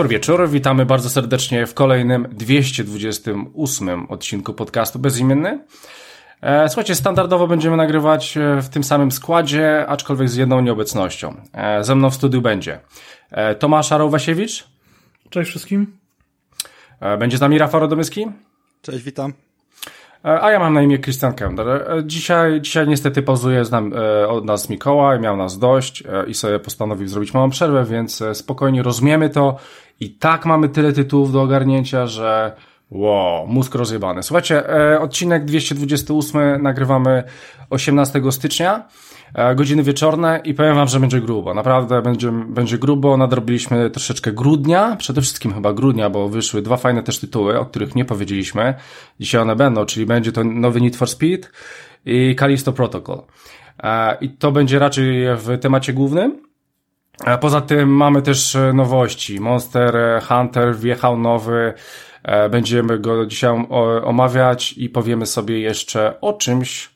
Dobry wieczór, witamy bardzo serdecznie w kolejnym 228 odcinku podcastu Bezimienny. E, słuchajcie, standardowo będziemy nagrywać e, w tym samym składzie, aczkolwiek z jedną nieobecnością. E, ze mną w studiu będzie Tomasz Aroł-Wasiewicz. Cześć wszystkim. Będzie z nami Rafał Radomyski. Cześć, witam. A ja mam na imię Christian Kender. Dzisiaj, dzisiaj niestety pauzuje z nam, od nas Mikołaj, miał nas dość i sobie postanowił zrobić małą przerwę, więc spokojnie rozumiemy to. I tak mamy tyle tytułów do ogarnięcia, że Wow, mózg rozjebany. Słuchajcie, e, odcinek 228 nagrywamy 18 stycznia, e, godziny wieczorne i powiem wam, że będzie grubo. Naprawdę będzie, będzie grubo. Nadrobiliśmy troszeczkę grudnia, przede wszystkim chyba grudnia, bo wyszły dwa fajne też tytuły, o których nie powiedzieliśmy. Dzisiaj one będą, czyli będzie to nowy Need for Speed i Callisto Protocol. E, I to będzie raczej w temacie głównym. E, poza tym mamy też e, nowości. Monster Hunter wjechał nowy, E, będziemy go dzisiaj omawiać i powiemy sobie jeszcze o czymś,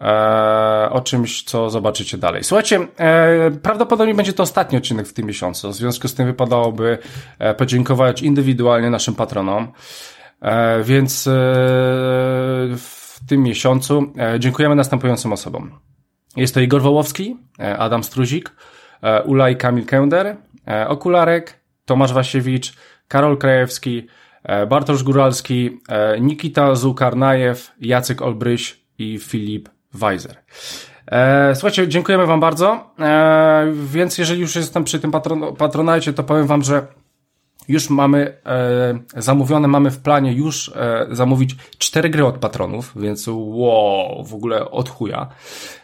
e, o czymś, co zobaczycie dalej. Słuchajcie, e, prawdopodobnie będzie to ostatni odcinek w tym miesiącu, w związku z tym wypadałoby podziękować indywidualnie naszym patronom, więc w tym miesiącu dziękujemy następującym osobom. Jest to Igor Wołowski, Adam Struzik, Ulaj Kamil Kęder, Okularek, Tomasz Wasiewicz, Karol Krajewski, E, Bartosz Góralski, e, Nikita Zukarnajew, Jacek Olbryś i Filip Weiser. E, słuchajcie, dziękujemy Wam bardzo. Więc jeżeli już jestem przy tym patron patronajcie, to powiem Wam, że już mamy zamówione, mamy w planie już zamówić cztery gry od patronów, więc wow, w ogóle od chuja,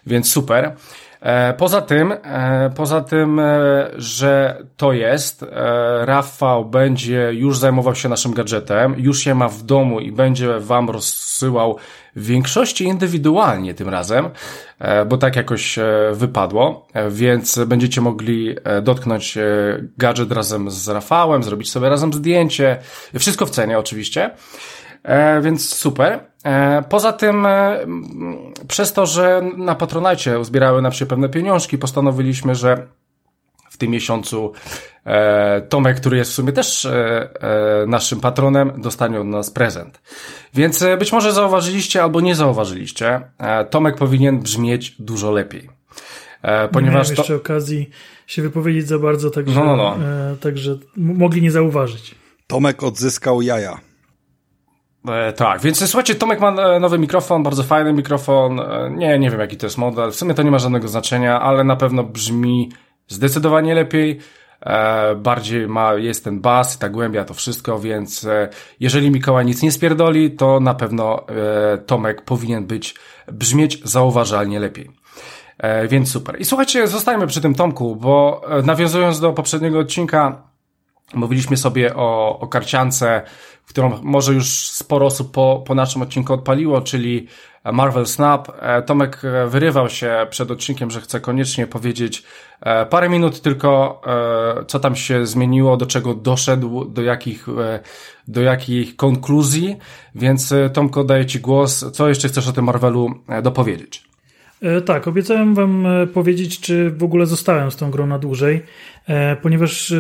więc super. E, poza tym, e, poza tym, e, że to jest, Rafał będzie już zajmował się naszym gadżetem, już je ma w domu i będzie wam rozsyłał w większości indywidualnie tym razem, bo tak jakoś wypadło, więc będziecie mogli dotknąć gadżet razem z Rafałem, zrobić sobie razem zdjęcie, wszystko w cenie oczywiście. E, więc super. E, poza tym, e, przez to, że na Patronajcie uzbierały nam się pewne pieniążki, postanowiliśmy, że w tym miesiącu Tomek, który jest w sumie też naszym patronem, dostanie od nas prezent. Więc być może zauważyliście albo nie zauważyliście, Tomek powinien brzmieć dużo lepiej. Ponieważ nie miałem jeszcze to... okazji się wypowiedzieć za bardzo, także, no, no, no. także mogli nie zauważyć. Tomek odzyskał jaja. E, tak, więc słuchajcie, Tomek ma e, nowy mikrofon, bardzo fajny mikrofon. E, nie, nie wiem jaki to jest model. W sumie to nie ma żadnego znaczenia, ale na pewno brzmi zdecydowanie lepiej. E, bardziej ma, jest ten bas, ta głębia, to wszystko, więc e, jeżeli Mikołaj nic nie spierdoli, to na pewno e, Tomek powinien być, brzmieć zauważalnie lepiej. Więc super. I słuchajcie, zostajmy przy tym Tomku, bo nawiązując do poprzedniego odcinka, mówiliśmy sobie o, o karciance, którą może już sporo osób po, po naszym odcinku odpaliło, czyli Marvel Snap. E, Tomek e, wyrywał się przed odcinkiem, że chce koniecznie powiedzieć e, parę minut tylko, co tam się zmieniło, do czego doszedł, do jakich, do jakich konkluzji, więc Tomko daję Ci głos. Co jeszcze chcesz o tym Marvelu dopowiedzieć? Tak, obiecałem Wam powiedzieć, czy w ogóle zostałem z tą grą na dłużej, ponieważ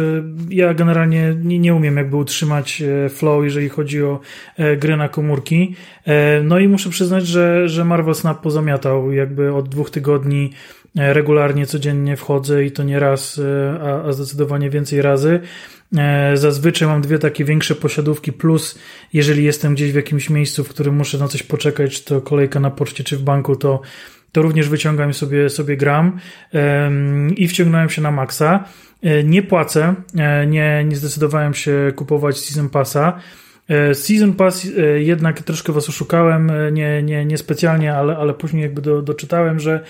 ja generalnie nie, nie umiem jakby utrzymać flow, jeżeli chodzi o gry na komórki. No i muszę przyznać, że, że Marvel Snap pozamiatał jakby od dwóch tygodni regularnie, codziennie wchodzę i to nie raz, a, a zdecydowanie więcej razy. Zazwyczaj mam dwie takie większe posiadówki, plus jeżeli jestem gdzieś w jakimś miejscu, w którym muszę na coś poczekać, czy to kolejka na poczcie, czy w banku, to to również wyciągam sobie, sobie gram i wciągnąłem się na maksa. E, nie płacę, e, nie, nie zdecydowałem się kupować Season Passa. E, Season Pass jednak troszkę was oszukałem, nie, nie, nie specjalnie, ale, ale później jakby do, doczytałem, że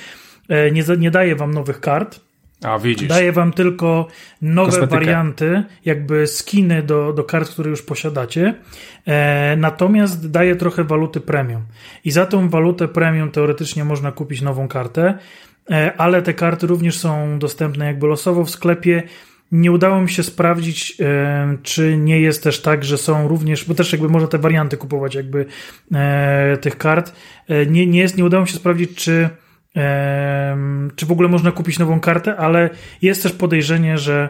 nie, nie daje wam nowych kart. A, widzisz. Daje wam tylko nowe Kosmetykę. warianty, jakby skiny do, do kart, które już posiadacie. E, natomiast daje trochę waluty premium. I za tą walutę premium teoretycznie można kupić nową kartę, e, ale te karty również są dostępne jakby losowo w sklepie. Nie udało mi się sprawdzić, e, czy nie jest też tak, że są również, bo też jakby można te warianty kupować jakby e, tych kart. E, nie, nie, jest, nie udało mi się sprawdzić, czy czy w ogóle można kupić nową kartę, ale jest też podejrzenie, że,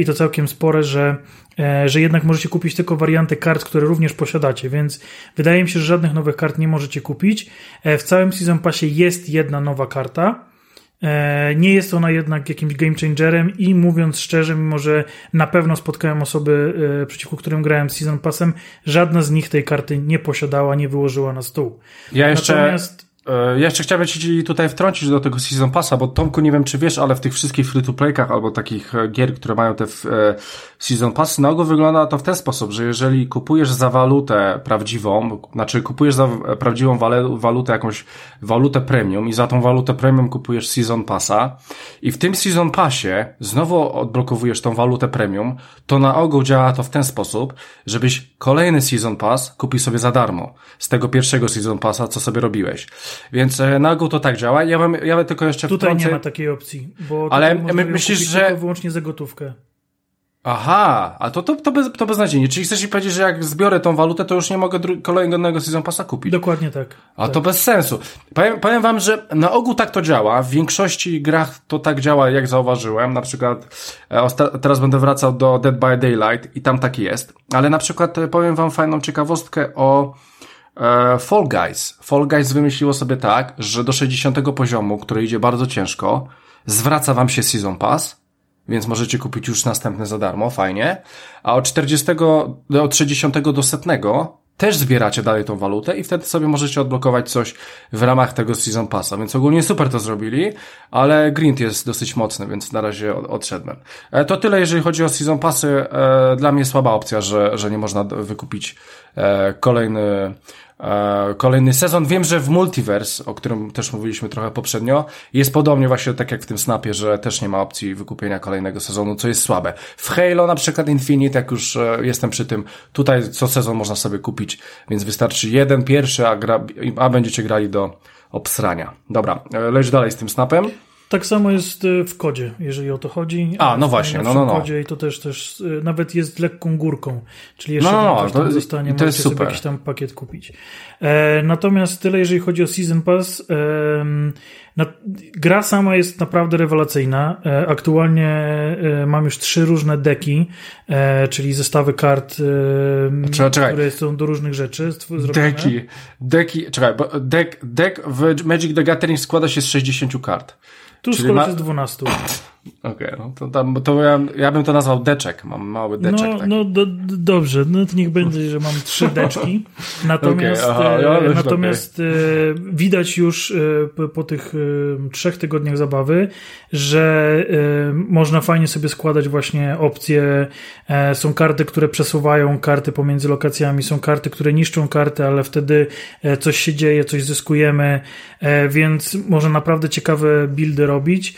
i to całkiem spore, że, że jednak możecie kupić tylko warianty kart, które również posiadacie, więc wydaje mi się, że żadnych nowych kart nie możecie kupić. W całym Season Passie jest jedna nowa karta, E, nie jest ona jednak jakimś game changerem i mówiąc szczerze, mimo że na pewno spotkałem osoby, e, przeciwko którym grałem Season Passem, żadna z nich tej karty nie posiadała, nie wyłożyła na stół. Ja jeszcze... Natomiast E, jeszcze chciałbym Ci tutaj wtrącić do tego Season Passa, bo Tomku, nie wiem czy wiesz, ale w tych wszystkich free-to-playkach albo takich e, gier, które mają te e, Season Pass, na ogół wygląda to w ten sposób, że jeżeli kupujesz za walutę prawdziwą, znaczy kupujesz za prawdziwą walutę jakąś walutę premium i za tą walutę premium kupujesz Season Passa i w tym Season Passie znowu odblokowujesz tą walutę premium, to na ogół działa to w ten sposób, żebyś kolejny Season Pass kupił sobie za darmo z tego pierwszego Season Passa, co sobie robiłeś. Więc e, na ogół to tak działa. Ja bym, ja tylko jeszcze Tutaj wtrącę... nie ma takiej opcji, bo ale my, myślisz, że wyłącznie za gotówkę. Aha, a to, to, to, bez, to beznadziejnie. Czyli chcesz mi powiedzieć, że jak zbiorę tą walutę, to już nie mogę kolejnego Season Passa kupić? Dokładnie tak. A tak. to bez sensu. Powiem, powiem wam, że na ogół tak to działa. W większości grach to tak działa, jak zauważyłem. Na przykład e, teraz będę wracał do Dead by Daylight i tam tak jest. Ale na przykład e, powiem wam fajną ciekawostkę o Fall Guys. Fall Guys wymyśliło sobie tak, że do 60 poziomu, który idzie bardzo ciężko, zwraca wam się Season Pass, więc możecie kupić już następny za darmo, fajnie. A od 40, od 60 do setnego też zbieracie dalej tą walutę i wtedy sobie możecie odblokować coś w ramach tego Season Passa, więc ogólnie super to zrobili, ale grind jest dosyć mocny, więc na razie odszedłem. E, to tyle, jeżeli chodzi o Season Passy. E, dla mnie słaba opcja, że, że nie można wykupić kolejny E, kolejny sezon. Wiem, że w Multiverse, o którym też mówiliśmy trochę poprzednio, jest podobnie właśnie tak jak w tym Snapie, że też nie ma opcji wykupienia kolejnego sezonu, co jest słabe. W Halo na przykład Infinite, jak już e, jestem przy tym, tutaj co sezon można sobie kupić, więc wystarczy jeden pierwszy, a, gra, a będziecie grali do obsrania. Dobra, e, leć dalej z tym Snapem. Tak samo jest y, w kodzie, jeżeli o to chodzi. A, no właśnie, no, no, no. W kodzie i to też, też y, nawet jest lekką górką, czyli jeszcze no, no, no, to, zostanie, to jest super. jakiś tam pakiet kupić. E, natomiast tyle, jeżeli chodzi o Season Pass, e, gra sama jest naprawdę rewelacyjna. E, aktualnie e, mam już trzy różne deki, e, czyli zestawy kart, czekaj, czekaj. które są do różnych rzeczy zrobione. Deki, deki, czekaj, bo dek, dek w Magic the Gathering składa się z 60 kart. Tu z ma... z 12. Okej, okay, no to, tam, to ja, ja bym to nazwał deczek, mam mały deczek. No, no do, dobrze, no to niech będzie, że mam trzy deczki. Natomiast, okay, aha, ja e, natomiast okay. E, widać już e, po tych trzech tygodniach zabawy, że można fajnie sobie składać właśnie opcje. Są karty, które przesuwają karty pomiędzy lokacjami, są karty, które niszczą karty, ale wtedy coś się dzieje, coś zyskujemy, więc można naprawdę ciekawe buildy robić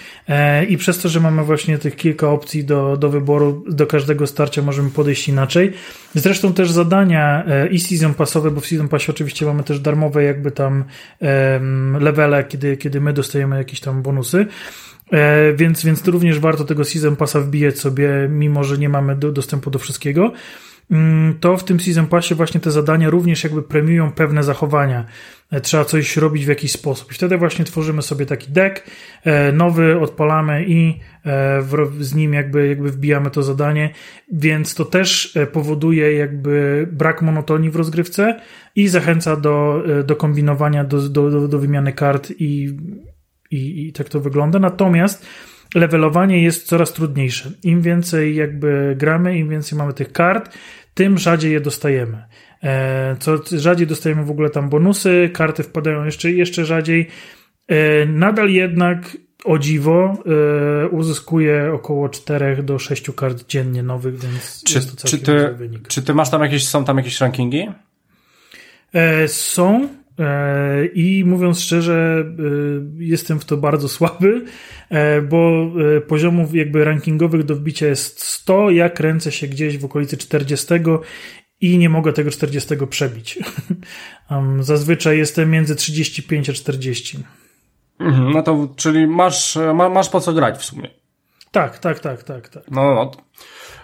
i przez to, że mamy właśnie tych kilka opcji do, do wyboru, do każdego starcia możemy podejść inaczej. Zresztą też zadania e, i season passowe, bo w season passie oczywiście mamy też darmowe jakby tam levele, kiedy, kiedy my dostajemy jakieś tam bonusy. E, więc, więc również warto tego Season Passa wbijać sobie, mimo że nie mamy do, dostępu do wszystkiego. Mm, to w tym Season Passie właśnie te zadania również jakby premiują pewne zachowania. E, trzeba coś robić w jakiś sposób. I wtedy właśnie tworzymy sobie taki deck e, nowy, odpalamy i e, z nim jakby, jakby wbijamy to zadanie, więc to też powoduje jakby brak monotonii w rozgrywce i zachęca do, do kombinowania, do, do, do wymiany kart i, i, i tak to wygląda. Natomiast levelowanie jest coraz trudniejsze. Im więcej jakby gramy, im więcej mamy tych kart, tym rzadziej je dostajemy. E, co rzadziej dostajemy w ogóle tam bonusy, karty wpadają jeszcze, jeszcze rzadziej. E, nadal jednak o dziwo e, uzyskuje około 4 do 6 kart dziennie nowych, więc czy, jest to czy ty, wynik. Czy ty masz tam jakieś, są tam jakieś rankingi? Są i mówiąc szczerze, jestem w to bardzo słaby, bo poziomów jakby rankingowych do wbicia jest 100, ja kręcę się gdzieś w okolicy 40 i nie mogę tego 40 przebić. Zazwyczaj jestem między 35 a 40. Mhm, no to, czyli masz, ma, masz po co grać w sumie. Tak, tak, tak, tak, tak. No, no.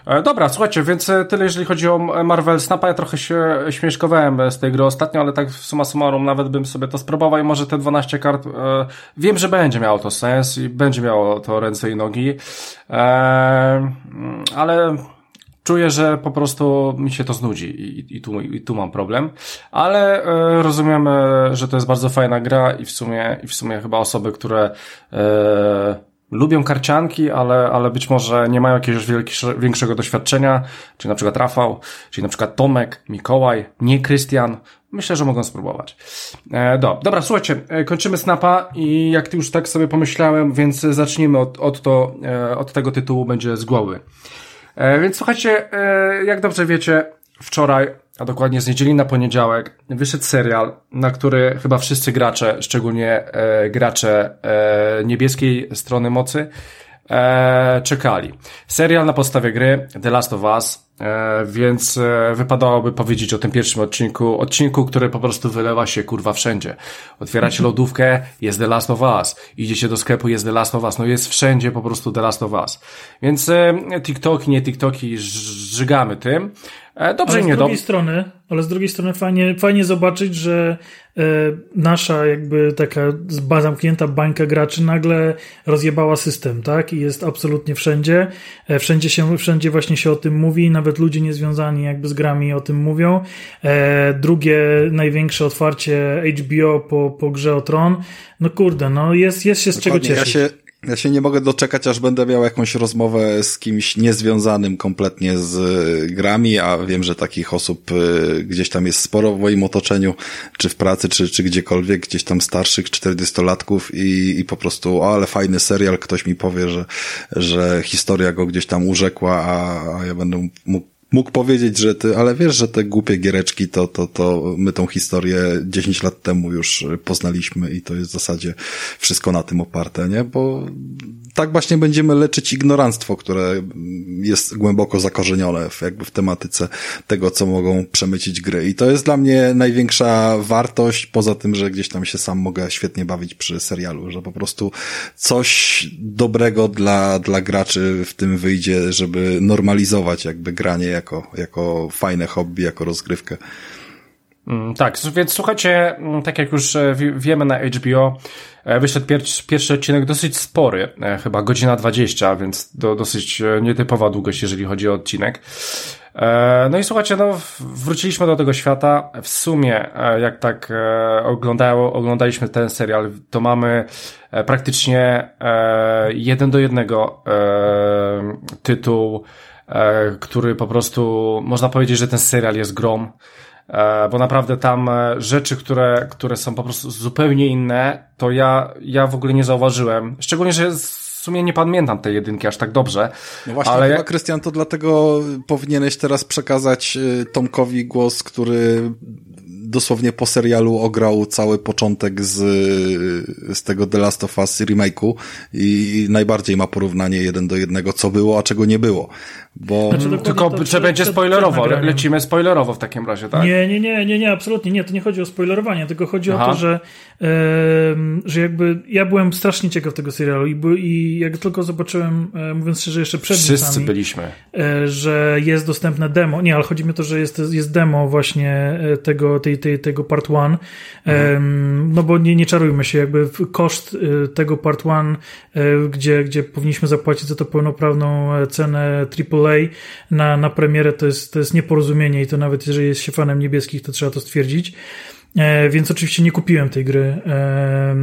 E, dobra, słuchajcie, więc e, tyle jeżeli chodzi o Marvel Snapa. Ja trochę się śmieszkowałem z tej gry ostatnio, ale tak suma summarum nawet bym sobie to spróbował i może te 12 kart, e, wiem, że będzie miało to sens i będzie miało to ręce i nogi, e, ale czuję, że po prostu mi się to znudzi i, i, tu, i tu mam problem, ale e, rozumiem, e, że to jest bardzo fajna gra i w sumie, i w sumie chyba osoby, które e, lubią karcianki, ale, ale być może nie mają jakiegoś większego doświadczenia, czyli na przykład Rafał, czyli na przykład Tomek, Mikołaj, nie Krystian. Myślę, że mogą spróbować. E, do, dobra, słuchajcie, e, kończymy Snapa i jak już tak sobie pomyślałem, więc zacznijmy od, od, to, e, od tego tytułu, będzie z głowy. E, więc słuchajcie, e, jak dobrze wiecie, wczoraj, a dokładnie z niedzieli na poniedziałek, wyszedł serial, na który chyba wszyscy gracze, szczególnie e, gracze e, niebieskiej strony mocy, e, czekali. Serial na podstawie gry The Last of Us, e, więc e, wypadałoby powiedzieć o tym pierwszym odcinku, odcinku, który po prostu wylewa się kurwa wszędzie. Otwieracie lodówkę, jest The Last of Us. Idziecie do sklepu, jest The Last of Us. No jest wszędzie po prostu The Last of Us. Więc e, TikToki, nie TikToki, żygamy tym. E, dobrze ale nie z drugiej strony, ale z drugiej strony fajnie, fajnie zobaczyć, że e, nasza jakby taka zamknięta bańka graczy nagle rozjebała system, tak? I jest absolutnie wszędzie. E, wszędzie się, wszędzie właśnie się o tym mówi, nawet ludzie niezwiązani jakby z grami o tym mówią. E, drugie największe otwarcie HBO po, po grze o Tron. No kurde, no jest, jest się z Dokładnie. czego cieszyć. Ja się ja się nie mogę doczekać, aż będę miał jakąś rozmowę z kimś niezwiązanym kompletnie z y, grami, a wiem, że takich osób y, gdzieś tam jest sporo w moim otoczeniu, czy w pracy, czy, czy gdziekolwiek, gdzieś tam starszych, 40-latków i, i po prostu, o, ale fajny serial, ktoś mi powie, że, że historia go gdzieś tam urzekła, a, a ja będę mógł mógł powiedzieć, że ty, ale wiesz, że te głupie giereczki, to, to, to my tą historię 10 lat temu już poznaliśmy i to jest w zasadzie wszystko na tym oparte, nie? Bo tak właśnie będziemy leczyć ignoranstwo, które jest głęboko zakorzenione w, jakby w tematyce tego, co mogą przemycić gry. I to jest dla mnie największa wartość, poza tym, że gdzieś tam się sam mogę świetnie bawić przy serialu, że po prostu coś dobrego dla, dla graczy w tym wyjdzie, żeby normalizować jakby granie jako, jako fajne hobby, jako rozgrywkę. Mm, tak, więc słuchajcie, mm, tak jak już e, wiemy na HBO, wyszedł pierwszy, pierwszy odcinek dosyć spory, e, chyba godzina 20, więc do, dosyć nietypowa długość, jeżeli chodzi o odcinek. No i słuchajcie, no wróciliśmy do tego świata. W sumie, jak tak oglądało, oglądaliśmy ten serial, to mamy praktycznie jeden do jednego tytuł, który po prostu, można powiedzieć, że ten serial jest grom. E, bo naprawdę tam e, rzeczy, które, które są po prostu zupełnie inne, to ja, ja w ogóle nie zauważyłem. Szczególnie, że w sumie nie pamiętam tej jedynki aż tak dobrze. No właśnie, ale chyba, Krystian, to dlatego powinieneś teraz przekazać e, Tomkowi głos, który dosłownie po serialu ograł cały początek z, z tego The Last of Us remake'u i najbardziej ma porównanie jeden do jednego, co było, a czego nie było. Bo... Znaczy, Tylko, to, czy będzie spoilerowo? Lecimy spoilerowo w takim razie, tak? Nie, nie, nie, nie, nie, absolutnie nie. To nie chodzi o spoilerowanie, tylko chodzi Aha. o to, że, e, że jakby ja byłem strasznie ciekaw tego serialu i, i jak tylko zobaczyłem, e, mówiąc szczerze, jeszcze przed Wszyscy byliśmy. E, że jest dostępne demo. Nie, ale chodzi mi o to, że jest, jest demo właśnie e, tego, tej, tej, tego part one. Mhm. No bo nie, nie czarujmy się, jakby koszt e, tego part one, e, gdzie, gdzie powinniśmy zapłacić za to pełnoprawną cenę AAA na, na premierę to jest, to jest nieporozumienie i to nawet jeżeli jest się fanem niebieskich, to trzeba to stwierdzić. E, więc oczywiście nie kupiłem tej gry. E,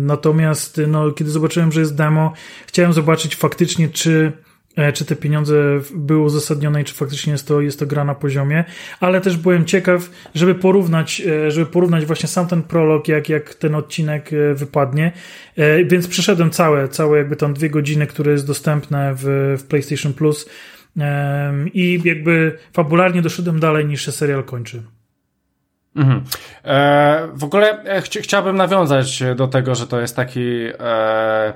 natomiast no, kiedy zobaczyłem, że jest demo, chciałem zobaczyć faktycznie, czy czy te pieniądze były uzasadnione i czy faktycznie jest to, jest to gra na poziomie, ale też byłem ciekaw, żeby porównać, e, żeby porównać właśnie sam ten prolog, jak, jak ten odcinek e, wypadnie, więc przeszedłem całe, całe jakby tam dwie godziny, które jest dostępne w, w PlayStation Plus i jakby fabularnie doszedłem dalej niż się serial kończy. Mhm. E, w ogóle ch chciałbym nawiązać do tego, że to jest taki e,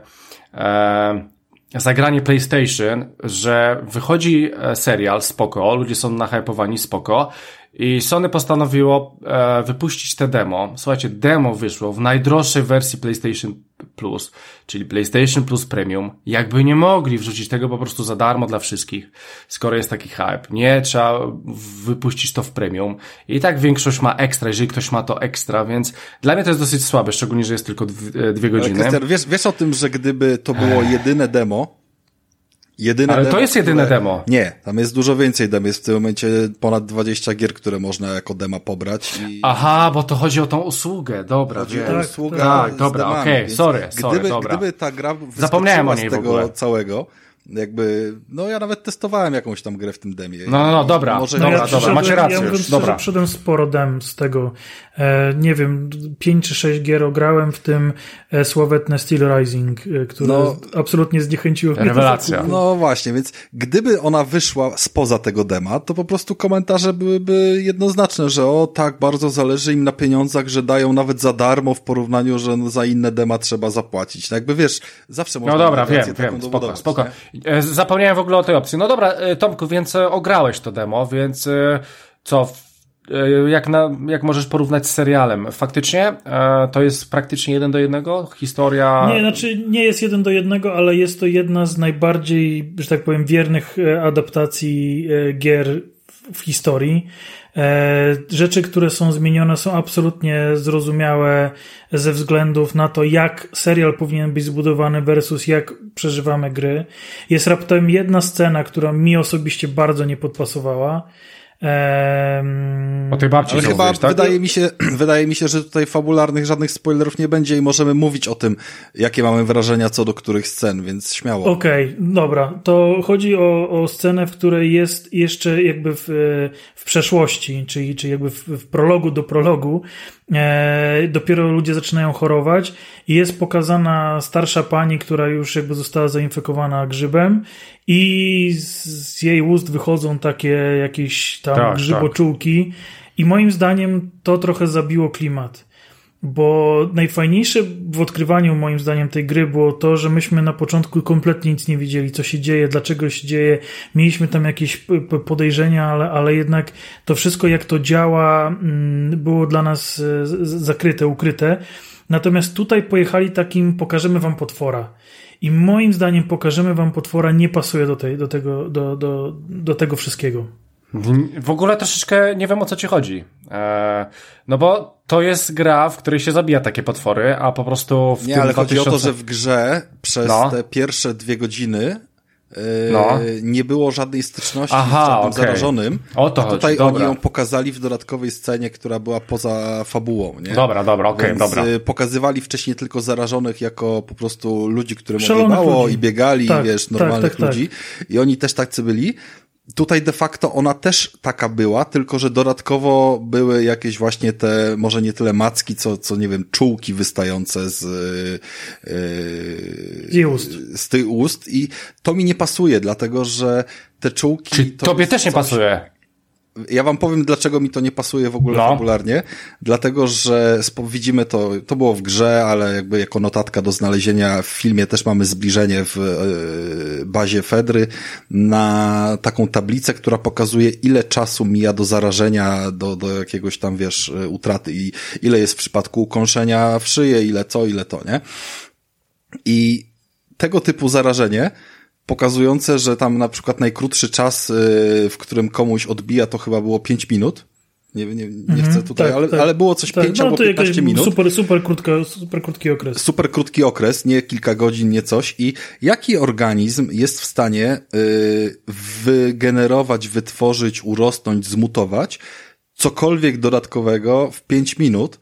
e, zagranie PlayStation, że wychodzi e, serial, spoko, ludzie są nahypowani, spoko i Sony postanowiło e, wypuścić te demo. Słuchajcie, demo wyszło w najdroższej wersji PlayStation Plus, czyli PlayStation Plus Premium, jakby nie mogli wrzucić tego po prostu za darmo dla wszystkich, skoro jest taki hype. Nie trzeba wypuścić to w Premium. I tak większość ma ekstra, jeżeli ktoś ma to ekstra, więc dla mnie to jest dosyć słabe, szczególnie, że jest tylko dwie, dwie godziny. Ale wiesz, wiesz o tym, że gdyby to było jedyne demo, Jedyne Ale demo, to jest jedyne które... demo. Nie, tam jest dużo więcej demo. Jest w tym momencie ponad 20 gier, które można jako dema pobrać. I... Aha, bo to chodzi o tą usługę. Dobra, chodzi o tą usługę. Tak, dobra, okej, okay, sorry, sorry, gdyby, dobra. Gdyby ta gra Zapomniałem o niej z tego całego, jakby, no ja nawet testowałem jakąś tam grę w tym demie. No, no, no dobra, Może dobra, ja dobra, macie rację ja już, dobra. przyszedłem sporo dem z tego, e, nie wiem, pięć czy sześć gier ograłem, w tym e, sławetne Steel Rising, e, które no, absolutnie zniechęciło mnie. Rewelacja. No właśnie, więc gdyby ona wyszła spoza tego dema, to po prostu komentarze byłyby jednoznaczne, że o tak, bardzo zależy im na pieniądzach, że dają nawet za darmo w porównaniu, że za inne dema trzeba zapłacić. No jakby wiesz, zawsze można... No dobra, wiem, wiem, spoko, spoko. E, zapomniałem w ogóle o tej opcji. No dobra, e, Tomku, więc e, ograłeś to demo, więc co, jak, na, jak możesz porównać z serialem? Faktycznie to jest praktycznie jeden do jednego? Historia. Nie, znaczy nie jest jeden do jednego, ale jest to jedna z najbardziej, że tak powiem, wiernych adaptacji gier w historii. E, rzeczy, które są zmienione, są absolutnie zrozumiałe ze względów na to, jak serial powinien być zbudowany versus jak przeżywamy gry. Jest raptem jedna scena, która mi osobiście bardzo nie podpasowała. O tej babci Ale chyba mówisz, tak? wydaje, mi się, wydaje mi się, że tutaj fabularnych żadnych spoilerów nie będzie i możemy mówić o tym, jakie mamy wrażenia co do których scen, więc śmiało. Okej, okay, dobra. To chodzi o, o scenę, w której jest jeszcze jakby w, w przeszłości, czyli, czyli jakby w, w prologu do prologu, e, dopiero ludzie zaczynają chorować i jest pokazana starsza pani, która już jakby została zainfekowana grzybem i z, z jej ust wychodzą takie jakieś tam tak, grzyboczułki tak. i moim zdaniem to trochę zabiło klimat. Bo najfajniejsze w odkrywaniu moim zdaniem tej gry było to, że myśmy na początku kompletnie nic nie wiedzieli, co się dzieje, dlaczego się dzieje. Mieliśmy tam jakieś podejrzenia, ale, ale jednak to wszystko, jak to działa, mm, było dla nas e, zakryte, ukryte. Natomiast tutaj pojechali takim, pokażemy wam potwora. I moim zdaniem pokażemy wam potwora nie pasuje do, tej, do, tego, do, do, do tego wszystkiego. W ogóle troszeczkę nie wiem o co ci chodzi. Eee, no bo to jest gra, w której się zabija takie potwory, a po prostu w Nie, tym ale 2000... chodzi o to, że w grze przez no. te pierwsze dwie godziny no. nie było żadnej styczności Aha, z żadnym okay. zarażonym. O to a tutaj chodzi. oni ją pokazali w dodatkowej scenie, która była poza fabułą. Nie? Dobra, dobra, okej, okay, dobra. Y, pokazywali wcześniej tylko zarażonych jako po prostu ludzi, którym odjebało i biegali, tak, wiesz, tak, normalnych tak, tak, ludzi. I oni też tacy byli tutaj de facto ona też taka była, tylko że dodatkowo były jakieś właśnie te, może nie tyle macki, co, co nie wiem, czułki wystające z, yy, ust. z tych ust i to mi nie pasuje, dlatego że te czułki... Czy tobie też nie coś... pasuje? Ja wam powiem, dlaczego mi to nie pasuje w ogóle no. fabularnie. Dlatego, że widzimy to, to było w grze, ale jakby jako notatka do znalezienia w filmie też mamy zbliżenie w e, bazie Fedry na taką tablicę, która pokazuje, ile czasu mija do zarażenia, do, do jakiegoś tam, wiesz, e, utraty i ile jest w przypadku ukąszenia w szyję, ile co, ile to, nie? I tego typu zarażenie pokazujące, że tam na przykład najkrótszy czas, y, w którym komuś odbija, to chyba było 5 minut. Nie, nie, nie -hmm, chcę tutaj, tak, ale, tak, ale było coś tak, 5 no, albo 15 minut. Super, super, krótka, super krótki okres. Super krótki okres, nie kilka godzin, nie coś. I jaki organizm jest w stanie y, wygenerować, wytworzyć, urosnąć, zmutować cokolwiek dodatkowego w 5 minut,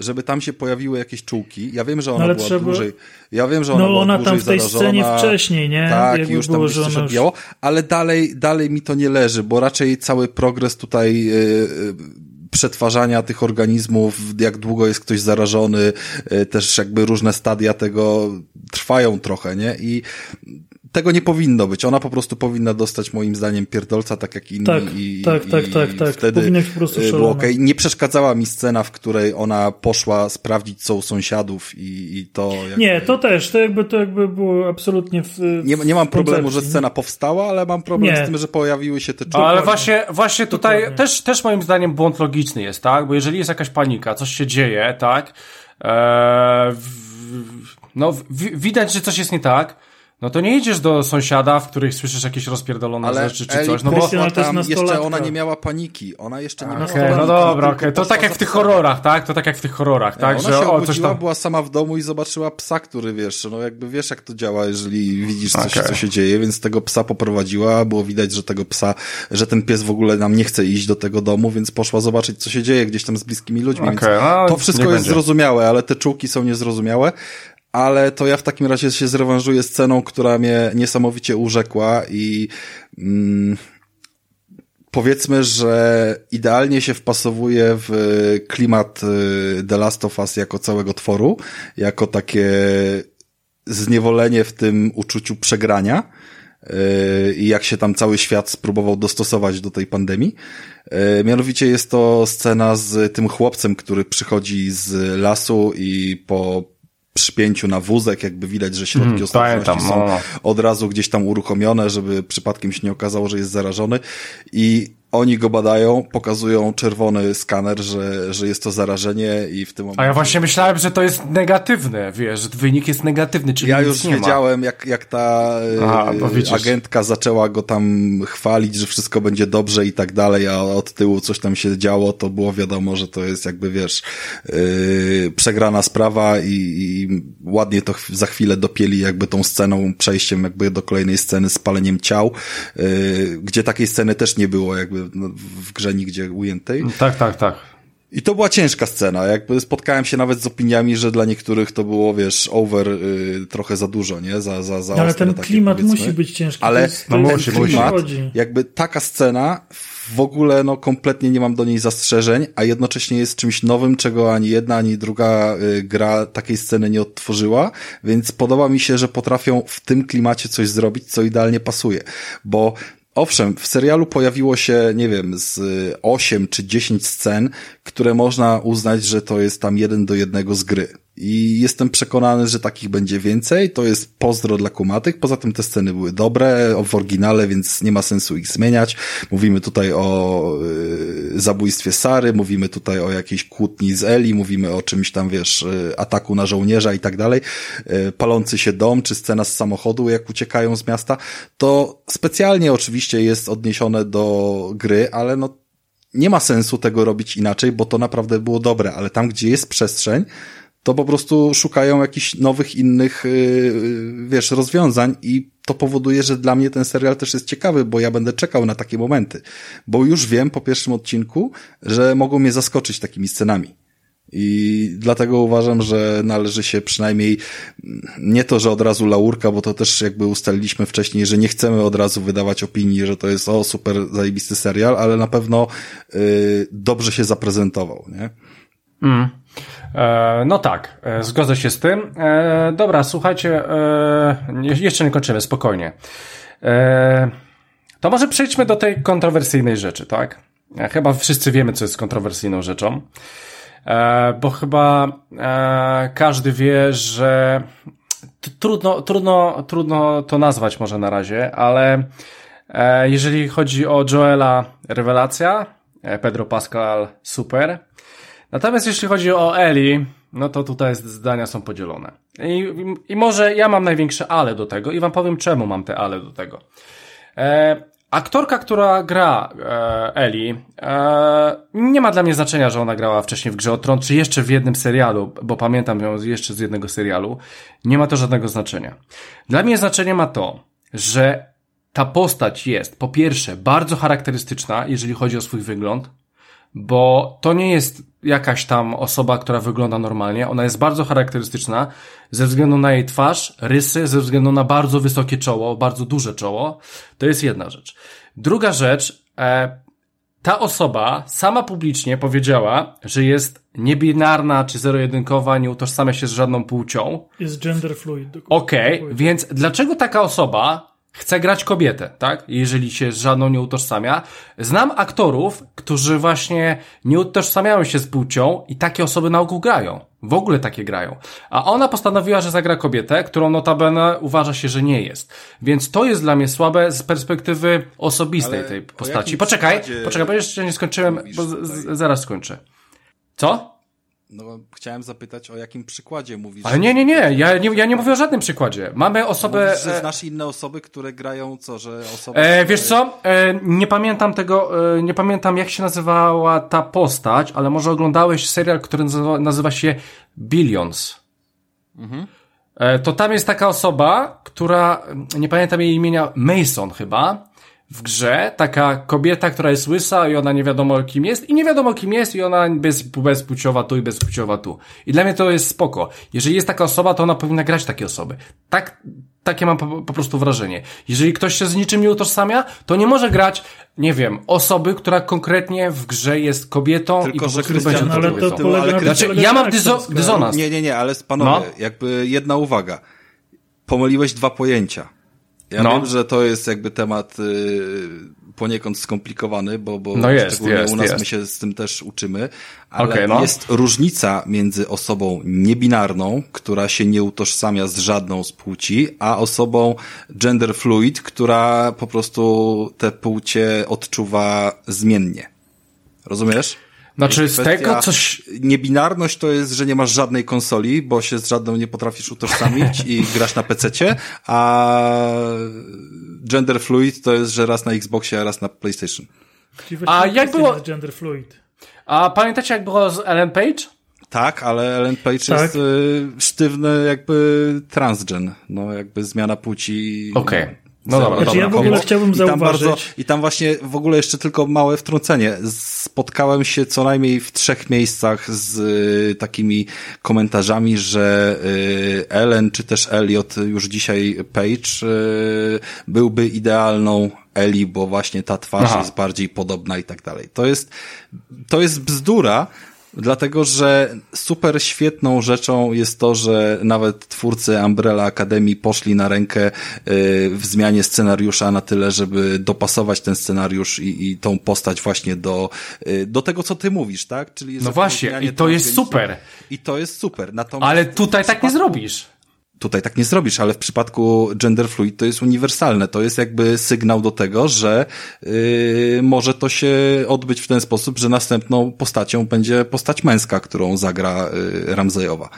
żeby tam się pojawiły jakieś czułki. Ja wiem, że ona no, była trzeba... dłużej. Ja wiem, że ona no, była ona tam w tej zarażona. scenie wcześniej, nie? Tak, Jakby już było, tam że biało, ale dalej, dalej mi to nie leży, bo raczej cały progres tutaj yy, przetwarzania tych organizmów, jak długo jest ktoś zarażony, yy, też jakby różne stadia tego trwają trochę, nie? I tego nie powinno być. Ona po prostu powinna dostać moim zdaniem pierdolca, tak jak inni. Tak, i, tak, tak, tak, tak. Wtedy Powinno być po prostu y, było okay. Nie przeszkadzała mi scena, w której ona poszła sprawdzić, co u sąsiadów i, i to... Jakby... Nie, to też. To jakby, to jakby było absolutnie w, nie, nie mam problemu, że scena powstała, ale mam problem nie. z tym, że pojawiły się te czołgi. Ale właśnie, właśnie tutaj też, też moim zdaniem błąd logiczny jest, tak? Bo jeżeli jest jakaś panika, coś się dzieje, tak? Eee, w, no w- widać, że coś jest nie tak, no to nie idziesz do sąsiada, w których słyszysz jakieś rozpierdolone Ale rzeczy czy coś, no bo... Krystian, ale to jest tam jeszcze ona nie miała paniki. Ona jeszcze nie miała Okej, paniki. no dobra, okej, to poszła tak jak w tych horrorach, tak? To tak jak w tych horrorach, tak? ona Że się o, coś obudziła, tam... była sama w domu i zobaczyła psa, który wiesz, no jakby wiesz jak to działa, jeżeli widzisz coś, Okej. co się dzieje, więc tego psa poprowadziła, było widać, że tego psa, że ten pies w ogóle nam nie chce iść do tego domu, więc poszła zobaczyć, co się dzieje gdzieś tam z bliskimi ludźmi, więc no, to wszystko jest będzie. zrozumiałe, ale te czułki są niezrozumiałe. Ale to ja w takim razie się zrewanżuję sceną, która mnie niesamowicie urzekła i mm, powiedzmy, że idealnie się wpasowuje w klimat y, The Last of Us jako całego tworu, jako takie zniewolenie w tym uczuciu przegrania y, i jak się tam cały świat spróbował dostosować do tej pandemii. Y, Mianowicie jest to scena z tym chłopcem, który przychodzi z lasu i po przypięciu na wózek, jakby widać, że środki Mhm, ostrożności są no. od razu gdzieś tam uruchomione, żeby przypadkiem się nie okazało, że jest zarażony i oni go badają, pokazują czerwony skaner, że, że jest to zarażenie i w tym momencie... A ja właśnie myślałem, że to jest negatywne, wiesz, że wynik jest negatywny, czyli Ja już nie ma. wiedziałem, jak, jak ta e, Aha, agentka zaczęła go tam chwalić, że wszystko będzie dobrze i tak dalej, a od tyłu coś tam się działo, to było wiadomo, że to jest jakby, wiesz, yy, przegrana sprawa i, i ładnie to za chwilę dopieli jakby tą sceną, przejściem jakby do kolejnej sceny z paleniem ciał, yy, gdzie takiej sceny też nie było jakby w grze nigdzie ujętej. Tak, tak, tak. I to była ciężka scena, jakby spotkałem się nawet z opiniami, że dla niektórych to było, wiesz, over y, trochę za dużo, nie? Za, za, za Ale ostre ten takie, klimat powiedzmy. musi być ciężki. Ale to jest, to no jest musi, musi. klimat, chodzi. jakby taka scena w ogóle, no kompletnie nie mam do niej zastrzeżeń, a jednocześnie jest czymś nowym, czego ani jedna, ani druga y, gra takiej sceny nie odtworzyła, więc podoba mi się, że potrafią w tym klimacie coś zrobić, co idealnie pasuje, bo Owszem, w serialu pojawiło się, nie wiem, z 8 czy 10 scen, które można uznać, że to jest tam jeden do jednego z gry. I jestem przekonany, że takich będzie więcej. To jest pozdro dla kumatych. Poza tym te sceny były dobre w oryginale, więc nie ma sensu ich zmieniać. Mówimy tutaj o y, zabójstwie Sary, mówimy tutaj o jakiejś kłótni z Eli, mówimy o czymś tam, wiesz, y, ataku na żołnierza i tak dalej. Y, palący się dom, czy scena z samochodu, jak uciekają z miasta. To specjalnie oczywiście jest odniesione do gry, ale no nie ma sensu tego robić inaczej, bo to naprawdę było dobre, ale tam, gdzie jest przestrzeń, to po prostu szukają jakichś nowych, innych, yy, wiesz, rozwiązań i to powoduje, że dla mnie ten serial też jest ciekawy, bo ja będę czekał na takie momenty. Bo już wiem po pierwszym odcinku, że mogą mnie zaskoczyć takimi scenami. I dlatego uważam, że należy się przynajmniej mm, nie to, że od razu laurka, bo to też jakby ustaliliśmy wcześniej, że nie chcemy od razu wydawać opinii, że to jest o super zajebisty serial, ale na pewno yy, dobrze się zaprezentował, nie? Mm. E, no tak, e, zgodzę się z tym. E, dobra, słuchajcie, je- jeszcze nie kończymy, spokojnie. To może przejdźmy do tej kontrowersyjnej rzeczy, tak? Chyba wszyscy wiemy, co jest kontrowersyjną rzeczą. Bo chyba każdy wie, że trudno, trudno, trudno to nazwać może na razie, ale jeżeli chodzi o Joela, rewelacja, Pedro Pascal, super. Natomiast jeśli chodzi o Eli, no to tutaj zdania są podzielone. I, I może ja mam największe ale do tego i wam powiem czemu mam te ale do tego. E, aktorka, która gra e, Eli, e, nie ma dla mnie znaczenia, że ona grała wcześniej w Grze o Tron, czy jeszcze w jednym serialu, bo pamiętam ją jeszcze z jednego serialu. Nie ma to żadnego znaczenia. Dla mnie znaczenie ma to, że ta postać jest po pierwsze bardzo charakterystyczna, jeżeli chodzi o swój wygląd, bo to nie jest jakaś tam osoba, która wygląda normalnie. Ona jest bardzo charakterystyczna ze względu na jej twarz, rysy, ze względu na bardzo wysokie czoło, bardzo duże czoło. To jest jedna rzecz. Druga rzecz, e, ta osoba sama publicznie powiedziała, że jest niebinarna czy zero-jedynkowa, nie utożsamia się z żadną płcią. Jest gender fluid. Okej, tak powiedzieć. więc dlaczego taka osoba chce grać kobietę, tak? Jeżeli się z żadną nie utożsamia. Znam aktorów, którzy właśnie nie utożsamiają się z płcią i takie osoby na ogół grają. W ogóle takie grają. A ona postanowiła, że zagra kobietę, którą notabene uważa się, że nie jest. Więc to jest dla mnie słabe z perspektywy osobistej Ale tej postaci. Poczekaj, poczekaj, bo jeszcze nie skończyłem, bo z, zaraz skończę. Co? No, chciałem zapytać, o jakim przykładzie mówisz. Ale nie, nie, nie, ja nie, ja nie mówię o żadnym przykładzie. Mamy osobę... Mówisz, że e, znasz inne osoby, które grają co, że osoba... E, wiesz co? E, nie pamiętam tego, e, nie pamiętam jak się nazywała ta postać, ale może oglądałeś serial, który nazywa, nazywa się Billions. E, to tam jest taka osoba, która, nie pamiętam jej imienia, Mason chyba, w grze, taka kobieta, która jest łysa i ona nie wiadomo kim jest i nie wiadomo kim jest i ona bez, bezpłciowa tu i bezpłciowa tu. I dla mnie to jest spoko. Jeżeli jest taka osoba, to ona powinna grać takie osoby. Tak, takie mam po, po prostu wrażenie. Jeżeli ktoś się z niczym nie utożsamia, to nie może grać, nie wiem, osoby, która konkretnie w grze jest kobietą Tylko, i po że prostu Krystian, będzie ale tą to kobietą. polega ale Krystian- Znaczy, ja mam dyzo- aktorska. dysonans. Nie, nie, nie, ale panowie, No. jakby jedna uwaga. Pomyliłeś dwa pojęcia. Ja No. wiem, że to jest jakby temat y, poniekąd skomplikowany, bo, bo No jest, szczególnie jest, u nas jest. my się z tym też uczymy, ale Okej, no. jest różnica między osobą niebinarną, która się nie utożsamia z żadną z płci, a osobą gender fluid, która po prostu te płcie odczuwa zmiennie. Rozumiesz? Znaczy, z tego coś, Niebinarność to jest, że nie masz żadnej konsoli, bo się z żadną nie potrafisz utożsamić i grasz na PC-cie, a gender fluid to jest, że raz na Xboxie, a raz na PlayStation. A jak było- gender fluid. a pamiętacie jak było z Ellen Page? Tak, ale Ellen Page Tak. jest y, sztywny jakby transgen, no jakby zmiana płci. Okej. No dobra, Znaczy, ja w ogóle kobiet. chciałbym I tam zauważyć... bardzo, I tam właśnie w ogóle jeszcze tylko małe wtrącenie. Spotkałem się co najmniej w trzech miejscach z y, takimi komentarzami, że y, Ellen czy też Elliot, już dzisiaj Page, y, byłby idealną Eli, bo właśnie ta twarz Aha. jest bardziej podobna i tak dalej. To jest, to jest bzdura, Dlatego, że super świetną rzeczą jest to, że nawet twórcy Umbrella Academy poszli na rękę y, w zmianie scenariusza na tyle, żeby dopasować ten scenariusz i, i tą postać właśnie do, y, do tego, co ty mówisz, tak? Czyli No właśnie, i to jest super. I to jest super. Natomiast Ale tutaj tak nie zrobisz. Tutaj tak nie zrobisz, ale w przypadku gender fluid to jest uniwersalne. To jest jakby sygnał do tego, że yy, może to się odbyć w ten sposób, że następną postacią będzie postać męska, którą zagra yy, Ramzejowa.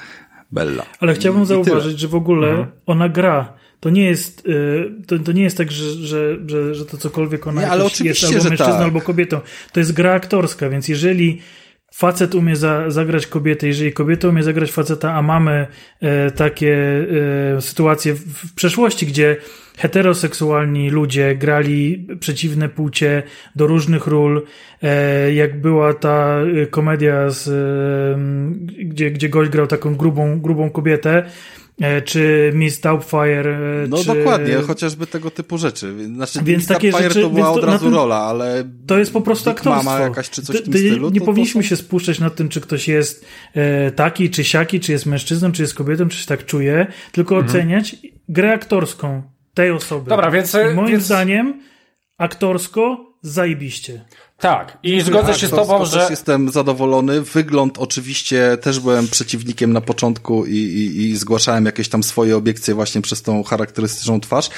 Bella. Ale chciałbym I- i zauważyć, że w ogóle Mhm. ona gra. To nie jest, y, to, to nie jest tak, że, że, że, że to cokolwiek ona Nie, ale jest albo mężczyzną, tak. albo kobietą. To jest gra aktorska, więc jeżeli facet umie za, zagrać kobietę, jeżeli kobieta umie zagrać faceta, a mamy e, takie e, sytuacje w, w przeszłości, gdzie heteroseksualni ludzie grali przeciwne płcie do różnych ról, e, jak była ta e, komedia z, e, gdzie, gdzie gość grał taką grubą, grubą kobietę, czy Miss Doubtfire, e, No czy... dokładnie, chociażby tego typu rzeczy. Znaczy, Więc Miss takie rzeczy- to była więc to od razu tym- rola, ale To jest po prostu Big aktorstwo. Mama jakaś czy coś tym to stylu. Nie to- powinniśmy to, się spuszczać nad tym, czy ktoś jest e, taki, czy siaki, czy jest mężczyzną, czy jest kobietą, czy się tak czuje, tylko oceniać grę aktorską tej osoby. Mhm. Dobra, więc- I moim więc- zdaniem aktorsko zajebiście. Tak. I zgodzę się z to- tobą, to że... Też jestem zadowolony. Wygląd oczywiście też byłem przeciwnikiem na początku i, i, i zgłaszałem jakieś tam swoje obiekcje właśnie przez tą charakterystyczną twarz.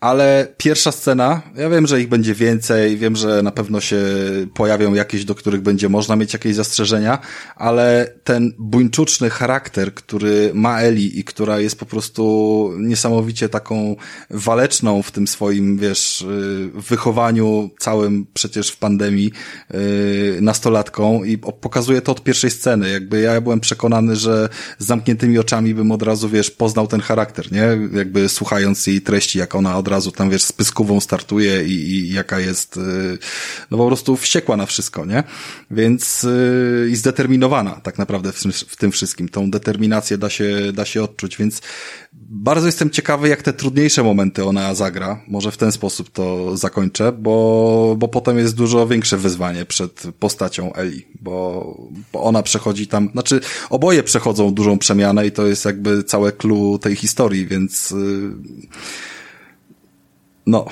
Ale pierwsza scena, ja wiem, że ich będzie więcej, wiem, że na pewno się pojawią jakieś, do których będzie można mieć jakieś zastrzeżenia, ale ten buńczuczny charakter, który ma Eli i która jest po prostu niesamowicie taką waleczną w tym swoim, wiesz, y, wychowaniu całym przecież w pandemii y, nastolatką i pokazuje to od pierwszej sceny. Jakby ja byłem przekonany, że z zamkniętymi oczami bym od razu, wiesz, poznał ten charakter, nie? Jakby słuchając jej treści, jak ona od razu tam, wiesz, z pyskówą startuje i, i jaka jest, y, no po prostu wściekła na wszystko, nie? Więc y, i zdeterminowana tak naprawdę w, tym- w tym wszystkim. Tą determinację da się, da się odczuć, więc bardzo jestem ciekawy, jak te trudniejsze momenty ona zagra. Może w ten sposób to zakończę, bo, bo potem jest dużo większe wyzwanie przed postacią Eli, bo, bo ona przechodzi tam, znaczy oboje przechodzą dużą przemianę i to jest jakby całe clue tej historii, więc y, no,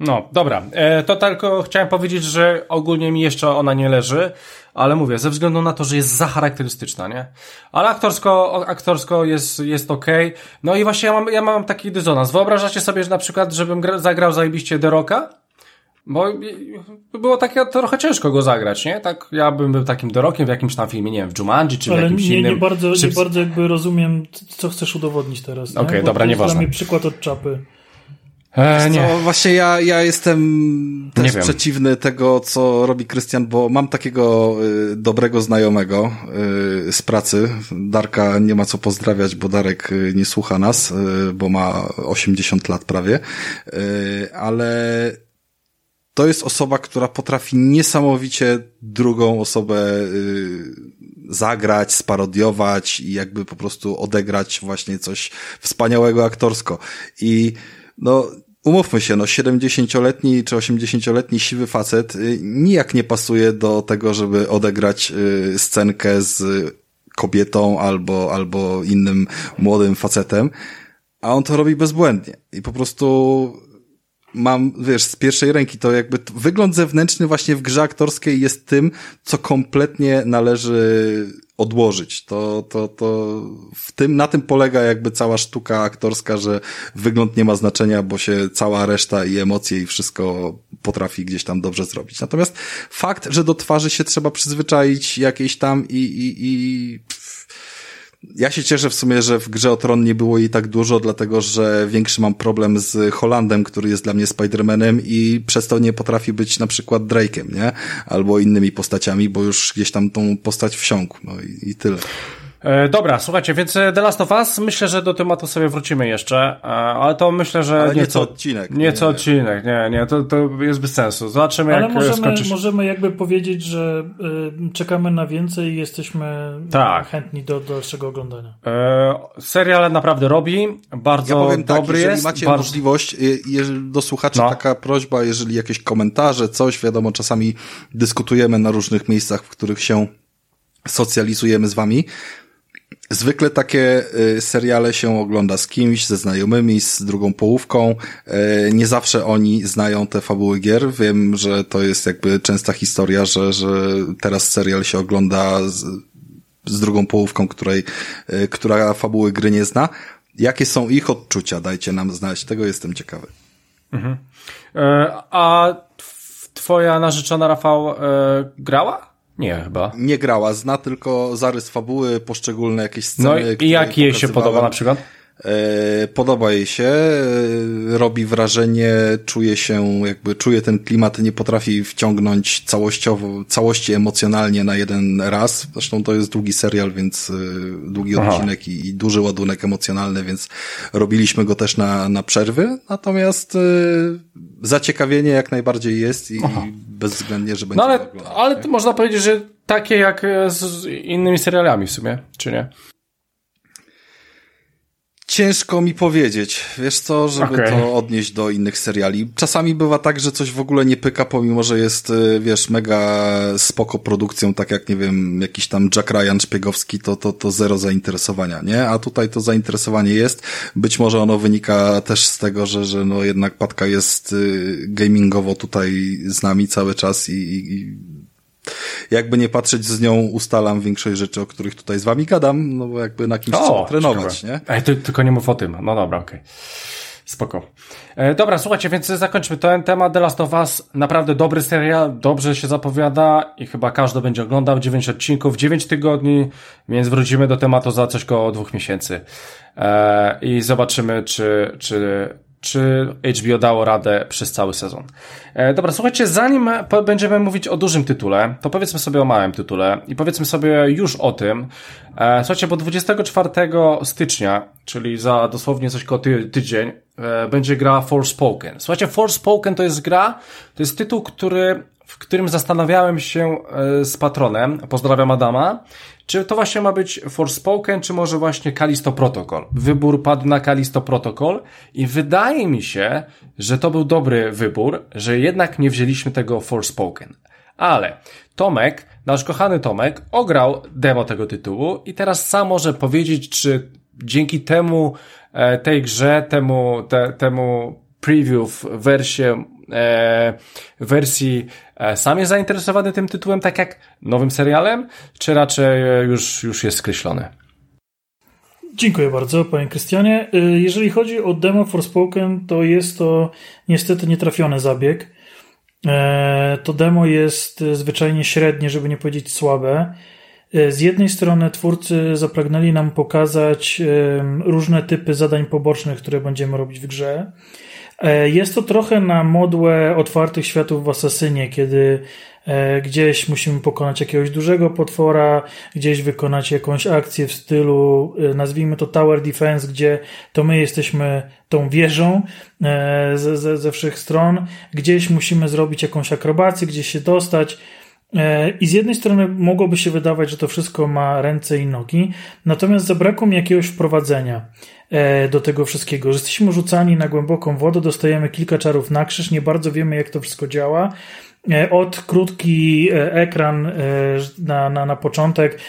No, dobra. E, to tylko chciałem powiedzieć, że ogólnie mi jeszcze ona nie leży, ale mówię, ze względu na to, że jest za charakterystyczna, nie? Ale aktorsko, aktorsko jest, jest okej. No i właśnie ja mam, ja mam taki dysonans. Wyobrażacie sobie, że na przykład, żebym gra, zagrał zajebiście The Rocka? Bo było takie trochę ciężko go zagrać, nie? Tak, ja bym był takim dorokiem w jakimś tam filmie, nie wiem, w Jumanji czy Ale w jakimś nie, innym. nie bardzo, czy... nie bardzo jakby rozumiem, co chcesz udowodnić teraz. Okej, okay, dobra, to nieważne. Dla mnie przykład od czapy. E, nie. Co, właśnie ja, ja jestem też przeciwny tego, co robi Krystian, bo mam takiego y, dobrego znajomego y, z pracy. Darka nie ma co pozdrawiać, bo Darek y, nie słucha nas, y, bo ma 80 lat prawie, y, ale to jest osoba, która potrafi niesamowicie drugą osobę y, zagrać, sparodiować i jakby po prostu odegrać właśnie coś wspaniałego aktorsko. I no, umówmy się, no 70-letni czy 80-letni siwy facet y, nijak nie pasuje do tego, żeby odegrać y, scenkę z kobietą albo, albo innym młodym facetem, a on to robi bezbłędnie. I po prostu mam, wiesz, z pierwszej ręki to jakby wygląd zewnętrzny właśnie w grze aktorskiej jest tym, co kompletnie należy odłożyć. To, to, to w tym, na tym polega jakby cała sztuka aktorska, że wygląd nie ma znaczenia, bo się cała reszta i emocje i wszystko potrafi gdzieś tam dobrze zrobić. Natomiast fakt, że do twarzy się trzeba przyzwyczaić jakiejś tam i, i, i ja się cieszę w sumie, że w grze o Tron nie było jej tak dużo, dlatego że większy mam problem z Holandem, który jest dla mnie Spider-Manem i przez to nie potrafi być na przykład Drake'em, nie? Albo innymi postaciami, bo już gdzieś tam tą postać wsiąkł, no i, i tyle. E, dobra, słuchajcie, więc e, The Last of Us, myślę, że do tematu sobie wrócimy jeszcze, e, ale to myślę, że ale nie co odcinek. Nie, co odcinek, nie, nie, to, to jest bez sensu. Zobaczymy, ale jak możemy, skończysz. możemy jakby powiedzieć, że y, czekamy na więcej i jesteśmy tak. chętni do dalszego oglądania. E, serial naprawdę robi, bardzo ja powiem tak, dobry jeżeli jest. macie bardzo... możliwość, do słuchaczy no. taka prośba, jeżeli jakieś komentarze, coś, wiadomo, czasami dyskutujemy na różnych miejscach, w których się socjalizujemy z wami, Zwykle takie y, seriale się ogląda z kimś, ze znajomymi, z drugą połówką. Y, nie zawsze oni znają te fabuły gier. Wiem, że to jest jakby częsta historia, że, że teraz serial się ogląda z, z drugą połówką, której, y, która fabuły gry nie zna. Jakie są ich odczucia? Dajcie nam znać. Tego jestem ciekawy. Mhm. E, a twoja narzeczona Rafał e, grała? Nie, chyba. Nie grała, zna tylko zarys fabuły, poszczególne jakieś sceny. No i jak jej się podoba na przykład? E, podoba jej się, e, robi wrażenie, czuje się, jakby czuje ten klimat, nie potrafi wciągnąć całościowo, całości emocjonalnie na jeden raz. Zresztą to jest długi serial, więc e, długi Aha. odcinek i, i, duży ładunek emocjonalny, więc robiliśmy go też na, na przerwy. Natomiast zaciekawienie jak najbardziej jest i, i bezwzględnie, że będzie. No ale, oglądać, ale można powiedzieć, że takie jak z innymi serialami w sumie, czy nie? Ciężko mi powiedzieć, wiesz co, żeby okay. to odnieść do innych seriali. Czasami bywa tak, że coś w ogóle nie pyka, pomimo, że jest, y, wiesz, mega spoko produkcją, tak jak, nie wiem, jakiś tam Jack Ryan szpiegowski, to, to, to zero zainteresowania, nie? A tutaj to zainteresowanie jest. Być może ono wynika też z tego, że, że no jednak Patka jest y, gamingowo tutaj z nami cały czas i, i jakby nie patrzeć z nią ustalam większość rzeczy, o których tutaj z wami gadam, no bo jakby na kimś o, trzeba trenować, ciekawe. nie? Ej, ty, tylko nie mów o tym. No dobra, okej. Okay. Spoko. E, dobra, słuchajcie, więc zakończmy ten temat. The Last of Us, naprawdę dobry serial, dobrze się zapowiada i chyba każdy będzie oglądał. 9 odcinków, 9 tygodni, więc wrócimy do tematu za coś koło dwóch miesięcy. E, I zobaczymy, czy, czy czy HBO dało radę przez cały sezon. E, dobra, słuchajcie, zanim będziemy mówić o dużym tytule, to powiedzmy sobie o małym tytule i powiedzmy sobie już o tym. E, słuchajcie, bo 24 stycznia, czyli za dosłownie coś koło ty tydzień, e, będzie gra Forspoken. Słuchajcie, Forspoken to jest gra, to jest tytuł, który w którym zastanawiałem się e, z patronem, pozdrawiam Adama, czy to właśnie ma być Forspoken, czy może właśnie Kalisto Protocol. Wybór padł na Kalisto Protocol i wydaje mi się, że to był dobry wybór, że jednak nie wzięliśmy tego Forspoken. Ale Tomek, nasz kochany Tomek, ograł demo tego tytułu i teraz sam może powiedzieć, czy dzięki temu, e, tej grze, temu, te, temu preview w wersji, e, wersji e, sam jest zainteresowany tym tytułem, tak jak nowym serialem, czy raczej już, już jest skreślony? Dziękuję bardzo, panie Krystianie. E, jeżeli chodzi o demo Forspoken, to jest to niestety nietrafiony zabieg. E, to demo jest zwyczajnie średnie, żeby nie powiedzieć słabe. E, z jednej strony twórcy zapragnęli nam pokazać różne typy zadań pobocznych, które będziemy robić w grze. E, jest to trochę na modłę otwartych światów w Asasynie, kiedy gdzieś musimy pokonać jakiegoś dużego potwora, gdzieś wykonać jakąś akcję w stylu, nazwijmy to Tower Defense, gdzie to my jesteśmy tą wieżą ze, ze, ze wszech stron, gdzieś musimy zrobić jakąś akrobację, gdzieś się dostać, E, I z jednej strony mogłoby się wydawać, że to wszystko ma ręce i nogi, natomiast zabrakło mi jakiegoś wprowadzenia e, do tego wszystkiego. Że jesteśmy rzucani na głęboką wodę, dostajemy kilka czarów na krzyż, nie bardzo wiemy, jak to wszystko działa. E, od krótki ekran na, na, na początek,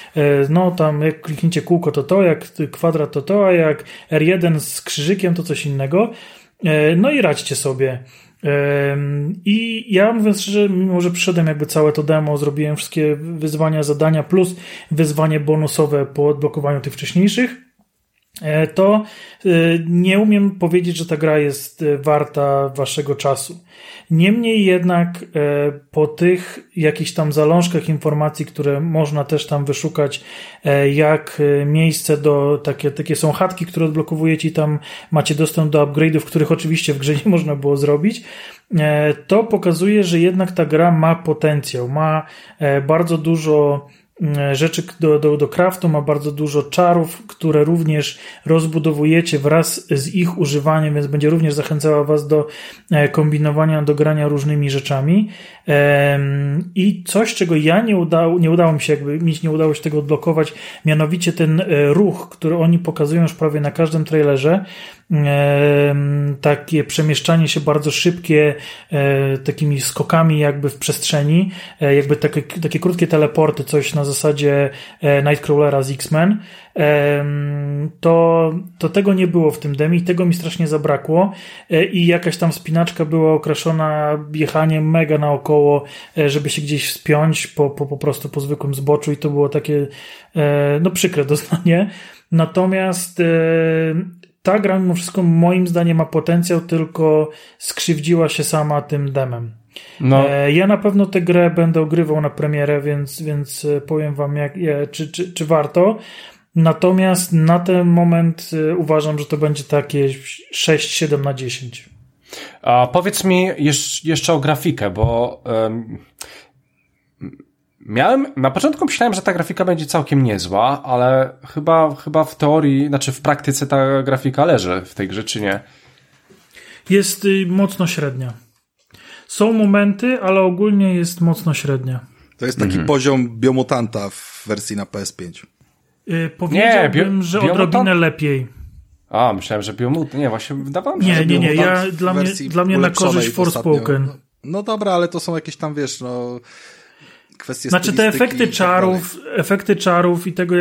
no tam jak kliknięcie kółko to to, jak kwadrat to to, a jak R1 z krzyżykiem to coś innego. No i radźcie sobie. I ja mówiąc szczerze, mimo że przyszedłem jakby całe to demo, zrobiłem wszystkie wyzwania, zadania plus wyzwanie bonusowe po odblokowaniu tych wcześniejszych, to e, nie umiem powiedzieć, że ta gra jest e, warta waszego czasu. Niemniej jednak e, po tych jakichś tam zalążkach informacji, które można też tam wyszukać, e, jak e, miejsce do, takie, takie są chatki, które odblokowujecie i tam macie dostęp do upgrade'ów, których oczywiście w grze nie można było zrobić, to pokazuje, że jednak ta gra ma potencjał, ma bardzo dużo E, rzeczy do, do, do craftu, ma bardzo dużo czarów, które również rozbudowujecie wraz z ich używaniem, więc będzie również zachęcała Was do e, kombinowania, do grania różnymi rzeczami. I coś, czego ja nie udało, nie udało mi się, jakby mi nie udało się tego odblokować, mianowicie ten e, ruch, który oni pokazują już prawie na każdym trailerze, takie przemieszczanie się bardzo szybkie, e, takimi skokami jakby w przestrzeni, e, jakby takie, takie krótkie teleporty, coś na zasadzie e, Nightcrawlera z X-Men, to, to tego nie było w tym demi tego mi strasznie zabrakło i jakaś tam spinaczka była okraszona jechaniem mega naokoło, żeby się gdzieś spiąć po, po, po prostu po zwykłym zboczu i to było takie no przykre doznanie. Natomiast ta gra mimo wszystko moim zdaniem ma potencjał, tylko skrzywdziła się sama tym demem. No. E, ja na pewno tę grę będę ogrywał na premierę, więc, więc e, powiem wam, jak, czy, czy, czy warto. Natomiast na ten moment e, uważam, że to będzie takie 6-7 na 10. A powiedz mi jeszcze o grafikę, bo um, Miałem, na początku myślałem, że ta grafika będzie całkiem niezła, ale chyba, chyba w teorii, znaczy w praktyce ta grafika leży w tej grze, czy nie? Jest y, mocno średnia. Są momenty, ale ogólnie jest mocno średnia. To jest taki mhm. poziom biomutanta w wersji na PS5. Yy, powiedziałbym, nie, bio, że odrobinę lepiej. A, myślałem, że biomutant. Nie, właśnie wydawało mi się, Nie, nie, nie. Ja, dla, mnie, dla mnie na korzyść Forspoken. No dobra, ale to są jakieś tam, wiesz, no kwestie Znaczy te efekty tak czarów, tak efekty czarów i tego,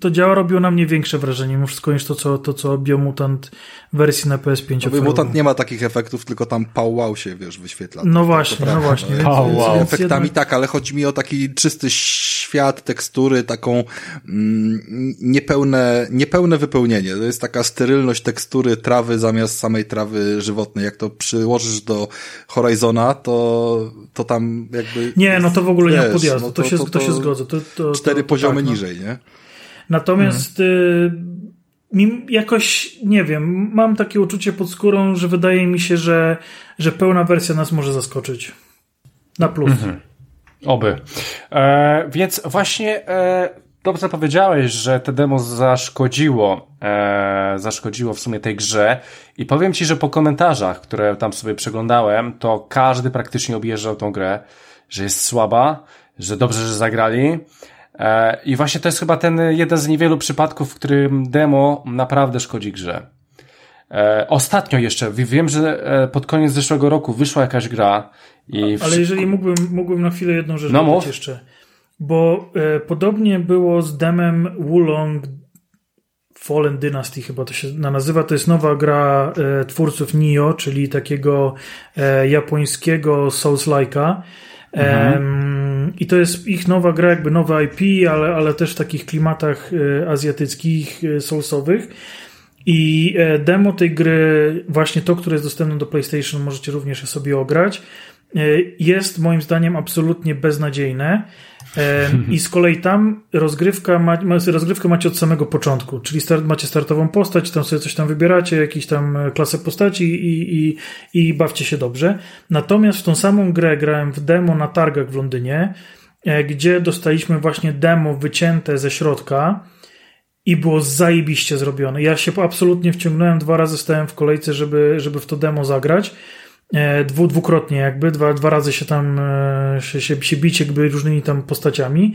to działa robiło na mnie większe wrażenie mimo wszystko niż to, co, to, co Biomutant wersji na PS5 no, Biomutant nie ma takich efektów, tylko tam pał wow się, wiesz, wyświetla. No tak, właśnie, no właśnie. No, wow, wow. Efektami jednak... tak, ale chodzi mi o taki czysty świat, tekstury, taką mm, niepełne, niepełne wypełnienie. To jest taka sterylność tekstury trawy zamiast samej trawy żywotnej. Jak to przyłożysz do Horizona, to, to tam jakby... Nie, no to w ogóle wiesz, nie podjazdu, no to, to, się, to, to, się zgodzę. To, to, cztery poziomy tak, no. niżej, nie? Natomiast mhm. y, jakoś, nie wiem, mam takie uczucie pod skórą, że wydaje mi się, że, że pełna wersja nas może zaskoczyć. Na plus. Mhm. Oby. E, więc właśnie e, dobrze powiedziałeś, że te demo zaszkodziło, e, zaszkodziło w sumie tej grze i powiem Ci, że po komentarzach, które tam sobie przeglądałem, to każdy praktycznie objeżdżał tą grę, że jest słaba, że dobrze, że zagrali. E, I właśnie to jest chyba ten jeden z niewielu przypadków, w którym demo naprawdę szkodzi grze. E, ostatnio jeszcze, wiem, że e, pod koniec zeszłego roku wyszła jakaś gra i... Ale jeżeli mógłbym, mógłbym na chwilę jedną rzecz no, jeszcze. Bo e, podobnie było z demem Wulong Fallen Dynasty chyba to się nazywa. To jest nowa gra e, twórców Nio, czyli takiego e, japońskiego Souls-like'a. Mhm. I to jest ich nowa gra, jakby nowa IP, ale, ale też w takich klimatach e, azjatyckich, e, soulsowych. I e, demo tej gry, właśnie to, które jest dostępne do PlayStation, możecie również sobie ograć. Jest moim zdaniem absolutnie beznadziejne. I z kolei tam rozgrywka, ma, rozgrywkę macie od samego początku, czyli start, macie startową postać, tam sobie coś tam wybieracie, jakieś tam klasę postaci i, i, i bawcie się dobrze. Natomiast w tą samą grę grałem w demo na targach w Londynie, gdzie dostaliśmy właśnie demo wycięte ze środka i było zajebiście zrobione. Ja się absolutnie wciągnąłem, dwa razy stałem w kolejce, żeby, żeby w to demo zagrać. E, dwu, dwukrotnie jakby, dwa, dwa razy się tam e, się, się, się bić jakby różnymi tam postaciami.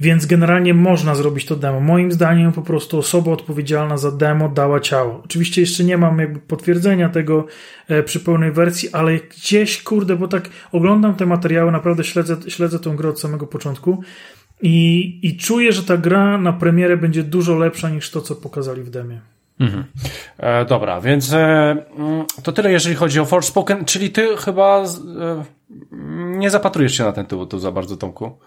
Więc generalnie można zrobić to demo. Moim zdaniem po prostu osoba odpowiedzialna za demo dała ciało. Oczywiście jeszcze nie mam jakby potwierdzenia tego e, przy pełnej wersji, ale gdzieś, kurde, bo tak oglądam te materiały, naprawdę śledzę, śledzę tą grę od samego początku i, I czuję, że ta gra na premierę będzie dużo lepsza niż to, co pokazali w demie. Mhm. E, dobra, więc e, mm, to tyle, jeżeli chodzi o Forspoken, czyli ty chyba e, nie zapatrujesz się na ten tytuł tu za bardzo, Tomku?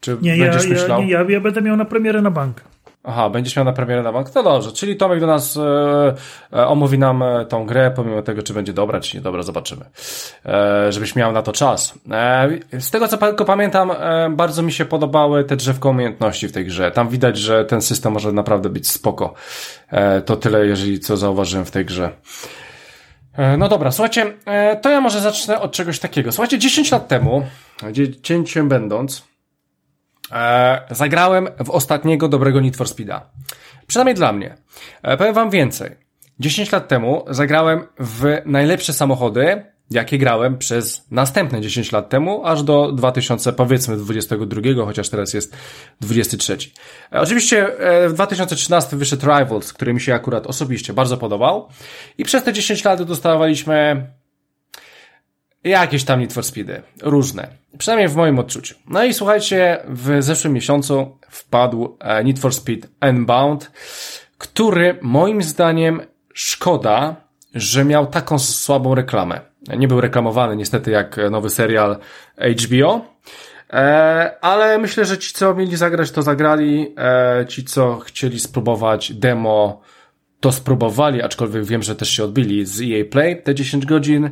Czy nie, będziesz ja, myślał? Ja, nie, ja, ja będę miał na premierę na bank. Aha, będziesz miał na premierę na bank? To dobrze, czyli Tomek do nas e, e, omówi nam e, tą grę, pomimo tego, czy będzie dobra, czy niedobra, zobaczymy. E, żebyś miał na to czas. E, z tego, co tylko pamiętam, e, bardzo mi się podobały te drzewko umiejętności w tej grze. Tam widać, że ten system może naprawdę być spoko. E, to tyle, jeżeli co zauważyłem w tej grze. E, no dobra, słuchajcie, to ja może zacznę od czegoś takiego. Słuchajcie, 10 lat temu, dziecięciem będąc, E, zagrałem w ostatniego dobrego Need for Speeda. Przynajmniej dla mnie. E, powiem wam więcej. 10 lat temu zagrałem w najlepsze samochody, jakie grałem przez następne 10 lat temu, aż do 2000, powiedzmy 22, chociaż teraz jest 23. E, oczywiście e, w 2013 wyszedł Rivals, który mi się akurat osobiście bardzo podobał i przez te 10 lat dostawaliśmy Jakieś tam Need for Speedy. Różne. Przynajmniej w moim odczuciu. No i słuchajcie, w zeszłym miesiącu wpadł e, Need for Speed Unbound, który moim zdaniem szkoda, że miał taką słabą reklamę. Nie był reklamowany niestety jak nowy serial HBO, e, ale myślę, że ci co mieli zagrać to zagrali, e, ci co chcieli spróbować demo to spróbowali, aczkolwiek wiem, że też się odbili z EA Play te 10 godzin.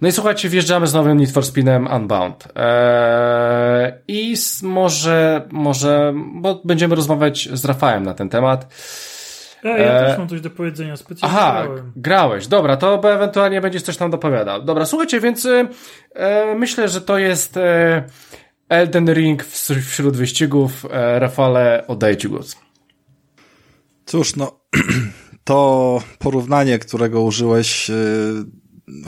No i słuchajcie, wjeżdżamy z nowym Need for Speedem Unbound. Eee, I może, może, bo będziemy rozmawiać z Rafałem na ten temat. Ja, ja eee, też mam coś do powiedzenia, specjalnie Aha, grałem. grałeś, dobra, to ewentualnie będziesz coś tam dopowiadał. Dobra, słuchajcie, więc e, myślę, że to jest e, Elden Ring wśród wyścigów. E, Rafale, oddaję Ci głos. Cóż, no to porównanie, którego użyłeś, y,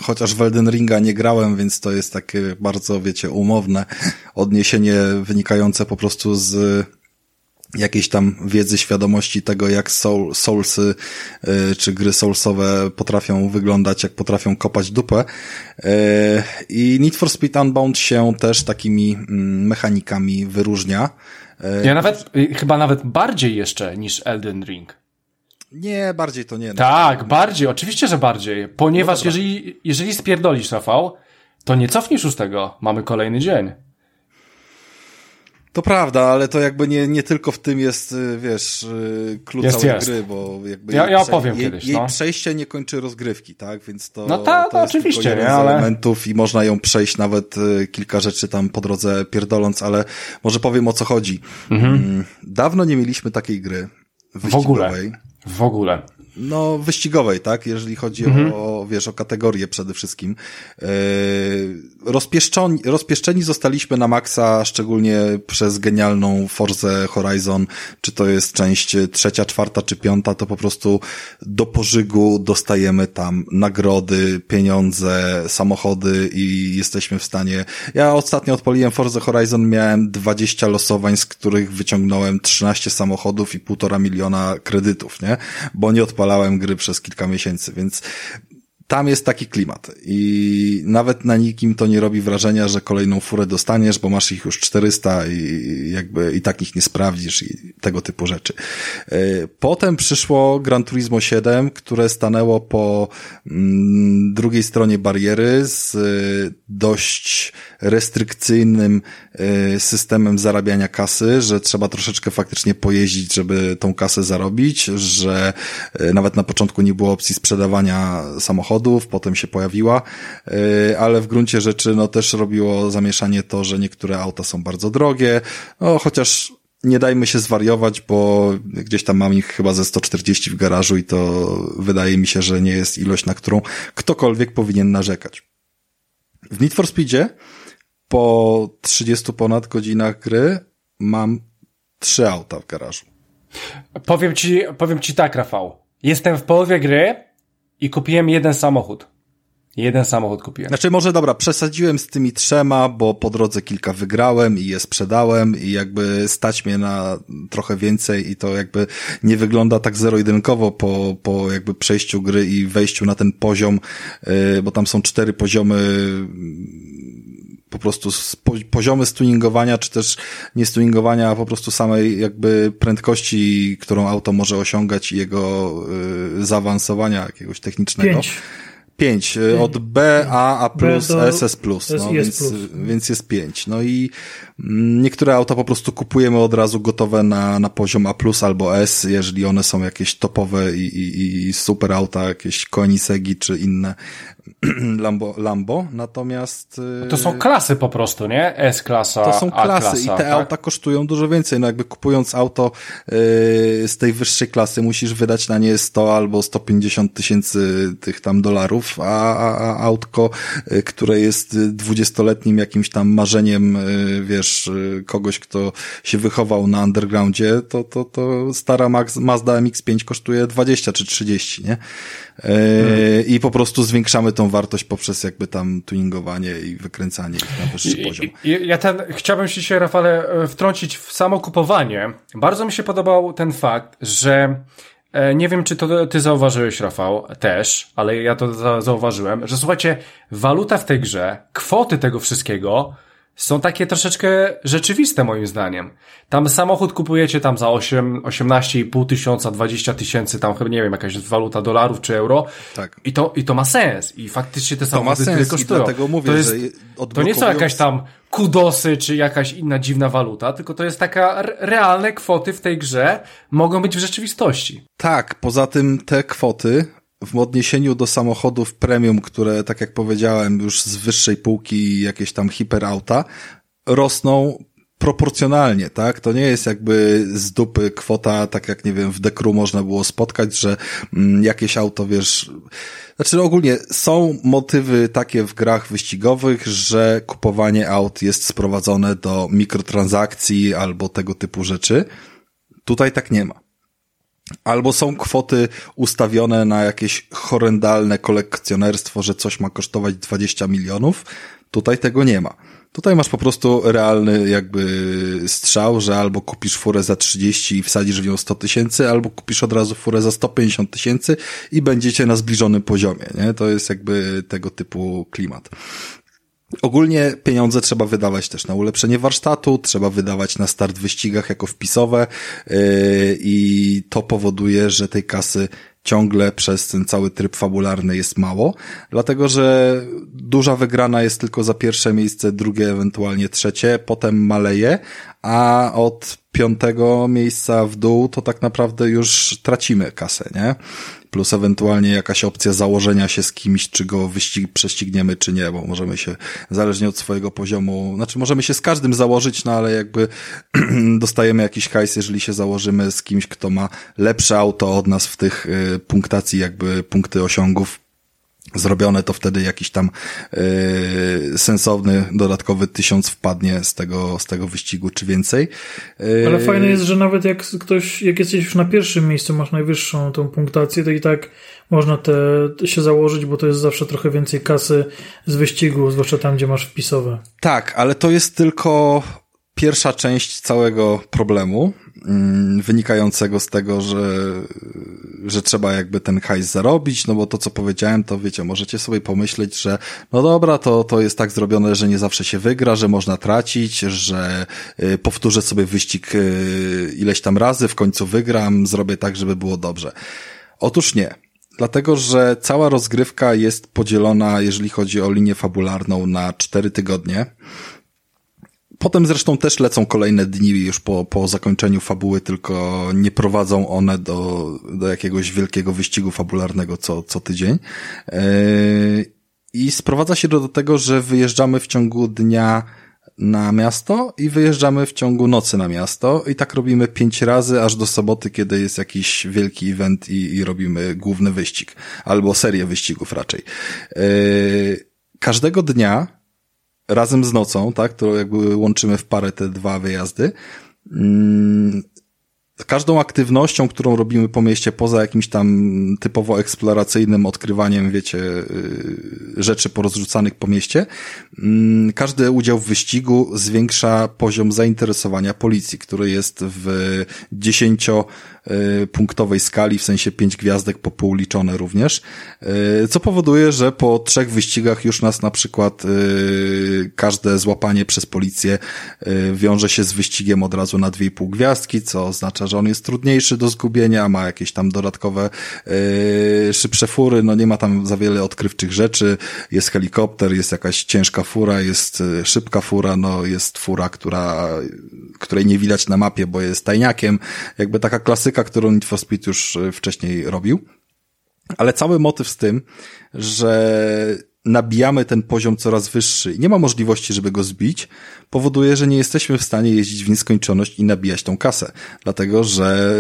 chociaż w Elden Ringa nie grałem, więc to jest takie bardzo, wiecie, umowne odniesienie wynikające po prostu z jakiejś tam wiedzy, świadomości tego, jak soul, Soulsy y, czy gry Soulsowe potrafią wyglądać, jak potrafią kopać dupę. Y, I Need for Speed Unbound się też takimi mm, mechanikami wyróżnia. Ja nawet, chyba nawet bardziej jeszcze niż Elden Ring. Nie, bardziej to nie. Tak, bardziej, oczywiście, że bardziej. Ponieważ no jeżeli, jeżeli spierdolisz, Rafał, to nie cofniesz już tego. Mamy kolejny dzień. To prawda, ale to jakby nie, nie tylko w tym jest, y, wiesz, y, klucz jest, całej jest. gry, bo jakby ja, ja opowiem jej, kiedyś, jej no. przejście nie kończy rozgrywki, tak? Więc to, no ta, to jest oczywiście, tylko jeden nie, ale... z elementów i można ją przejść nawet y, kilka rzeczy tam po drodze pierdoląc, ale może powiem o co chodzi. Mhm. Mm, dawno nie mieliśmy takiej gry wyścigowej. W ogóle. W ogóle. No, wyścigowej, tak? Jeżeli chodzi mhm. o, wiesz, o kategorię przede wszystkim. Yy, rozpieszczoni, rozpieszczeni zostaliśmy na maksa, szczególnie przez genialną Forze Horizon, czy to jest część trzecia, czwarta czy piąta, to po prostu do pożygu dostajemy tam nagrody, pieniądze, samochody i jesteśmy w stanie... Ja ostatnio odpaliłem Forza Horizon, miałem 20 losowań, z których wyciągnąłem 13 samochodów i półtora miliona kredytów, nie? Bo nie odpaliłem odpalałem gry przez kilka miesięcy, więc tam jest taki klimat i nawet na nikim to nie robi wrażenia, że kolejną furę dostaniesz, bo masz ich już 400 i jakby i tak ich nie sprawdzisz i tego typu rzeczy. E, potem przyszło Gran Turismo 7, które stanęło po mm, drugiej stronie bariery z e, dość restrykcyjnym e, systemem zarabiania kasy, że trzeba troszeczkę faktycznie pojeździć, żeby tą kasę zarobić, że nawet na początku nie było opcji sprzedawania samochodów, potem się pojawiła, yy, ale w gruncie rzeczy no też robiło zamieszanie to, że niektóre auta są bardzo drogie, no chociaż nie dajmy się zwariować, bo gdzieś tam mam ich chyba ze 140 w garażu i to wydaje mi się, że nie jest ilość, na którą ktokolwiek powinien narzekać. W Need for Speedzie po 30 ponad godzinach gry mam trzy auta w garażu. Powiem ci, powiem ci tak, Rafał. Jestem w połowie gry i kupiłem jeden samochód. Jeden samochód kupiłem. Znaczy może dobra, przesadziłem z tymi trzema, bo po drodze kilka wygrałem i je sprzedałem i jakby stać mnie na trochę więcej i to jakby nie wygląda tak zero-jedynkowo po, po jakby przejściu gry i wejściu na ten poziom, yy, bo tam są cztery poziomy po prostu poziomy stuningowania, czy też nie stuningowania, a po prostu samej jakby prędkości, którą auto może osiągać i jego y, zaawansowania jakiegoś technicznego. Pięć. Pięć. Y, od B, A, A+, plus, SS+. Plus, no, więc, plus. więc jest pięć. No i niektóre auta po prostu kupujemy od razu gotowe na, na poziom A+, albo S, jeżeli one są jakieś topowe i, i, i super auta, jakieś Koenissegi czy inne Lambo, Lambo. Natomiast... Y, to są klasy po prostu, nie? S-klasa, To są klasy i te tak? auta kosztują dużo więcej. No jakby kupując auto yy, z tej wyższej klasy musisz wydać na nie 100 albo 150 tysięcy tych tam dolarów a, a, a autko, y, które jest dwudziestoletnim jakimś tam marzeniem, y, wiesz, y, kogoś, kto się wychował na undergroundzie, to, to, to stara Mazda MX-5 kosztuje 20 czy 30, nie? Hmm. I po prostu zwiększamy tą wartość poprzez jakby tam tuningowanie i wykręcanie ich na wyższy poziom. Ja ten, chciałbym się dzisiaj, Rafale, e, wtrącić w samo kupowanie. Bardzo mi się podobał ten fakt, że E, nie wiem, czy to ty zauważyłeś, Rafał, też, ale ja to zauważyłem, że słuchajcie, waluta w tej grze, kwoty tego wszystkiego są takie troszeczkę rzeczywiste moim zdaniem. Tam samochód kupujecie tam za 8, 18,5 tysiąca, 20 tysięcy, tam chyba nie wiem, jakaś waluta dolarów czy euro. Tak. I to, i to ma sens. I faktycznie te samochody tyle kosztują. Dlatego mówię, to, jest, że to nie są jakaś tam kudosy czy jakaś inna dziwna waluta, tylko to jest taka realne kwoty w tej grze mogą być w rzeczywistości. Tak, poza tym te kwoty w odniesieniu do samochodów premium, które, tak jak powiedziałem, już z wyższej półki jakieś tam hiperauta, rosną proporcjonalnie, tak? To nie jest jakby z dupy kwota, tak jak nie wiem, w Dekru można było spotkać, że mm, jakieś auto, wiesz, znaczy ogólnie są motywy takie w grach wyścigowych, że kupowanie aut jest sprowadzone do mikrotransakcji albo tego typu rzeczy. Tutaj tak nie ma. Albo są kwoty ustawione na jakieś horrendalne kolekcjonerstwo, że coś ma kosztować 20 milionów. Tutaj tego nie ma. Tutaj masz po prostu realny jakby strzał, że albo kupisz furę za 30 i wsadzisz w nią 100 tysięcy, albo kupisz od razu furę za 150 tysięcy i będziecie na zbliżonym poziomie, nie? To jest jakby tego typu klimat. Ogólnie pieniądze trzeba wydawać też na ulepszenie warsztatu, trzeba wydawać na start w wyścigach jako wpisowe yy, i to powoduje, że tej kasy ciągle przez ten cały tryb fabularny jest mało, dlatego że duża wygrana jest tylko za pierwsze miejsce, drugie, ewentualnie trzecie, potem maleje, a od piątego miejsca w dół to tak naprawdę już tracimy kasę, nie? plus ewentualnie jakaś opcja założenia się z kimś, czy go wyścig, prześcigniemy, czy nie, bo możemy się, zależnie od swojego poziomu, znaczy możemy się z każdym założyć, no ale jakby dostajemy jakiś hajs, jeżeli się założymy z kimś, kto ma lepsze auto od nas w tych y, punktacji, jakby punkty osiągów, zrobione, to wtedy jakiś tam yy, sensowny, dodatkowy tysiąc wpadnie z tego, z tego wyścigu, czy więcej. Yy... Ale fajne jest, że nawet jak ktoś, jak jesteś już na pierwszym miejscu, masz najwyższą tą punktację, to i tak można te, się założyć, bo to jest zawsze trochę więcej kasy z wyścigu, zwłaszcza tam, gdzie masz wpisowe. Tak, ale to jest tylko pierwsza część całego problemu, wynikającego z tego, że, że trzeba jakby ten hajs zarobić, no bo to co powiedziałem, to wiecie, możecie sobie pomyśleć, że no dobra, to, to jest tak zrobione, że nie zawsze się wygra, że można tracić, że y, powtórzę sobie wyścig y, ileś tam razy, w końcu wygram, zrobię tak, żeby było dobrze. Otóż nie. Dlatego, że cała rozgrywka jest podzielona, jeżeli chodzi o linię fabularną, na cztery tygodnie Potem zresztą też lecą kolejne dni już po, po zakończeniu fabuły, tylko nie prowadzą one do, do jakiegoś wielkiego wyścigu fabularnego co, co tydzień. I sprowadza się do tego, że wyjeżdżamy w ciągu dnia na miasto i wyjeżdżamy w ciągu nocy na miasto i tak robimy pięć razy aż do soboty, kiedy jest jakiś wielki event i, i robimy główny wyścig albo serię wyścigów raczej. Yy, każdego dnia razem z nocą, tak, to jakby łączymy w parę te dwa wyjazdy, yy, każdą aktywnością, którą robimy po mieście, poza jakimś tam typowo eksploracyjnym odkrywaniem, wiecie, y, rzeczy porozrzucanych po mieście, mm, każdy udział w wyścigu zwiększa poziom zainteresowania policji, który jest w dziesięcio punktowej skali, w sensie pięć gwiazdek po pół liczone również, y, co powoduje, że po trzech wyścigach już nas na przykład y, każde złapanie przez policję wiąże się z wyścigiem od razu na dwie pół gwiazdki, co oznacza, że on jest trudniejszy do zgubienia, ma jakieś tam dodatkowe szybsze fury, no nie ma tam za wiele odkrywczych rzeczy, jest helikopter, jest jakaś ciężka fura, jest szybka fura, no jest fura, która, której nie widać na mapie, bo jest tajniakiem, jakby taka klasyka muzyka, którą Need for Speed już e, wcześniej robił. Ale cały motyw z tym, że nabijamy ten poziom coraz wyższy i nie ma możliwości, żeby go zbić, powoduje, że nie jesteśmy w stanie jeździć w nieskończoność i nabijać tą kasę. Dlatego, że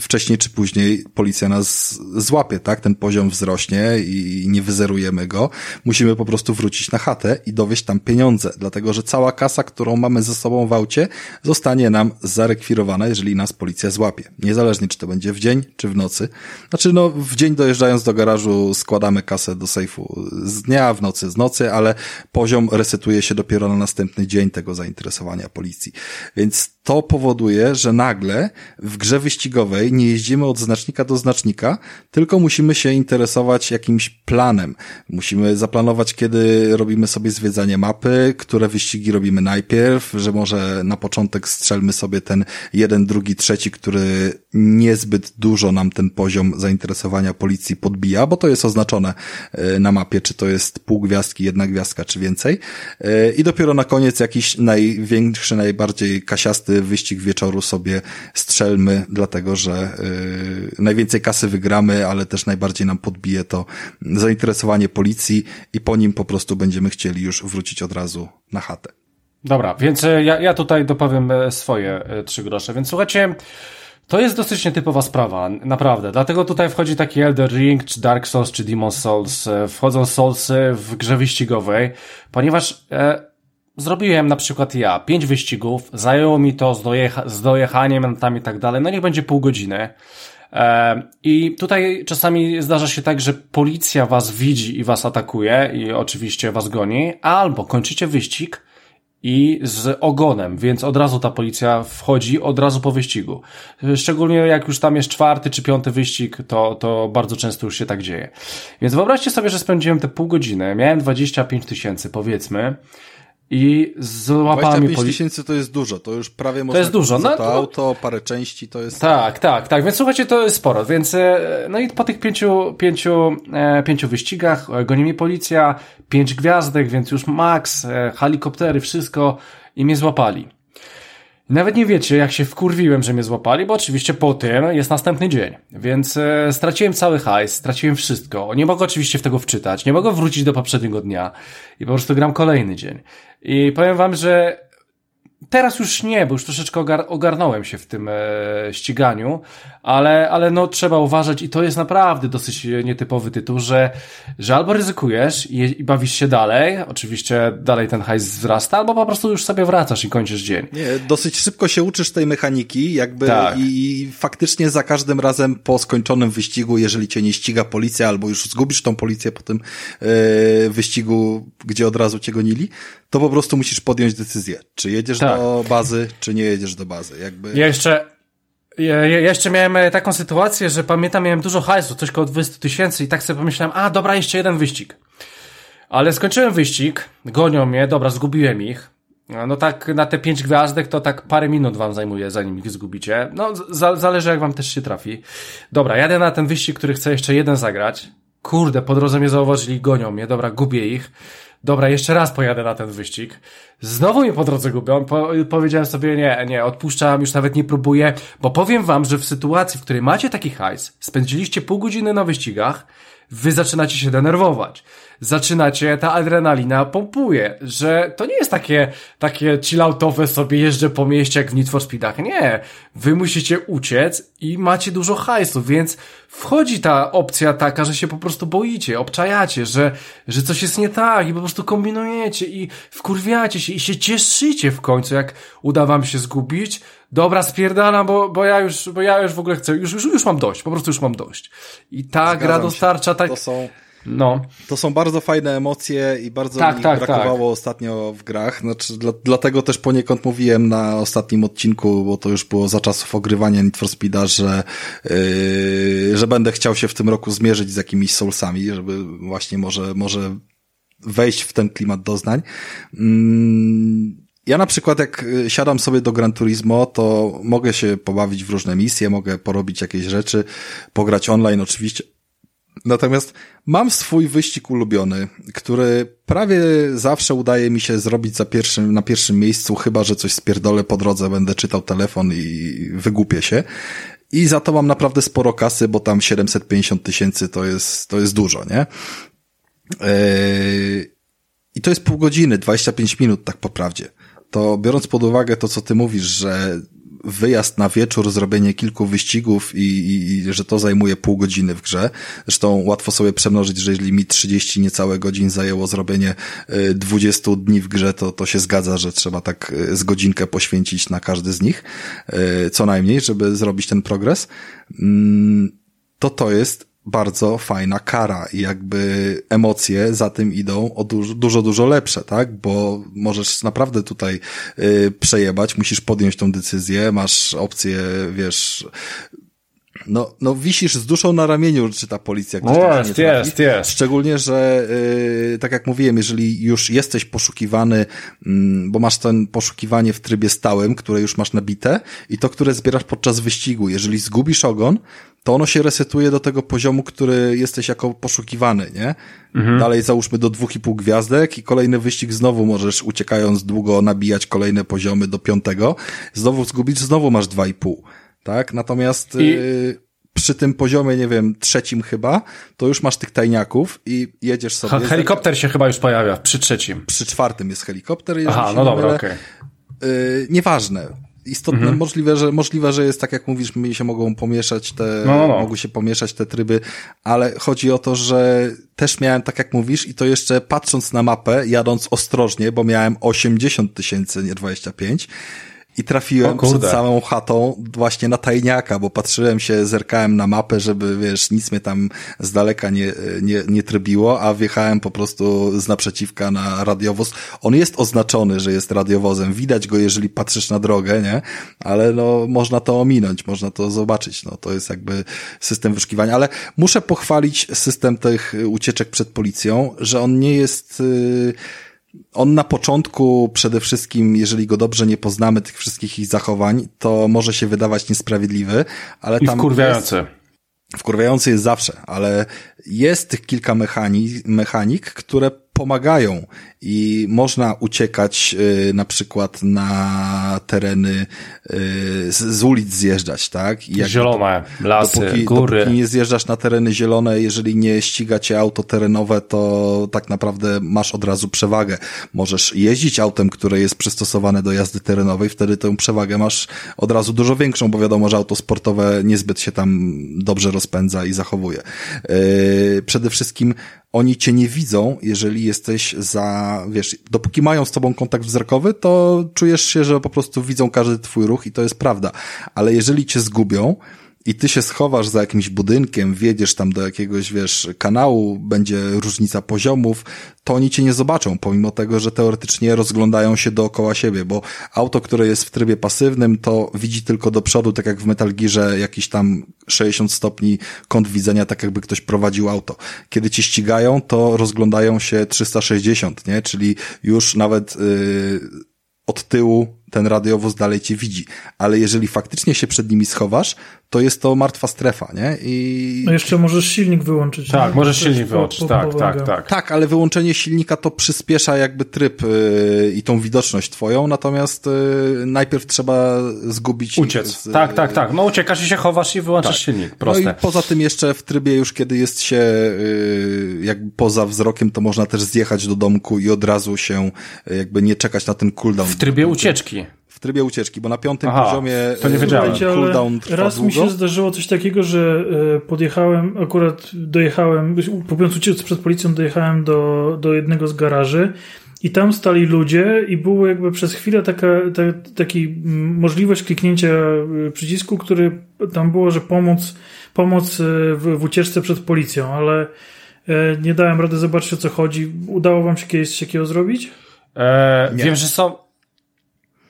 wcześniej czy później policja nas złapie, tak? Ten poziom wzrośnie i nie wyzerujemy go. Musimy po prostu wrócić na chatę i dowieść tam pieniądze, dlatego, że cała kasa, którą mamy ze sobą w aucie, zostanie nam zarekwirowana, jeżeli nas policja złapie. Niezależnie, czy to będzie w dzień, czy w nocy. Znaczy, no, w dzień dojeżdżając do garażu składamy kasę do sejfu z dnia, w nocy z nocy, ale poziom resetuje się dopiero na następny dzień tego zainteresowania policji. Więc to powoduje, że nagle w grze wyścigowej nie jeździmy od znacznika do znacznika, tylko musimy się interesować jakimś planem. Musimy zaplanować, kiedy robimy sobie zwiedzanie mapy, które wyścigi robimy najpierw, że może na początek strzelmy sobie ten jeden, drugi, trzeci, który niezbyt dużo nam ten poziom zainteresowania policji podbija, bo to jest oznaczone e, na mapie, czy to jest pół gwiazdki, jedna gwiazdka, czy więcej. E, I dopiero na koniec jakiś największy, najbardziej kasiasty wyścig wieczoru sobie strzelmy, dlatego że yy, najwięcej kasy wygramy, ale też najbardziej nam podbije to zainteresowanie policji i po nim po prostu będziemy chcieli już wrócić od razu na chatę. Dobra, więc e, ja, ja tutaj dopowiem e, swoje e, trzy grosze. Więc słuchajcie, to jest dosyć nietypowa sprawa, naprawdę. Dlatego tutaj wchodzi taki Elder Ring, czy Dark Souls, czy Demon Souls. Wchodzą Soulsy w grze wyścigowej, ponieważ e, Zrobiłem na przykład ja pięć wyścigów, zajęło mi to z, dojecha z dojechaniem tam i tak dalej, no niech będzie pół godziny. E, I tutaj czasami zdarza się tak, że policja was widzi i was atakuje i oczywiście was goni, albo kończycie wyścig i z ogonem, więc od razu ta policja wchodzi od razu po wyścigu. Szczególnie jak już tam jest czwarty czy piąty wyścig, to, to bardzo często już się tak dzieje. Więc wyobraźcie sobie, że spędziłem te pół godziny, miałem 25 tysięcy powiedzmy, i z łapami... 25 tysięcy to jest dużo, to już prawie można to jest dużo. No, to auto, parę części to jest... Tak, tak, tak, więc słuchajcie, to jest sporo, więc e, no i po tych pięciu, pięciu, e, pięciu wyścigach e, goni mi policja, pięć gwiazdek, więc już max, helikoptery, wszystko i mnie złapali. Nawet nie wiecie, jak się wkurwiłem, że mnie złapali, bo oczywiście po tym jest następny dzień. Więc e, straciłem cały hajs, straciłem wszystko. Nie mogę oczywiście w tego wczytać, nie mogę wrócić do poprzedniego dnia i po prostu gram kolejny dzień. I powiem wam, że Teraz już nie, bo już troszeczkę ogar ogarnąłem się w tym e, ściganiu, ale, ale no trzeba uważać i to jest naprawdę dosyć nietypowy tytuł, że, że albo ryzykujesz i, i bawisz się dalej, oczywiście dalej ten hajs wzrasta, albo po prostu już sobie wracasz i kończysz dzień. Nie, dosyć szybko się uczysz tej mechaniki, jakby tak. i, i faktycznie za każdym razem po skończonym wyścigu, jeżeli cię nie ściga policja, albo już zgubisz tą policję po tym e, wyścigu, gdzie od razu cię gonili, to po prostu musisz podjąć decyzję, czy jedziesz tak. Do bazy, czy nie jedziesz do bazy. Jakby... Ja jeszcze, ja, ja jeszcze miałem e, taką sytuację, że pamiętam, miałem dużo hajsu, coś koło 20 tysięcy i tak sobie pomyślałem, a dobra, jeszcze jeden wyścig. Ale skończyłem wyścig, gonią mnie, dobra, zgubiłem ich. No tak na te pięć gwiazdek to tak parę minut wam zajmuje, zanim ich zgubicie. No za, zależy jak wam też się trafi. Dobra, jadę na ten wyścig, który chcę jeszcze jeden zagrać. kurde, po drodze mnie zauważyli, gonią mnie, dobra, gubię ich. Dobra, jeszcze raz pojadę na ten wyścig. Znowu mnie po drodze gubią. Po, powiedziałem sobie, nie, nie, odpuszczam, już nawet nie próbuję, bo powiem wam, że w sytuacji, w której macie taki hajs, spędziliście pół godziny na wyścigach, wy zaczynacie się denerwować. Zaczynacie, ta adrenalina pompuje, że to nie jest takie, takie chilloutowe sobie jeżdżę po mieście jak w Need for Speedach. Nie. Wy musicie uciec i macie dużo hajsu, więc wchodzi ta opcja taka, że się po prostu boicie, obczajacie, że, że coś jest nie tak i po prostu kombinujecie i wkurwiacie się i się cieszycie w końcu, jak uda wam się zgubić. Dobra, spierdalam, bo, bo ja już, bo ja już w ogóle chcę, już, już, już mam dość, po prostu już mam dość. I ta Zgadzam gra dostarcza tak... To są no. To są bardzo fajne emocje i bardzo tak, mi tak, brakowało tak. ostatnio w grach. Znaczy, dla, dlatego też poniekąd mówiłem na ostatnim odcinku, bo to już było za czasów ogrywania Need for Speeda, że, yy, że będę chciał się w tym roku zmierzyć z jakimiś soulsami, żeby właśnie może, może wejść w ten klimat doznań. Mm, ja na przykład jak siadam sobie do Gran Turismo, to mogę się pobawić w różne misje, mogę porobić jakieś rzeczy, pograć online oczywiście, Natomiast mam swój wyścig ulubiony, który prawie zawsze udaje mi się zrobić za pierwszym, na pierwszym miejscu, chyba że coś spierdolę po drodze, będę czytał telefon i wygłupię się. I za to mam naprawdę sporo kasy, bo tam 750 tysięcy to jest, to jest dużo, nie? Yy, I to jest pół godziny, 25 minut tak po prawdzie. To biorąc pod uwagę to, co ty mówisz, że wyjazd na wieczór, zrobienie kilku wyścigów i, i, i, że to zajmuje pół godziny w grze. Zresztą łatwo sobie przemnożyć, że jeżeli mi 30 niecałe godzin zajęło zrobienie 20 y, dni w grze, to, to się zgadza, że trzeba tak y, z godzinkę poświęcić na każdy z nich, y, co najmniej, żeby zrobić ten progres. Mm, to to jest bardzo fajna kara i jakby emocje za tym idą o dużo, dużo, dużo lepsze, tak? Bo możesz naprawdę tutaj y, przejebać, musisz podjąć tą decyzję, masz opcję, wiesz, no, no wisisz z duszą na ramieniu, czy ta policja no jest, jest, jest. Szczególnie, że yy, tak jak mówiłem, jeżeli już jesteś poszukiwany, yy, bo masz ten poszukiwanie w trybie stałym, które już masz nabite i to, które zbierasz podczas wyścigu. Jeżeli zgubisz ogon, to ono się resetuje do tego poziomu, który jesteś jako poszukiwany, nie? Mhm. Dalej załóżmy do dwóch i pół gwiazdek i kolejny wyścig znowu możesz uciekając długo nabijać kolejne poziomy do piątego. Znowu zgubisz, znowu masz dwa i pół tak? Natomiast I... y, przy tym poziomie, nie wiem, trzecim chyba, to już masz tych tajniaków i jedziesz sobie. Helikopter się chyba już pojawia przy trzecim. Przy czwartym jest helikopter. Aha, no dobra, okej. Okay. Nieważne. Istotne, mhm. możliwe, że, możliwe, że jest tak jak mówisz, mi się mogą pomieszać te, no, no, no. mogą się pomieszać te tryby, ale chodzi o to, że też miałem tak jak mówisz i to jeszcze patrząc na mapę, jadąc ostrożnie, bo miałem 80 tysięcy, nie 25, i trafiłem przed samą chatą właśnie na tajniaka, bo patrzyłem się, zerkałem na mapę, żeby, wiesz, nic mnie tam z daleka nie, nie, nie trybiło, a wjechałem po prostu z naprzeciwka na radiowóz. On jest oznaczony, że jest radiowozem. Widać go, jeżeli patrzysz na drogę, nie? Ale no, można to ominąć, można to zobaczyć. No, to jest jakby system wyszukiwania. Ale muszę pochwalić system tych ucieczek przed policją, że on nie jest... Yy on na początku przede wszystkim, jeżeli go dobrze nie poznamy tych wszystkich ich zachowań, to może się wydawać niesprawiedliwy, ale I tam wkurwiający. Jest, wkurwiający jest zawsze, ale jest tych kilka mechanik, mechanik, które pomagają i można uciekać y, na przykład na tereny y, z, z, ulic zjeżdżać, tak? I zielone, lasy, dopóki, góry. Dopóki nie zjeżdżasz na tereny zielone, jeżeli nie ściga cię auto terenowe, to tak naprawdę masz od razu przewagę. Możesz jeździć autem, które jest przystosowane do jazdy terenowej, wtedy tę przewagę masz od razu dużo większą, bo wiadomo, że auto sportowe niezbyt się tam dobrze rozpędza i zachowuje. Yy, przede wszystkim oni cię nie widzą, jeżeli jesteś za, wiesz, dopóki mają z tobą kontakt wzrokowy, to czujesz się, że po prostu widzą każdy twój ruch i to jest prawda. Ale jeżeli cię zgubią, i ty się schowasz za jakimś budynkiem, wjedziesz tam do jakiegoś, wiesz, kanału, będzie różnica poziomów, to oni cię nie zobaczą, pomimo tego, że teoretycznie rozglądają się dookoła siebie, bo auto, które jest w trybie pasywnym, to widzi tylko do przodu, tak jak w Metal Gearze, jakiś tam 60 stopni kąt widzenia, tak jakby ktoś prowadził auto. Kiedy cię ścigają, to rozglądają się 360, nie? Czyli już nawet, yy, od tyłu ten radiowóz dalej cię widzi. Ale jeżeli faktycznie się przed nimi schowasz, to jest to martwa strefa, nie? I... No jeszcze możesz silnik wyłączyć. Tak, nie? możesz silnik po- wyłączyć, po- tak, pomaga. tak, tak. Tak, ale wyłączenie silnika to przyspiesza jakby tryb yy, i tą widoczność twoją, natomiast yy, najpierw trzeba zgubić... Uciec. z- Tak, tak, tak. No uciekasz i się chowasz i wyłączasz silnik. Proste. No i poza tym jeszcze w trybie już kiedy jest się yy, jakby poza wzrokiem, to można też zjechać do domku i od razu się yy, jakby nie czekać na ten cooldown. w trybie ucieczki. Trybie ucieczki, bo na piątym Aha, poziomie to nie yy, wiedziałem. Cooldown trwa raz mi długo. się zdarzyło coś takiego, że e, podjechałem, akurat dojechałem, próbując uciec przed policją, dojechałem do, do jednego z garaży i tam stali ludzie i było jakby przez chwilę taka, ta, taki możliwość kliknięcia e, przycisku, który tam było, że pomóc, pomóc e, w, w ucieczce przed policją, ale e, nie dałem rady zobaczyć o co chodzi. Udało wam się kiedyś coś takiego zrobić? E, Nie. wiem, że są...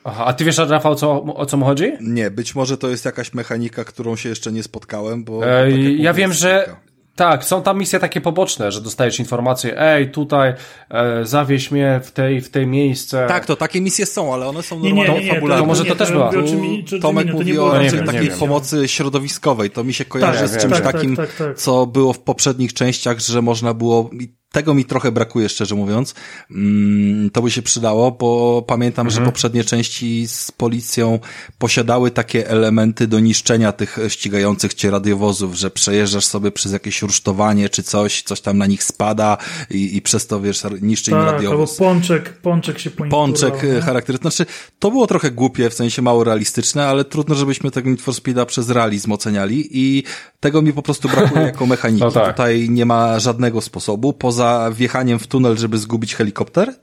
Aha, a ty wiesz, Rafał, co, o co mu chodzi? Nie, być może to jest jakaś mechanika, którą się jeszcze nie spotkałem, bo... E, tak ja wiem, że tak, są tam misje takie poboczne, że dostajesz informację, ej, tutaj e, zawieź mnie w tej, w tej miejsce. Tak, to takie misje są, ale one są Nie, nie, normalnie nie, nie, fabularne. To może to też ja była. mówię o czym- Tu czy- czy Tomek to mówi o nie raczej takiej pomocy środowiskowej. To mi się kojarzy Tak, z czymś wiem. takim, Tak, tak, tak. co było w poprzednich częściach, że można było... Tego mi trochę brakuje, szczerze mówiąc. Mm, To by się przydało, bo pamiętam, Mhm. że poprzednie części z policją posiadały takie elementy do niszczenia tych ścigających cię radiowozów, że przejeżdżasz sobie przez jakieś rusztowanie czy coś, coś tam na nich spada i, i przez to, wiesz, niszczy im Tak, albo radiowóz. pączek, pączek się po nich Pączek e, nie? charakterystyczny. Znaczy, to było trochę głupie, w sensie mało realistyczne, ale trudno, żebyśmy tego Need for Speeda przez realizm oceniali i tego mi po prostu brakuje jako mechaniki. No tak. Tutaj nie ma żadnego sposobu. Poza wjechaniem w tunel, żeby zgubić helikopter,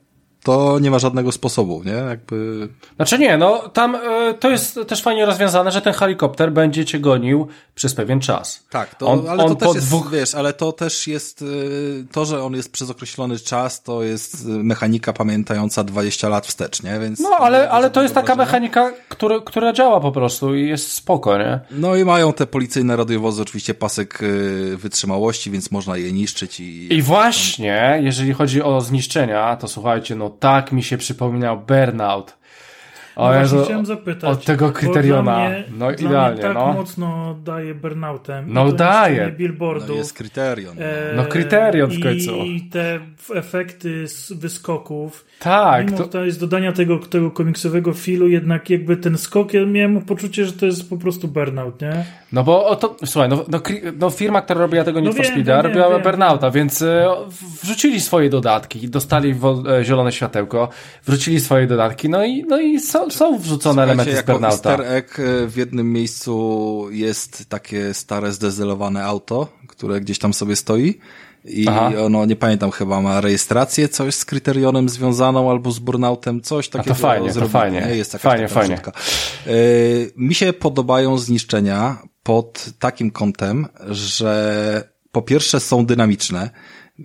to nie ma żadnego sposobu, nie? Jakby... Znaczy nie, no tam e, to jest też fajnie rozwiązane, że ten helikopter będzie cię gonił przez pewien czas. Tak, to, On- ale on to też jest, dwóch- wiesz, ale to też jest, y, to, że on jest przez określony czas, to jest y, mechanika pamiętająca 20 lat wstecz, nie? Więc No, ale, ale to jest taka mechanika, który, która działa po prostu i jest spoko, nie? No i mają te policyjne radiowozy oczywiście pasek y, wytrzymałości, więc można je niszczyć i... I właśnie, jeżeli chodzi o zniszczenia, to słuchajcie, no tak mi się przypominał Burnout. O No właśnie Jezu, chciałem zapytać. od tego kryteriona. Mnie, No idealnie, tak no. mocno daje burnoutem. No daje. Billboardów. No jest kryterion. no. e, No kryterion w końcu. I te efekty z wyskoków. Tak, Mimo to, to jest dodania tego, tego komiksowego filu, jednak jakby ten skok, ja miałem poczucie, że to jest po prostu burnout, nie? no bo o to, słuchaj, no, no, no firma, która robiła tego Need No for wiem, Speeda, wiem, robiła wiem, Burnouta, więc e, wrzucili swoje dodatki, dostali e, zielone światełko, wrzucili swoje dodatki, no i, no i są, są wrzucone elementy z Burnouta. egg y, w jednym miejscu jest takie stare zdezelowane auto, które gdzieś tam sobie stoi i Aha. ono, nie pamiętam, chyba ma rejestrację, coś z kryterionem związaną albo z burnoutem, coś takiego fajnie, to zrobili, fajnie. Nie? Jest Fajnie, taka fajnie. Y, mi się podobają zniszczenia pod takim kątem, że po pierwsze są dynamiczne,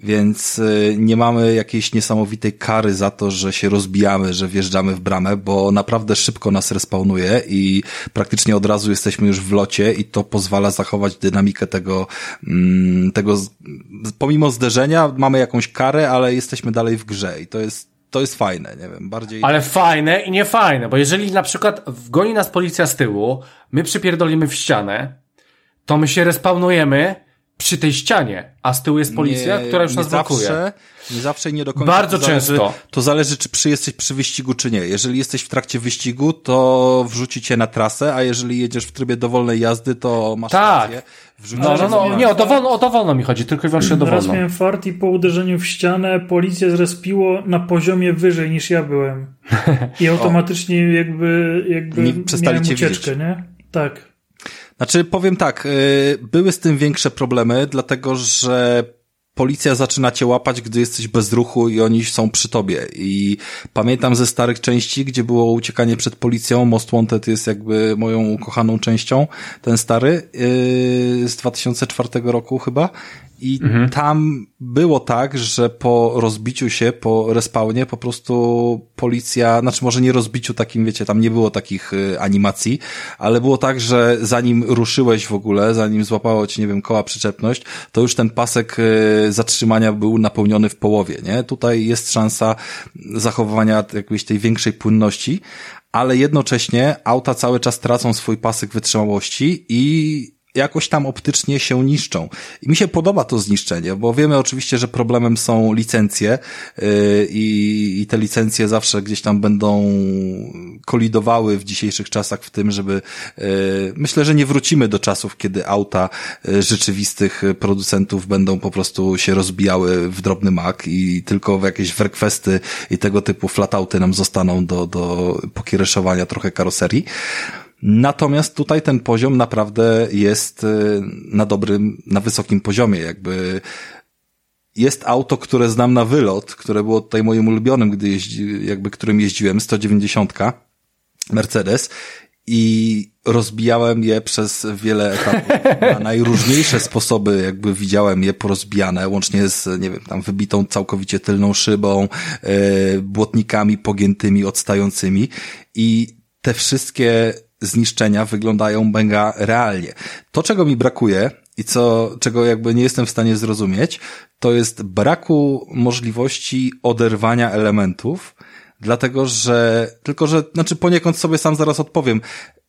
więc y, nie mamy jakiejś niesamowitej kary za to, że się rozbijamy, że wjeżdżamy w bramę, bo naprawdę szybko nas respawnuje i praktycznie od razu jesteśmy już w locie i to pozwala zachować dynamikę tego, mm, tego, pomimo zderzenia mamy jakąś karę, ale jesteśmy dalej w grze i to jest, to jest fajne, nie wiem, bardziej... Ale fajne i niefajne, bo jeżeli na przykład wgoni nas policja z tyłu, my przypierdolimy w ścianę, to my się respawnujemy przy tej ścianie, a z tyłu jest policja, Nie- która już nas blokuje. zawsze, Nie zawsze i nie do końca. Bardzo to zależy, często. To zależy, czy przy jesteś przy wyścigu, czy nie. Jeżeli jesteś w trakcie wyścigu, to wrzuci cię na trasę, a jeżeli jedziesz w trybie dowolnej jazdy, to masz Tak. rację. No, no, no, na- nie, o dowolno, o dowolno mi chodzi, tylko i wyłącznie o Raz dowolno. miałem fart i po uderzeniu w ścianę policję zrespiło na poziomie wyżej niż ja byłem. I automatycznie jakby, jakby Nie przestali miałem cię ucieczkę, widzieć. nie? Tak. Znaczy, powiem tak, y, były z tym większe problemy, dlatego że policja zaczyna cię łapać, gdy jesteś bez ruchu i oni są przy tobie. I pamiętam ze starych części, gdzie było uciekanie przed policją, Most Wanted jest jakby moją ukochaną częścią, ten stary, yy, z 2004 roku chyba. I tam było tak, że po rozbiciu się, po respawnie, po prostu policja, znaczy może nie rozbiciu takim, wiecie, tam nie było takich y, animacji, ale było tak, że zanim ruszyłeś w ogóle, zanim złapało ci, nie wiem, koła przyczepność, to już ten pasek y, zatrzymania był napełniony w połowie, nie? Tutaj jest szansa zachowania jakiejś tej większej płynności, ale jednocześnie auta cały czas tracą swój pasek wytrzymałości i jakoś tam optycznie się niszczą. I mi się podoba to zniszczenie, bo wiemy oczywiście, że problemem są licencje yy, i, te licencje zawsze gdzieś tam będą kolidowały w dzisiejszych czasach w tym, żeby yy, myślę, że nie wrócimy do czasów, kiedy auta yy, rzeczywistych producentów będą po prostu się rozbijały w drobny mak i tylko w jakieś werkwesty i tego typu flatauty nam zostaną do, do pokiereszowania trochę karoserii. Natomiast tutaj ten poziom naprawdę jest y, na dobrym, na wysokim poziomie, jakby jest auto, które znam na wylot, które było tutaj moim ulubionym, gdy jeździ, jakby którym jeździłem, 190 Mercedes i rozbijałem je przez wiele etapów. Na najróżniejsze sposoby jakby widziałem je porozbijane, łącznie z, nie wiem, tam wybitą całkowicie tylną szybą, yy, błotnikami pogiętymi, odstającymi i te wszystkie zniszczenia wyglądają mega realnie. To, czego mi brakuje i co, czego jakby nie jestem w stanie zrozumieć, to jest braku możliwości oderwania elementów, dlatego że, tylko że, znaczy poniekąd sobie sam zaraz odpowiem,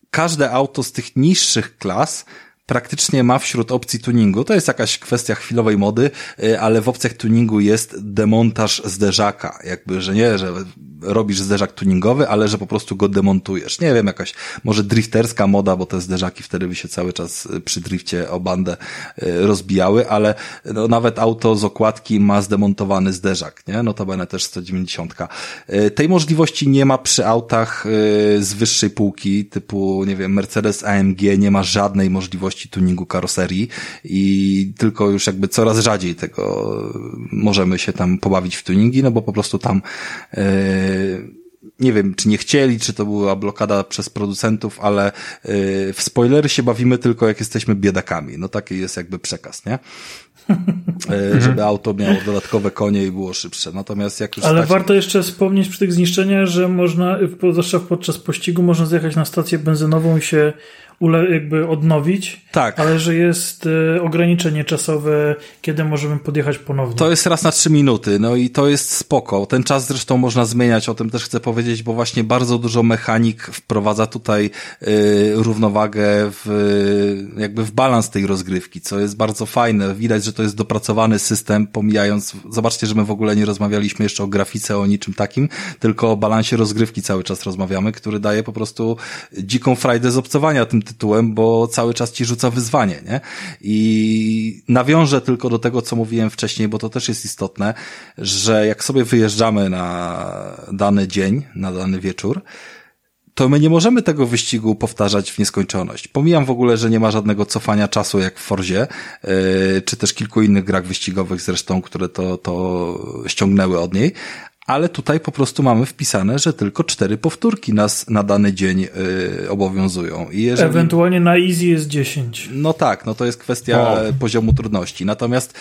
każde auto z tych niższych klas praktycznie ma wśród opcji tuningu. To jest jakaś kwestia chwilowej mody, y, ale w opcjach tuningu jest demontaż zderzaka. Jakby, że nie, że robisz zderzak tuningowy, ale że po prostu go demontujesz. Nie wiem, jakaś może drifterska moda, bo te zderzaki wtedy by się cały czas y, przy drifcie o bandę y, rozbijały, ale no, nawet auto z okładki ma zdemontowany zderzak, nie? Notabene też 190. Y, tej możliwości nie ma przy autach z wyższej półki, typu, nie wiem, Mercedes AMG nie ma żadnej możliwości tuningu karoserii i tylko już jakby coraz rzadziej tego możemy się tam pobawić w tuningi, no bo po prostu tam nie wiem, czy nie chcieli, czy to była blokada przez producentów, ale w spoilery się bawimy tylko jak jesteśmy biedakami. No taki jest jakby przekaz, nie? żeby auto miało dodatkowe konie i było szybsze. Natomiast jak już Ale stać... warto jeszcze wspomnieć przy tych zniszczeniach, że można, zwłaszcza podczas pościgu, można zjechać na stację benzynową i się ule, jakby odnowić, tak. ale że jest y, ograniczenie czasowe, kiedy możemy podjechać ponownie. To jest raz na trzy minuty, no i to jest spoko. Ten czas zresztą można zmieniać, o tym też chcę powiedzieć, bo właśnie bardzo dużo mechanik wprowadza tutaj y, równowagę w, jakby w balans tej rozgrywki, co jest bardzo fajne. Widać, że to jest dopracowany system, pomijając, zobaczcie, że my w ogóle nie rozmawialiśmy jeszcze o grafice, o niczym takim, tylko o balansie rozgrywki cały czas rozmawiamy, który daje po prostu dziką frajdę z obcowania tym tytułem, bo cały czas ci rzuca wyzwanie, nie? I nawiążę tylko do tego, co mówiłem wcześniej, bo to też jest istotne, że jak sobie wyjeżdżamy na dany dzień, na dany wieczór, to my nie możemy tego wyścigu powtarzać w nieskończoność. Pomijam w ogóle, że nie ma żadnego cofania czasu jak w Forzie, yy, czy też kilku innych grach wyścigowych zresztą, które to, to ściągnęły od niej, ale tutaj po prostu mamy wpisane, że tylko cztery powtórki nas na dany dzień yy, obowiązują. I jeżeli... Ewentualnie na easy jest 10. No tak, no to jest kwestia poziomu trudności. Natomiast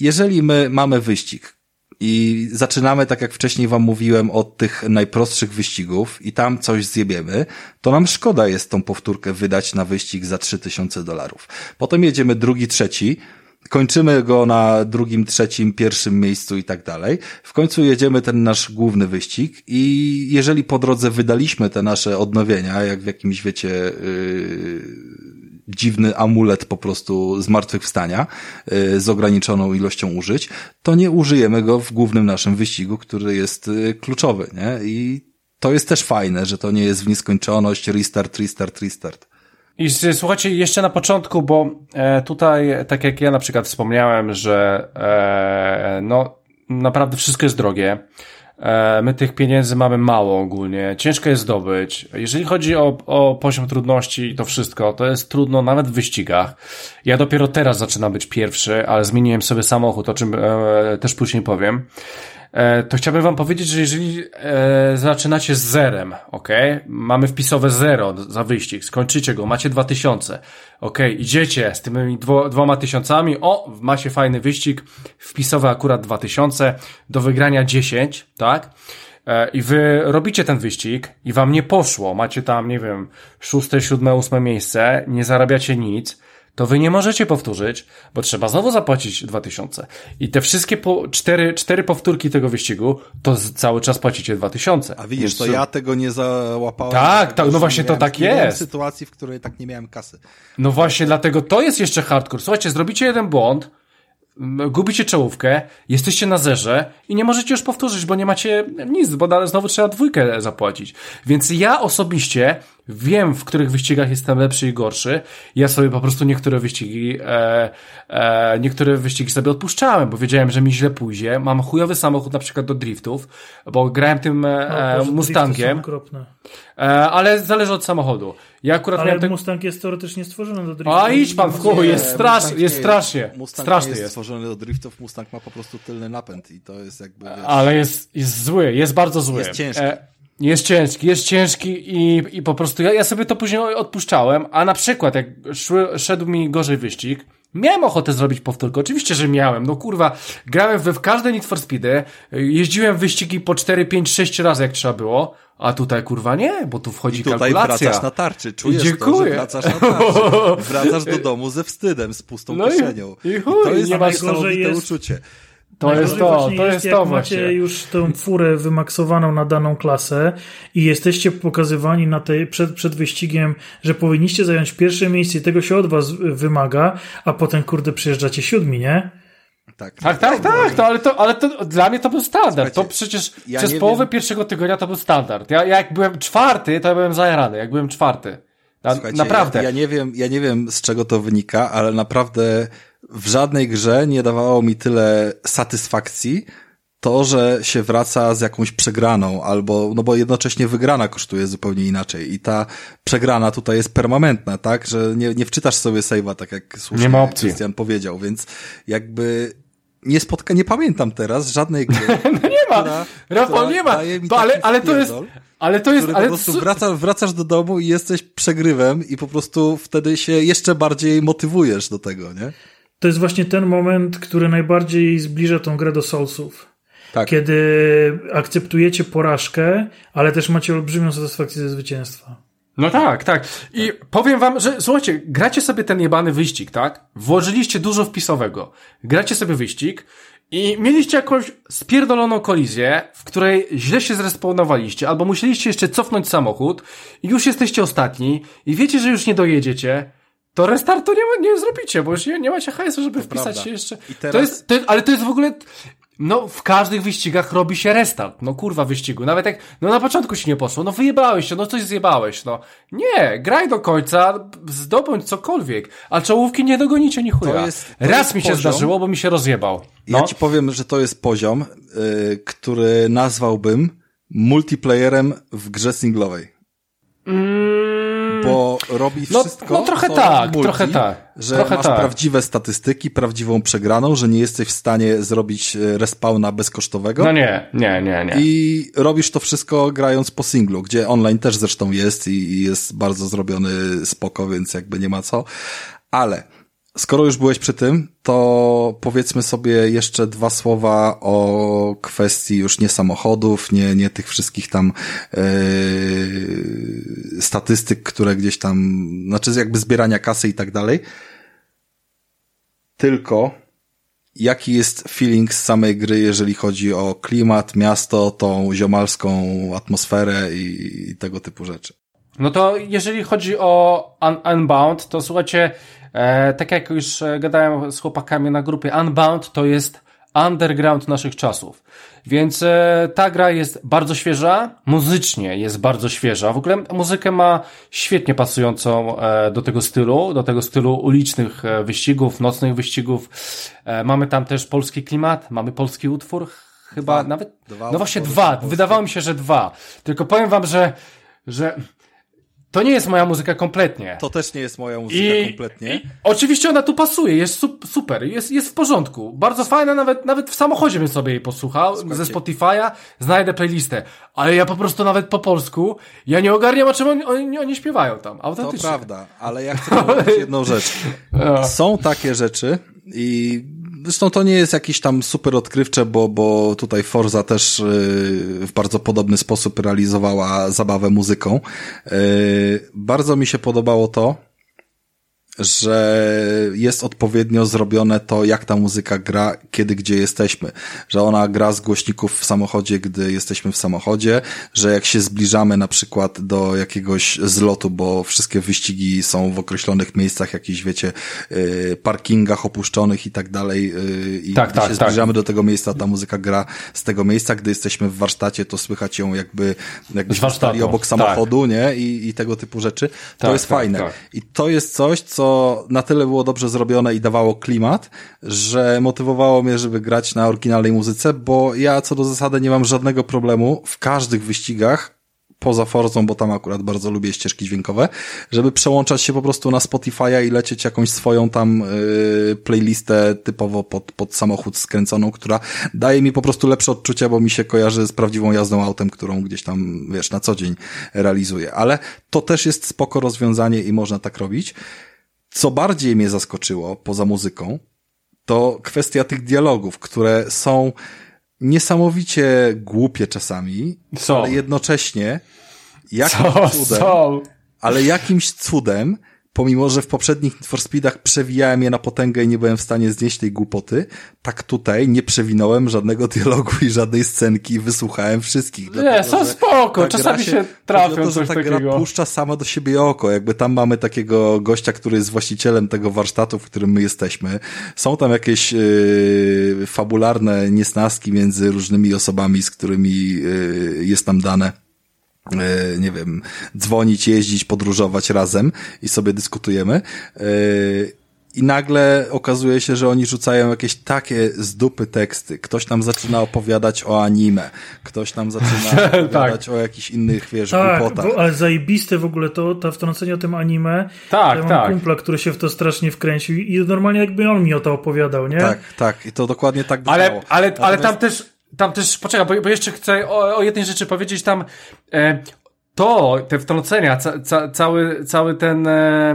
jeżeli my mamy wyścig i zaczynamy, tak jak wcześniej wam mówiłem, od tych najprostszych wyścigów i tam coś zjebiemy, to nam szkoda jest tą powtórkę wydać na wyścig za 3000 dolarów. Potem jedziemy drugi, trzeci, kończymy go na drugim, trzecim, pierwszym miejscu i tak dalej. W końcu jedziemy ten nasz główny wyścig i jeżeli po drodze wydaliśmy te nasze odnowienia, jak w jakimś, wiecie, yy, dziwny amulet po prostu zmartwychwstania yy, z ograniczoną ilością użyć, to nie użyjemy go w głównym naszym wyścigu, który jest yy, kluczowy, nie? I to jest też fajne, że to nie jest w nieskończoność, restart, restart, restart. I słuchajcie, jeszcze na początku, bo e, tutaj, tak jak ja na przykład wspomniałem, że e, no naprawdę wszystko jest drogie. E, my tych pieniędzy mamy mało ogólnie, ciężko jest zdobyć. Jeżeli chodzi o, o poziom trudności i to wszystko, to jest trudno nawet w wyścigach. Ja dopiero teraz zaczynam być pierwszy, ale zmieniłem sobie samochód, o czym e, też później powiem. E, to chciałbym wam powiedzieć, że jeżeli e, zaczynacie z zerem, ok, mamy wpisowe zero za wyścig, skończycie go, macie dwa tysiące, ok, idziecie z tymi dwo, dwoma tysiącami, o, macie fajny wyścig, wpisowe akurat dwa tysiące, do wygrania dziesięć, tak, e, i wy robicie ten wyścig i wam nie poszło, macie tam, nie wiem, szóste, siódme, ósme miejsce, nie zarabiacie nic, to wy nie możecie powtórzyć, bo trzeba znowu zapłacić 2000. I te wszystkie po, cztery, cztery powtórki tego wyścigu, to z, cały czas płacicie 2000. A widzisz, Więc, to ja tego nie załapałem. Tak, tak, no właśnie nie to tak jest. sytuacji, w której tak nie miałem kasy. No właśnie, dlatego to jest jeszcze hardcore. Słuchajcie, zrobicie jeden błąd, gubicie czołówkę, jesteście na zerze i nie możecie już powtórzyć, bo nie macie nic, bo znowu trzeba dwójkę zapłacić. Więc ja osobiście wiem, w których wyścigach jestem lepszy i gorszy. Ja sobie po prostu niektóre wyścigi, e, e, niektóre wyścigi sobie odpuszczałem, bo wiedziałem, że mi źle pójdzie. Mam chujowy samochód na przykład do driftów, bo grałem tym e, drifty Mustangiem, e, ale zależy od samochodu. Ja akurat Ale miałem tak... Mustang jest teoretycznie stworzony do driftu. A idź pan w Nie, jest strasznie, Mustang jest nie strasznie, Mustang straszny jest, jest. stworzony do driftów, Mustang ma po prostu tylny napęd i to jest jakby, wiesz, Ale jest, jest zły, jest bardzo zły. Jest ciężki. jest ciężki, jest ciężki i, i po prostu ja, ja sobie to później odpuszczałem, a na przykład jak szły, szedł mi gorzej wyścig, miałem ochotę zrobić powtórkę, oczywiście, że miałem, no kurwa, grałem we w każde Need for Speedy, jeździłem wyścigi po 4, 5, 6 razy jak trzeba było, a tutaj kurwa nie, bo tu wchodzi I tutaj kalkulacja. wracasz na tarczy, czujesz to, Dziękuję. że wracasz na tarczy. Wracasz do domu ze wstydem, z pustą No i- kieszenią. i chuj, to jest nie niesamowite jest- uczucie. To jest to, właśnie to jest, jest jak to macie właśnie. już tę furę wymaksowaną na daną klasę i jesteście pokazywani na tej, przed, przed wyścigiem, że powinniście zająć pierwsze miejsce i tego się od was wymaga, a potem kurde przyjeżdżacie siódmi, nie? Tak, Tak, tak, tak, to, ale, to, ale to dla mnie to był standard. To przecież ja przez połowę wiem- pierwszego tygodnia to był standard. Ja, ja jak byłem czwarty, to ja byłem zajarany, jak byłem czwarty. Na, naprawdę. Ja, ja, nie wiem, ja nie wiem z czego to wynika, ale naprawdę w żadnej grze nie dawało mi tyle satysfakcji to, że się wraca z jakąś przegraną, albo, no bo jednocześnie wygrana kosztuje zupełnie inaczej i ta przegrana tutaj jest permanentna, tak, że nie, nie wczytasz sobie save'a, tak jak słusznie Nie ma opcji. Christian powiedział, więc jakby nie spotka, nie pamiętam teraz żadnej gry, No nie ma, która- Rafał, która nie ma. daje mi To, ale, ale to jest, ale to jest, ale po prostu wraca, wracasz do domu i jesteś przegrywem i po prostu wtedy się jeszcze bardziej motywujesz do tego, nie? To jest właśnie ten moment, który najbardziej zbliża tą grę do Soulsów. Tak. Kiedy akceptujecie porażkę, ale też macie olbrzymią satysfakcję ze zwycięstwa. No tak, tak. I powiem wam, że słuchajcie, gracie sobie ten jebany wyścig, tak? Włożyliście dużo wpisowego. Gracie sobie wyścig i mieliście jakąś spierdoloną kolizję, w której źle się zrespawnowaliście, albo musieliście jeszcze cofnąć samochód i już jesteście ostatni i wiecie, że już nie dojedziecie, to restartu nie, ma- nie zrobicie, bo już nie, nie macie hajsu, żeby wpisać prawda. się jeszcze. I teraz- To jest, to jest, ale to jest w ogóle, no w każdych wyścigach robi się restart, no kurwa wyścigu, nawet jak, no na początku ci nie poszło, no wyjebałeś się, no coś zjebałeś, no. Nie, graj do końca, zdobądź cokolwiek, a czołówki nie dogonicie ni chuja. To jest- to Raz jest mi się poziom. zdarzyło, bo mi się rozjebał. No. Ja ci powiem, że to jest poziom, y, który nazwałbym multiplayerem w grze singlowej. Bo robi No- wszystko. no trochę tak, multi, trochę tak, Że trochę masz tak. prawdziwe statystyki, prawdziwą przegraną, że nie jesteś w stanie zrobić e, respawna bezkosztowego. No nie, nie, nie, nie. I robisz to wszystko grając po singlu, gdzie online też zresztą jest i i jest bardzo zrobiony spoko, więc jakby nie ma co. Ale skoro już byłeś przy tym, to powiedzmy sobie jeszcze dwa słowa o kwestii już nie samochodów, nie, nie tych wszystkich tam yy, statystyk, które gdzieś tam, znaczy jakby zbierania kasy i tak dalej. Tylko jaki jest feeling z samej gry, jeżeli chodzi o klimat, miasto, tą ziomalską atmosferę i, i tego typu rzeczy. No to jeżeli chodzi o Un Unbound, to słuchajcie, tak jak już e, gadałem z chłopakami na grupie, Unbound to jest underground naszych czasów. Więc e, ta gra jest bardzo świeża, muzycznie jest bardzo świeża. W ogóle muzykę ma świetnie pasującą e, do tego stylu, do tego stylu ulicznych e, wyścigów, nocnych wyścigów. E, mamy tam też polski klimat, mamy polski utwór, chyba Dwa. nawet. Dwa no właśnie dwa. polskie. Wydawało mi się, że dwa. Tylko powiem wam, że, że to nie jest moja muzyka kompletnie. To też nie jest moja muzyka kompletnie. I oczywiście ona tu pasuje, jest sup, super, jest, jest w porządku. Bardzo fajna, nawet, nawet w samochodzie bym sobie jej posłuchał, ze Spotify'a, znajdę playlistę. Ale ja po prostu nawet po polsku, ja nie ogarniam, o czym oni, oni, oni śpiewają tam, To autentycznie. prawda, ale ja chcę powiedzieć jedną rzecz. Są takie rzeczy i zresztą to nie jest jakiś tam super odkrywcze, bo, bo tutaj Forza też yy, w bardzo podobny sposób realizowała zabawę muzyką. Yy, bardzo mi się podobało to, że jest odpowiednio zrobione to, jak ta muzyka gra, kiedy gdzie jesteśmy. Że ona gra z głośników w samochodzie, gdy jesteśmy w samochodzie, że jak się zbliżamy na przykład do jakiegoś zlotu, bo wszystkie wyścigi są w określonych miejscach, jakichś, wiecie, y, parkingach opuszczonych i tak dalej. Y, I tak, gdy tak, się tak. zbliżamy do tego miejsca, ta muzyka gra z tego miejsca. Gdy jesteśmy w warsztacie, to słychać ją jakby, jakbyśmy stali obok tak. samochodu, nie? I, I tego typu rzeczy. To Tak, jest tak, fajne. I to jest coś, co na tyle było dobrze zrobione i dawało klimat, że motywowało mnie, żeby grać na oryginalnej muzyce, bo ja co do zasady nie mam żadnego problemu w każdych wyścigach, poza Forzą, bo tam akurat bardzo lubię ścieżki dźwiękowe, żeby przełączać się po prostu na Spotify'a i lecieć jakąś swoją tam yy, playlistę typowo pod, pod samochód skręconą, która daje mi po prostu lepsze odczucia, bo mi się kojarzy z prawdziwą jazdą autem, którą gdzieś tam, wiesz, na co dzień realizuję. Ale to też jest spoko rozwiązanie i można tak robić. Co bardziej mnie zaskoczyło, poza muzyką, to kwestia tych dialogów, które są niesamowicie głupie czasami, Są. ale jednocześnie jakimś Co, cudem, co? ale jakimś cudem, pomimo że w poprzednich for Speedach przewijałem je na potęgę i nie byłem w stanie znieść tej głupoty, tak tutaj nie przewinąłem żadnego dialogu i żadnej scenki i wysłuchałem wszystkich. Nie, są że spoko, czasami gra się trafią to, że ta takiego. gra puszcza sama do siebie oko, jakby tam mamy takiego gościa, który jest właścicielem tego warsztatu, w którym my jesteśmy. Są tam jakieś yy, fabularne niesnaski między różnymi osobami, z którymi yy, jest nam dane nie wiem, dzwonić, jeździć, podróżować razem i sobie dyskutujemy. E, I nagle okazuje się, że oni rzucają jakieś takie z dupy teksty. Ktoś nam zaczyna opowiadać o anime. Ktoś nam zaczyna opowiadać o jakichś innych, wiesz, Tak, głupotach. bo, ale zajebiste w ogóle to, to wtrącenie o tym anime. Tak, ja mam tak. kumpla, który się w to strasznie wkręcił i normalnie jakby on mi o to opowiadał, nie? Tak, tak. I to dokładnie tak brzmiało. Ale, ale, ale Natomiast- tam też, tam też, poczekaj, bo, bo jeszcze chcę o, o jednej rzeczy powiedzieć. Tam, e, to, te wtrącenia, ca, ca, cały, cały ten, e,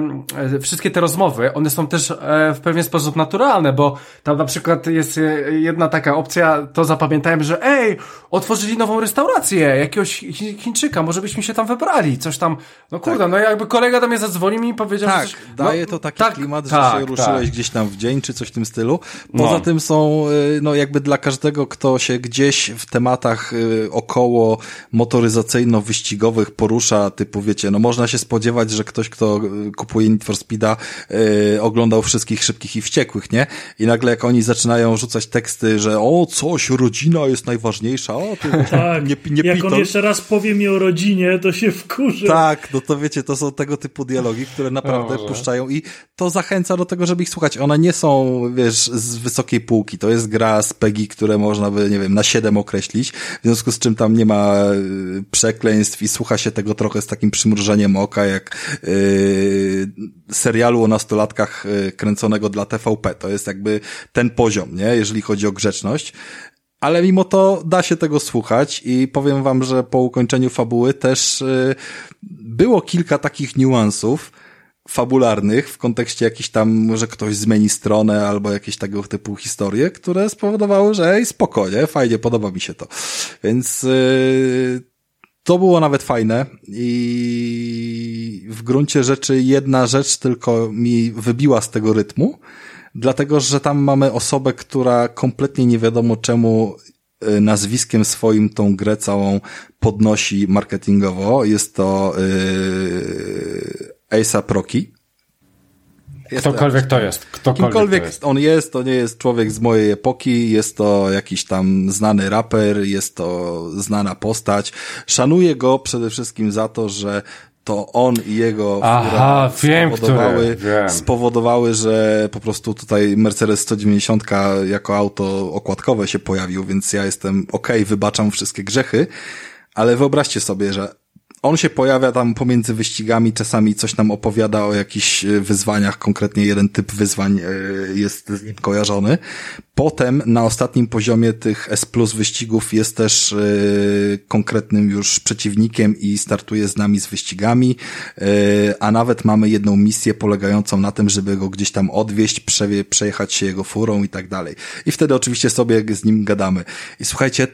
e, wszystkie te rozmowy, one są też e, w pewien sposób naturalne, bo tam na przykład jest e, jedna taka opcja, to zapamiętałem, że ej, otworzyli nową restaurację, jakiegoś Chi- Chińczyka, może byśmy się tam wybrali, coś tam, no kurde, no jakby kolega do mnie zadzwonił mi i powiedział, Tak, że coś, daje no, to taki tak, klimat, że tak, się ruszyłeś tak. gdzieś tam w dzień, czy coś w tym stylu. Poza No. tym są, y, no jakby dla każdego, kto się gdzieś w tematach około motoryzacyjno-wyścigowych porusza, typu wiecie, no można się spodziewać, że ktoś, kto y, kupuje Need for Speeda, y, oglądał wszystkich szybkich i wściekłych, nie? I nagle jak oni zaczynają rzucać teksty, że o, coś, rodzina jest najważniejsza, o, tu Tak, nie, nie jak pitol. on jeszcze raz powie mi o rodzinie, to się wkurzy. Tak, no to wiecie, to są tego typu dialogi, które naprawdę O Boże. puszczają i to zachęca do tego, żeby ich słuchać. One nie są, wiesz, z wysokiej półki. To jest gra z PEGI, które można by, nie wiem, na 7 określić, w związku z czym tam nie ma y, przekleństw i słucha się tego trochę z takim przymrużeniem oka, jak y, serialu o nastolatkach y, kręconego dla TVP. To jest jakby ten poziom, nie? Jeżeli chodzi o grzeczność. Ale mimo to da się tego słuchać i powiem wam, że po ukończeniu fabuły też y, było kilka takich niuansów fabularnych w kontekście jakiś tam, że ktoś zmieni stronę albo jakieś tego typu historie, które spowodowały, że ej, spokojnie, fajnie, podoba mi się to. Więc y, to było nawet fajne i w gruncie rzeczy jedna rzecz tylko mi wybiła z tego rytmu, dlatego że tam mamy osobę, która kompletnie nie wiadomo czemu y, nazwiskiem swoim tą grę całą podnosi marketingowo. Jest to yy, Rocky. Jest to Ktokolwiek to jest, ktokolwiek Kimkolwiek to jest. on jest, to nie jest człowiek z mojej epoki, jest to jakiś tam znany raper, jest to znana postać. Szanuję go przede wszystkim za to, że to on i jego Aha, wiem, spowodowały, który, wiem. spowodowały, że po prostu tutaj Mercedes 190 jako auto okładkowe się pojawił, więc ja jestem okej, okay, wybaczam wszystkie grzechy, ale wyobraźcie sobie, że on się pojawia tam pomiędzy wyścigami, czasami coś nam opowiada o jakichś e, wyzwaniach, konkretnie jeden typ wyzwań e, jest z nim kojarzony. Potem na ostatnim poziomie tych S plus wyścigów jest też e, konkretnym już przeciwnikiem i startuje z nami z wyścigami, a nawet mamy jedną misję polegającą na tym, żeby go gdzieś tam odwieźć, przewie, przejechać się jego furą i tak dalej. I wtedy oczywiście sobie z nim gadamy. I słuchajcie,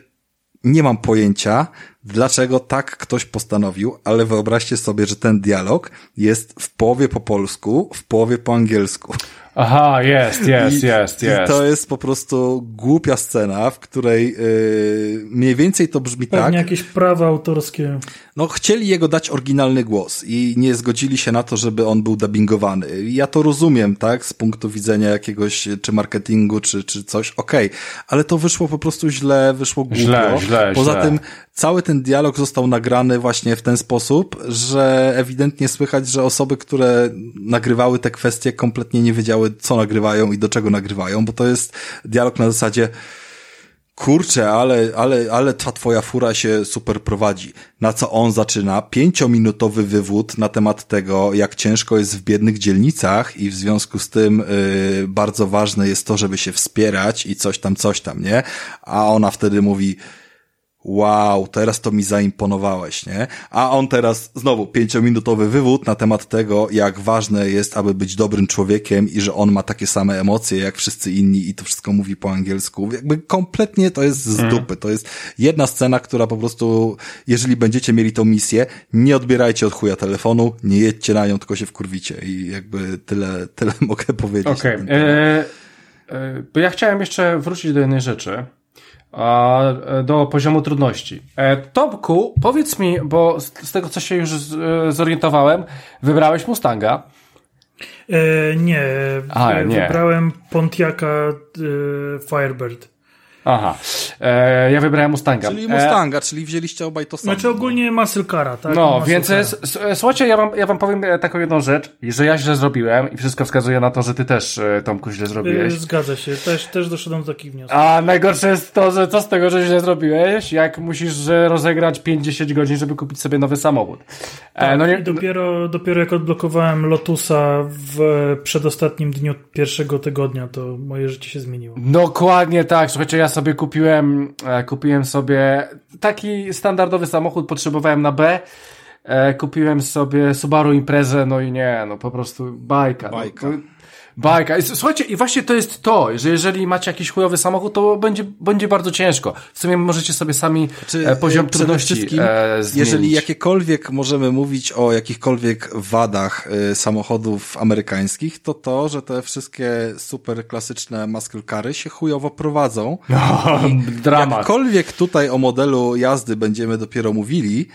Nie mam pojęcia, dlaczego tak ktoś postanowił, ale wyobraźcie sobie, że ten dialog jest w połowie po polsku, w połowie po angielsku. Aha, jest, jest, I, jest, I jest. to jest po prostu głupia scena, w której yy, mniej więcej to brzmi Pewnie tak. jakieś prawa autorskie. No, chcieli jego dać oryginalny głos i nie zgodzili się na to, żeby on był dubbingowany. Ja to rozumiem, tak, z punktu widzenia jakiegoś, czy marketingu, czy, czy coś, okej, okay. ale to wyszło po prostu źle, wyszło głupio. Źle, źle, Poza źle. tym cały ten dialog został nagrany właśnie w ten sposób, że ewidentnie słychać, że osoby, które nagrywały te kwestie kompletnie nie wiedziały, co nagrywają i do czego nagrywają, bo to jest dialog na zasadzie kurczę, ale, ale, ale ta twoja fura się super prowadzi. Na co on zaczyna pięciominutowy wywód na temat tego, jak ciężko jest w biednych dzielnicach i w związku z tym yy, bardzo ważne jest to, żeby się wspierać i coś tam, coś tam, nie? A ona wtedy mówi, wow, teraz to mi zaimponowałeś, nie? A on teraz znowu pięciominutowy wywód na temat tego, jak ważne jest, aby być dobrym człowiekiem i że on ma takie same emocje jak wszyscy inni i to wszystko mówi po angielsku. Jakby kompletnie to jest z dupy. To jest jedna scena, która po prostu, jeżeli będziecie mieli tą misję, nie odbierajcie od chuja telefonu, nie jedźcie na nią, tylko się wkurwicie i jakby tyle, tyle mogę powiedzieć. Okej. Okay. E, e, bo ja chciałem jeszcze wrócić do jednej rzeczy do poziomu trudności. E, Tomku, powiedz mi, bo z tego co się już zorientowałem, wybrałeś Mustanga. E, nie, nie, wybrałem Pontiaca e, Firebird. Aha. E, ja wybrałem Mustanga. Czyli Mustanga, e... czyli wzięliście obaj to samo. Znaczy ogólnie muscle cara, tak? No, muscle więc cara. słuchajcie, ja wam, ja wam powiem taką jedną rzecz, że ja źle zrobiłem i wszystko wskazuje na to, że ty też, Tomku, źle zrobiłeś. Zgadza się, też, też doszedłem do takich wniosków. A najgorsze jest to, że co z tego, że źle zrobiłeś, jak musisz rozegrać 5-10 godzin, żeby kupić sobie nowy samochód. Tak, no nie... dopiero, dopiero jak odblokowałem Lotusa w przedostatnim dniu pierwszego tygodnia, to moje życie się zmieniło. Dokładnie tak, słuchajcie, ja sobie kupiłem, kupiłem sobie taki standardowy samochód, potrzebowałem na B, kupiłem sobie Subaru Imprezę, no i nie, no po prostu bajka. Bajka. No, bajka. Słuchajcie, i właśnie to jest to, że jeżeli macie jakiś chujowy samochód, to będzie, będzie bardzo ciężko. W sumie możecie sobie sami Czy, poziom trudności e, Jeżeli jakiekolwiek możemy mówić o jakichkolwiek wadach e, samochodów amerykańskich, to to, że te wszystkie super klasyczne muscle cary się chujowo prowadzą. No, dramat. Jakkolwiek tutaj o modelu jazdy będziemy dopiero mówili,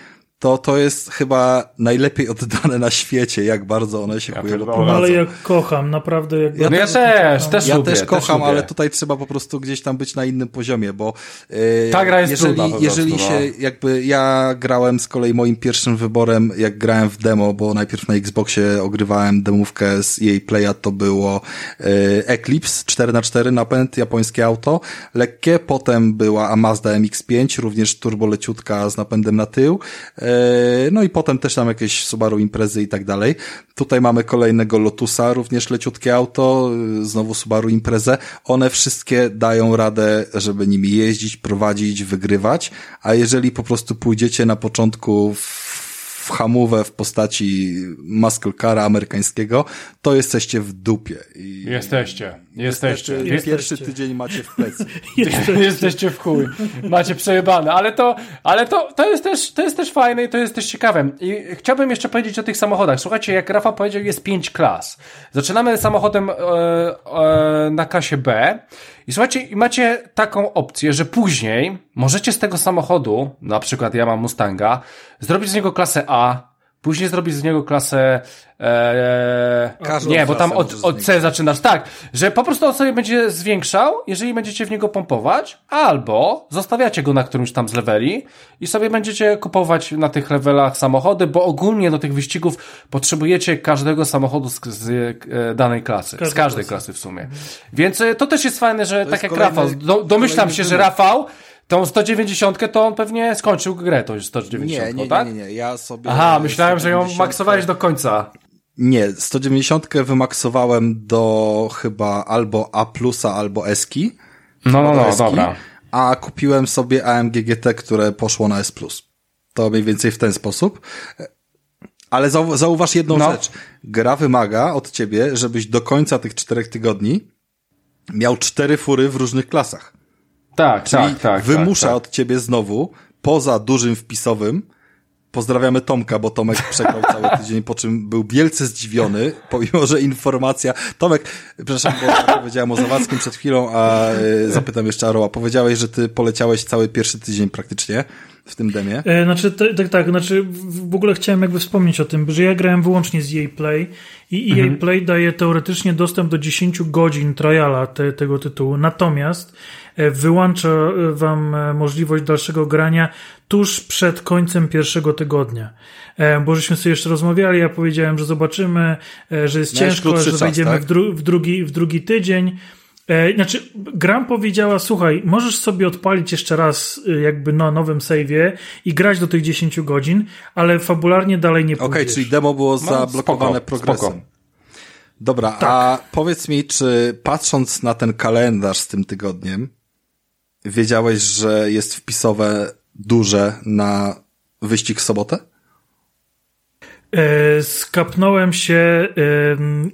to to jest chyba najlepiej oddane na świecie, jak bardzo one się ja chujowo. No ale ja kocham, naprawdę. Jak ja, no ja też, też Ja lubię, też kocham, też ale tutaj trzeba po prostu gdzieś tam być na innym poziomie, bo yy, Ta gra jest jeżeli, trudna jeżeli prostu, się, no. jakby ja grałem z kolei moim pierwszym wyborem, jak grałem w demo, bo najpierw na Xboxie ogrywałem demówkę z jej playa, to było yy, Eclipse 4x4 napęd, japońskie auto, lekkie, potem była Mazda MX-5, również turboleciutka z napędem na tył, yy, no i potem też tam jakieś Subaru imprezy i tak dalej. Tutaj mamy kolejnego Lotusa, również leciutkie auto, znowu Subaru imprezę. One wszystkie dają radę, żeby nimi jeździć, prowadzić, wygrywać, a jeżeli po prostu pójdziecie na początku w w hamówę w postaci muscle cara amerykańskiego, to jesteście w dupie. I jesteście. Jesteście. jesteście. Pierwszy tydzień macie w plecy. jesteście. jesteście w chuj. Macie przejebane. Ale to, ale to, to jest też, to jest też fajne i to jest też ciekawe. I chciałbym jeszcze powiedzieć o tych samochodach. Słuchajcie, jak Rafa powiedział, jest pięć klas. Zaczynamy samochodem e, e, na klasie B. I słuchajcie, i macie taką opcję, że później możecie z tego samochodu, na przykład ja mam Mustanga, zrobić z niego klasę A, później zrobić z niego klasę e, nie, bo tam od, od C zaczynasz. Tak, że po prostu on sobie będzie zwiększał, jeżeli będziecie w niego pompować, albo zostawiacie go na którymś tam z leveli i sobie będziecie kupować na tych levelach samochody, bo ogólnie do tych wyścigów potrzebujecie każdego samochodu z, z e, danej klasy. Z każdej klasy w sumie. Więc e, to też jest fajne, że To tak jak kolejny- Rafał, do, domyślam się, że. Rafał tą 190 to on pewnie skończył grę tą 190, Nie, nie, tak? nie, nie, nie. Ja sobie. Aha, myślałem, że ją 190 maksowałeś do końca. Nie, 190 wymaksowałem do chyba albo A plusa, albo Eski. No, no, no, dobra. A kupiłem sobie AMG GT, które poszło na S+. To mniej więcej w ten sposób. Ale zau zauważ jedną No. rzecz. Gra wymaga od ciebie, żebyś do końca tych czterech tygodni miał cztery fury w różnych klasach. Tak, Czyli tak, tak. wymusza tak, tak. od ciebie znowu, poza dużym wpisowym, pozdrawiamy Tomka, bo Tomek przegrał cały tydzień, po czym był wielce zdziwiony, pomimo, że informacja... Tomek, przepraszam, bo ja powiedziałem o Zawadzkim przed chwilą, a y, zapytam jeszcze Aroła. Powiedziałeś, że ty poleciałeś cały pierwszy tydzień praktycznie w tym demie. E, Znaczy, tak, tak, tak, znaczy w ogóle chciałem jakby wspomnieć o tym, że ja grałem wyłącznie z EA Play i EA Mhm. Play daje teoretycznie dostęp do 10 godzin triala te, tego tytułu, natomiast e, wyłącza e, wam e, możliwość dalszego grania tuż przed końcem pierwszego tygodnia. E, Bo żeśmy sobie jeszcze rozmawiali, ja powiedziałem, że zobaczymy, e, że jest Miałeś ciężko, że czas, wejdziemy tak? w, dru w, drugi, w drugi tydzień. E, Znaczy, Gram powiedziała, słuchaj, możesz sobie odpalić jeszcze raz jakby na nowym save'ie i grać do tych 10 godzin, ale fabularnie dalej nie Okej, pójdziesz. czyli demo było zablokowane spoko, progresem. spoko. Dobra, Tak. a powiedz mi, czy patrząc na ten kalendarz z tym tygodniem, wiedziałeś, że jest wpisowe duże na wyścig w sobotę? E, Skapnąłem się,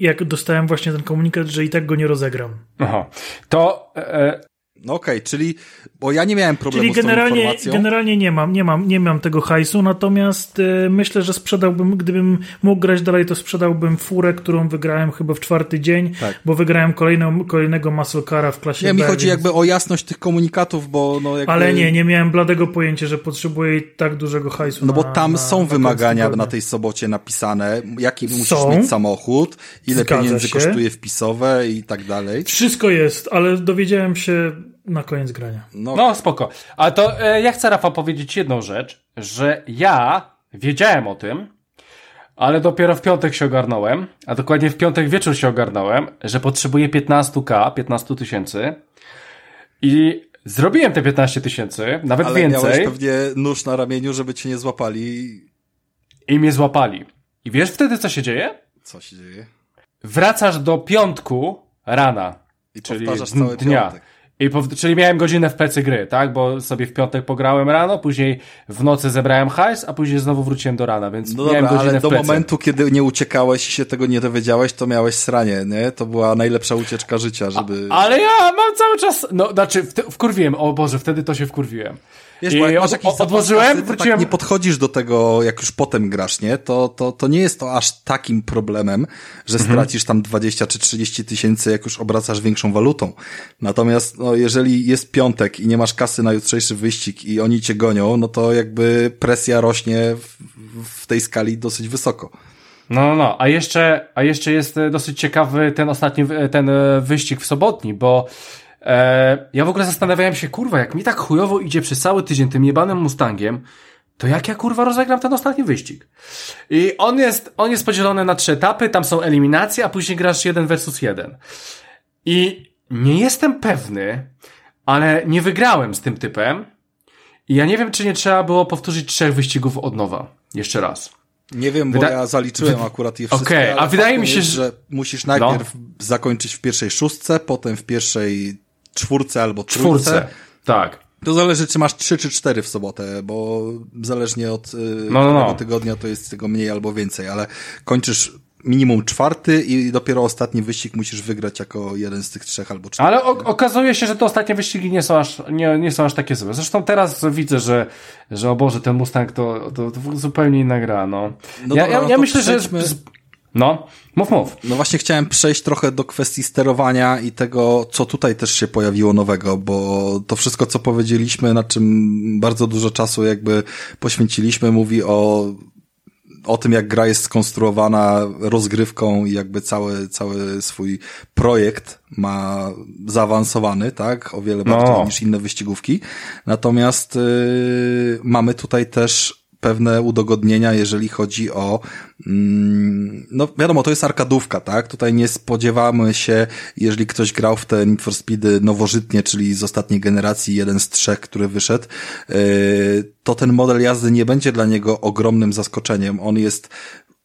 jak dostałem właśnie ten komunikat, że i tak go nie rozegram. Aha. To e, No okej, czyli, bo ja nie miałem problemu Czyli z tą generalnie, informacją. generalnie nie mam, nie mam, nie mam tego hajsu, natomiast e, myślę, że sprzedałbym, gdybym mógł grać dalej, to sprzedałbym furę, którą wygrałem chyba w czwarty dzień, Tak. bo wygrałem kolejną, kolejnego muscle cara w klasie Nie, mi B, chodzi więc- jakby o jasność tych komunikatów, bo no jakby... Ale nie, nie miałem bladego pojęcia, że potrzebuję tak dużego hajsu. No bo na- tam na, są na wymagania na tej sobocie napisane, jaki musisz Są. mieć samochód, ile Zgadza pieniędzy się. kosztuje wpisowe i tak dalej. Wszystko jest, ale dowiedziałem się na koniec grania. No, No, spoko. A to e, ja chcę, Rafa, powiedzieć jedną rzecz, że ja wiedziałem o tym, ale dopiero w piątek się ogarnąłem, a dokładnie w piątek wieczór się ogarnąłem, że potrzebuję 15k, 15 tysięcy i zrobiłem te 15 tysięcy, nawet ale miałeś więcej pewnie nóż na ramieniu, żeby cię nie złapali. i mnie złapali. I wiesz wtedy, co się dzieje? Co się dzieje? Wracasz do piątku rana, I czyli powtarzasz cały dnia. piątek. I pow- czyli miałem godzinę w plecy gry, tak? Bo sobie w piątek pograłem rano, później w nocy zebrałem hajs, a później znowu wróciłem do rana, więc No miałem dobra, godzinę ale do plecy. momentu, kiedy nie uciekałeś i się tego nie dowiedziałeś, to miałeś sranie, nie? To była najlepsza ucieczka życia, żeby... Ale ja mam cały czas, no znaczy wkurwiłem, o Boże, wtedy to się wkurwiłem. Wiesz, I masz od- odłożyłem, to wróciłem... tak nie podchodzisz do tego, jak już potem grasz, nie? To, to, to nie jest to aż takim problemem, że Mhm. stracisz tam 20 czy 30 tysięcy, jak już obracasz większą walutą. Natomiast, no, jeżeli jest piątek i nie masz kasy na jutrzejszy wyścig i oni cię gonią, no to jakby presja rośnie w, w tej skali dosyć wysoko. No, no, no, a jeszcze, a jeszcze jest e, dosyć ciekawy ten ostatni, e, ten e, wyścig w sobotni, bo ja w ogóle zastanawiałem się, kurwa, jak mi tak chujowo idzie przez cały tydzień tym jebanym Mustangiem, to jak ja kurwa rozegram ten ostatni wyścig? I on jest, on jest podzielony na trzy etapy, tam są eliminacje, a później grasz jeden versus jeden. I nie jestem pewny, ale nie wygrałem z tym typem. I ja nie wiem, czy nie trzeba było powtórzyć trzech wyścigów od nowa. Jeszcze raz. Nie wiem, bo Wyda- ja zaliczyłem akurat je wszystkie. Okej, ale a wydaje mi się, jest, że- że musisz najpierw zakończyć w pierwszej szóstce, potem w pierwszej czwórce albo trójce. Czwórce. Tak. To zależy, czy masz trzy czy cztery w sobotę, bo zależnie od y, No, no, no. tygodnia to jest tego mniej albo więcej, ale kończysz minimum czwarty i dopiero ostatni wyścig musisz wygrać jako jeden z tych trzech albo czterech. Ale okazuje się, że te ostatnie wyścigi nie są aż, nie, nie są aż takie złe. Zresztą teraz widzę, że, że o Boże, ten Mustang to, to, to zupełnie inna gra, no. No ja, dobra, ja, no ja myślę, że... przejdźmy- z- No, mów, mów. No właśnie chciałem przejść trochę do kwestii sterowania i tego, co tutaj też się pojawiło nowego, bo to wszystko, co powiedzieliśmy, na czym bardzo dużo czasu jakby poświęciliśmy, mówi o o tym, jak gra jest skonstruowana rozgrywką i jakby cały, cały swój projekt ma zaawansowany, tak? O wiele No. bardziej niż inne wyścigówki. Natomiast yy, mamy tutaj też pewne udogodnienia, jeżeli chodzi o, mm, no wiadomo, to jest arkadówka, tak? Tutaj nie spodziewamy się, jeżeli ktoś grał w te Need for Speedy nowożytnie, czyli z ostatniej generacji, jeden z trzech, który wyszedł, yy, to ten model jazdy nie będzie dla niego ogromnym zaskoczeniem. On jest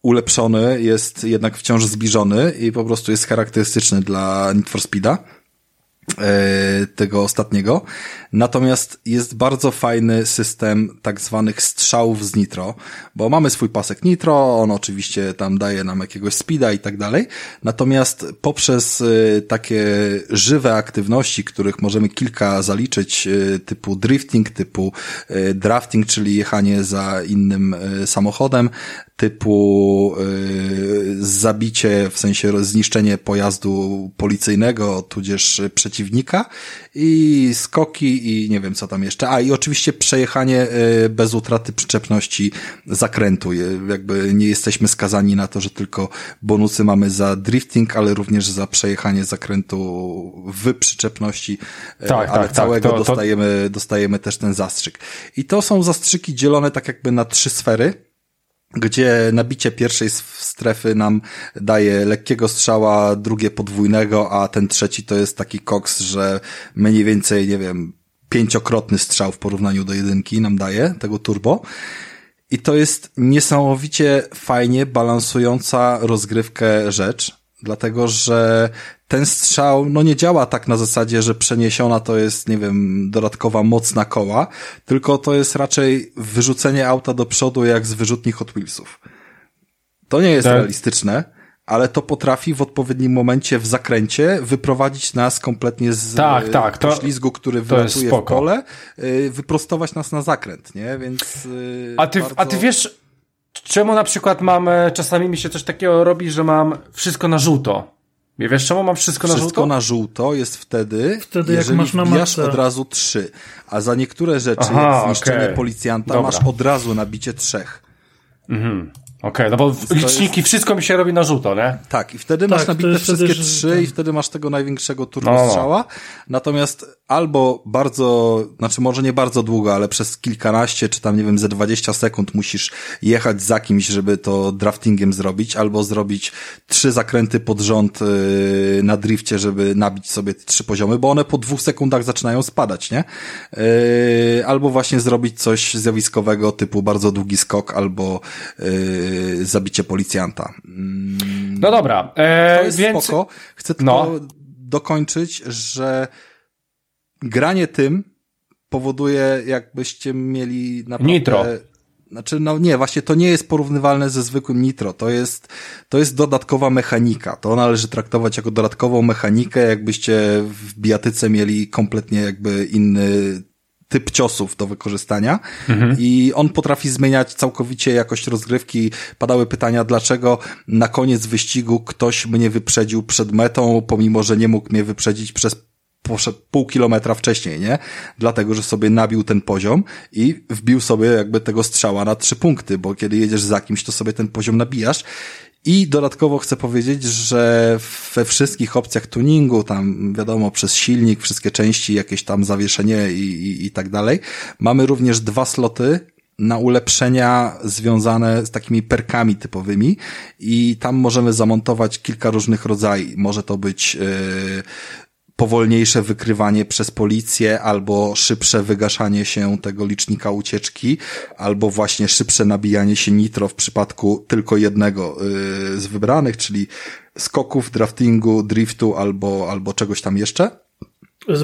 ulepszony, jest jednak wciąż zbliżony i po prostu jest charakterystyczny dla Need for Speeda. E, tego ostatniego. Natomiast jest bardzo fajny system tak zwanych strzałów z nitro, bo mamy swój pasek nitro, on oczywiście tam daje nam jakiegoś speeda i tak dalej. Natomiast poprzez e, takie żywe aktywności, których możemy kilka zaliczyć, e, typu drifting, typu drafting, czyli jechanie za innym samochodem, typu y, zabicie, w sensie zniszczenie pojazdu policyjnego, tudzież przeciwnika i skoki i nie wiem co tam jeszcze. A i oczywiście przejechanie y, bez utraty przyczepności zakrętu. Jakby nie jesteśmy skazani na to, że tylko bonusy mamy za drifting, ale również za przejechanie zakrętu w przyczepności, y, tak, ale tak, tak. całego tak, to, dostajemy, to... dostajemy też ten zastrzyk. I to są zastrzyki dzielone tak jakby na trzy sfery gdzie nabicie pierwszej strefy nam daje lekkiego strzała, drugie podwójnego, a ten trzeci to jest taki koks, że mniej więcej, nie wiem, pięciokrotny strzał w porównaniu do jedynki nam daje, tego turbo. I to jest niesamowicie fajnie balansująca rozgrywkę rzecz, dlatego że ten strzał, no nie działa tak na zasadzie, że przeniesiona to jest, nie wiem, dodatkowa moc na koła, tylko to jest raczej wyrzucenie auta do przodu jak z wyrzutni Hot Wheelsów. To nie jest tak. realistyczne, ale to potrafi w odpowiednim momencie w zakręcie wyprowadzić nas kompletnie z tak, tak, to, ślizgu, który wylatuje w pole, y, wyprostować nas na zakręt, nie? Więc y, a ty, bardzo... a ty wiesz, czemu na przykład mam, czasami mi się coś takiego robi, że mam wszystko na żółto. Nie wiesz czemu mam wszystko, wszystko na żółto? Wszystko na żółto jest wtedy, wtedy jeżeli jak masz na od razu trzy, a za niektóre rzeczy, Aha, jak zniszczenie okay. policjanta, Dobra. masz od razu nabicie trzech. Mhm. Okej, okay, no bo liczniki, jest... wszystko mi się robi na żółto, nie? Tak, i wtedy tak, masz nabite wszystkie wtedy, trzy że... i wtedy masz tego największego turbostrzała. No, no. Natomiast albo bardzo, znaczy może nie bardzo długo, ale przez kilkanaście, czy tam nie wiem, ze 20 sekund musisz jechać za kimś, żeby to draftingiem zrobić, albo zrobić trzy zakręty pod rząd yy, na drifcie, żeby nabić sobie trzy poziomy, bo one po dwóch sekundach zaczynają spadać, nie? Yy, albo właśnie zrobić coś zjawiskowego typu bardzo długi skok, albo yy, zabicie policjanta. Mm, no dobra. E, to jest więc... spoko. Chcę tylko no. dokończyć, że granie tym powoduje, jakbyście mieli naprawdę... Nitro. Znaczy, no nie, właśnie to nie jest porównywalne ze zwykłym nitro. To jest, to jest dodatkowa mechanika. To należy traktować jako dodatkową mechanikę, jakbyście w bijatyce mieli kompletnie jakby inny typ ciosów do wykorzystania mhm. i on potrafi zmieniać całkowicie jakość rozgrywki. Padały pytania, dlaczego na koniec wyścigu ktoś mnie wyprzedził przed metą, pomimo, że nie mógł mnie wyprzedzić przez pół kilometra wcześniej, nie? Dlatego, że sobie nabił ten poziom i wbił sobie jakby tego strzała na trzy punkty, bo kiedy jedziesz za kimś, to sobie ten poziom nabijasz. I dodatkowo chcę powiedzieć, że we wszystkich opcjach tuningu, tam wiadomo, przez silnik, wszystkie części, jakieś tam zawieszenie i, i, i tak dalej, mamy również dwa sloty na ulepszenia związane z takimi perkami typowymi i tam możemy zamontować kilka różnych rodzajów. Może to być yy, powolniejsze wykrywanie przez policję, albo szybsze wygaszanie się tego licznika ucieczki, albo właśnie szybsze nabijanie się nitro w przypadku tylko jednego yy, z wybranych, czyli skoków, draftingu, driftu albo, albo czegoś tam jeszcze.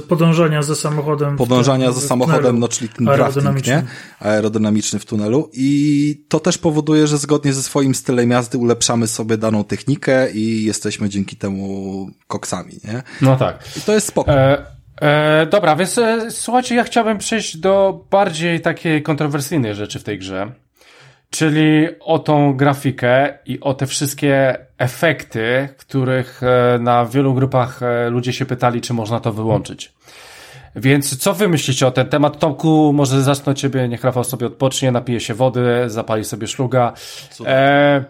Podążania za samochodem. Podążania za samochodem, no czyli ten drafting, nie? Aerodynamiczny w tunelu. I to też powoduje, że zgodnie ze swoim stylem jazdy ulepszamy sobie daną technikę i jesteśmy dzięki temu koksami, nie? No tak. I to jest spoko. E, e, dobra, więc e, słuchajcie, ja chciałbym przejść do bardziej takiej kontrowersyjnej rzeczy w tej grze. Czyli o tą grafikę i o te wszystkie efekty, których e, na wielu grupach e, ludzie się pytali, czy można to wyłączyć. Więc co wy myślicie o ten temat? Tomku, może zacznę ciebie, niech Rafał sobie odpocznie, napije się wody, zapali sobie szluga. E,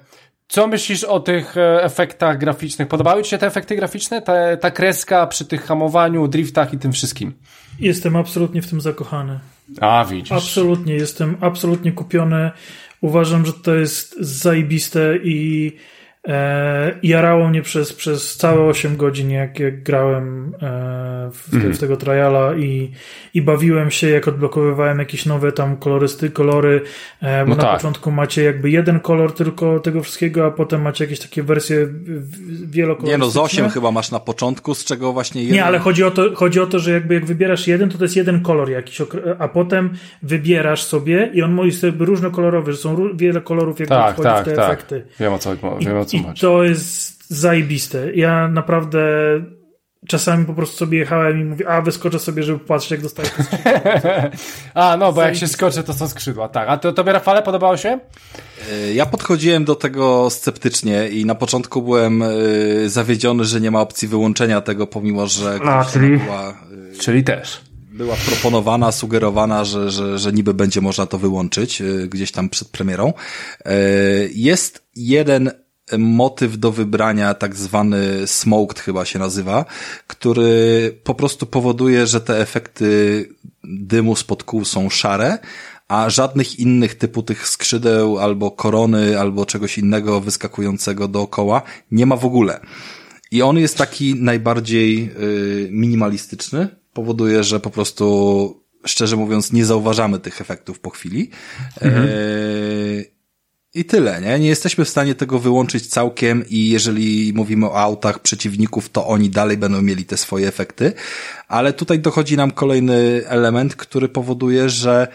co myślisz o tych e, efektach graficznych? Podobały ci się te efekty graficzne? Ta, ta kreska przy tych hamowaniu, driftach i tym wszystkim? Jestem absolutnie w tym zakochany. A, widzisz. Absolutnie, jestem absolutnie kupiony. Uważam, że to jest zajebiste i jarało mnie przez, przez całe 8 godzin, jak, jak grałem e, w, mm. w, tego triala i, i bawiłem się, jak odblokowywałem jakieś nowe tam kolorysty, kolory, e, bo no na tak. początku macie jakby jeden kolor tylko tego wszystkiego, a potem macie jakieś takie wersje wielokolorystyczne. Nie no, z 8 chyba masz na początku, z czego właśnie jeden... Nie, ale chodzi o to, chodzi o to że jakby jak wybierasz jeden, to to jest jeden kolor jakiś, a potem wybierasz sobie i on może być różnokolorowy, że są wiele kolorów, jak tak, wchodzi tak, w te tak. efekty. Wiem o co, wiem o co i to jest zajebiste. Ja naprawdę czasami po prostu sobie jechałem i mówię, a wyskoczę sobie, żeby patrzeć, jak dostaję te A, no, bo jak się skoczę, to są skrzydła, tak. A to tobie, Rafale, podobało się? E, ja podchodziłem do tego sceptycznie i na początku byłem e, zawiedziony, że nie ma opcji wyłączenia tego, pomimo, że no, czyli, była, e, czyli też była proponowana, sugerowana, że, że, że niby będzie można to wyłączyć gdzieś tam przed premierą. Jest jeden motyw do wybrania, tak zwany smoked chyba się nazywa, który po prostu powoduje, że te efekty dymu spod kół są szare, a żadnych innych typu tych skrzydeł albo korony albo czegoś innego wyskakującego dookoła nie ma w ogóle. I on jest taki najbardziej y, minimalistyczny, powoduje, że po prostu szczerze mówiąc nie zauważamy tych efektów po chwili. Mhm. Y i tyle, nie? Nie jesteśmy w stanie tego wyłączyć całkiem i jeżeli mówimy o autach przeciwników, to oni dalej będą mieli te swoje efekty. Ale tutaj dochodzi nam kolejny element, który powoduje, że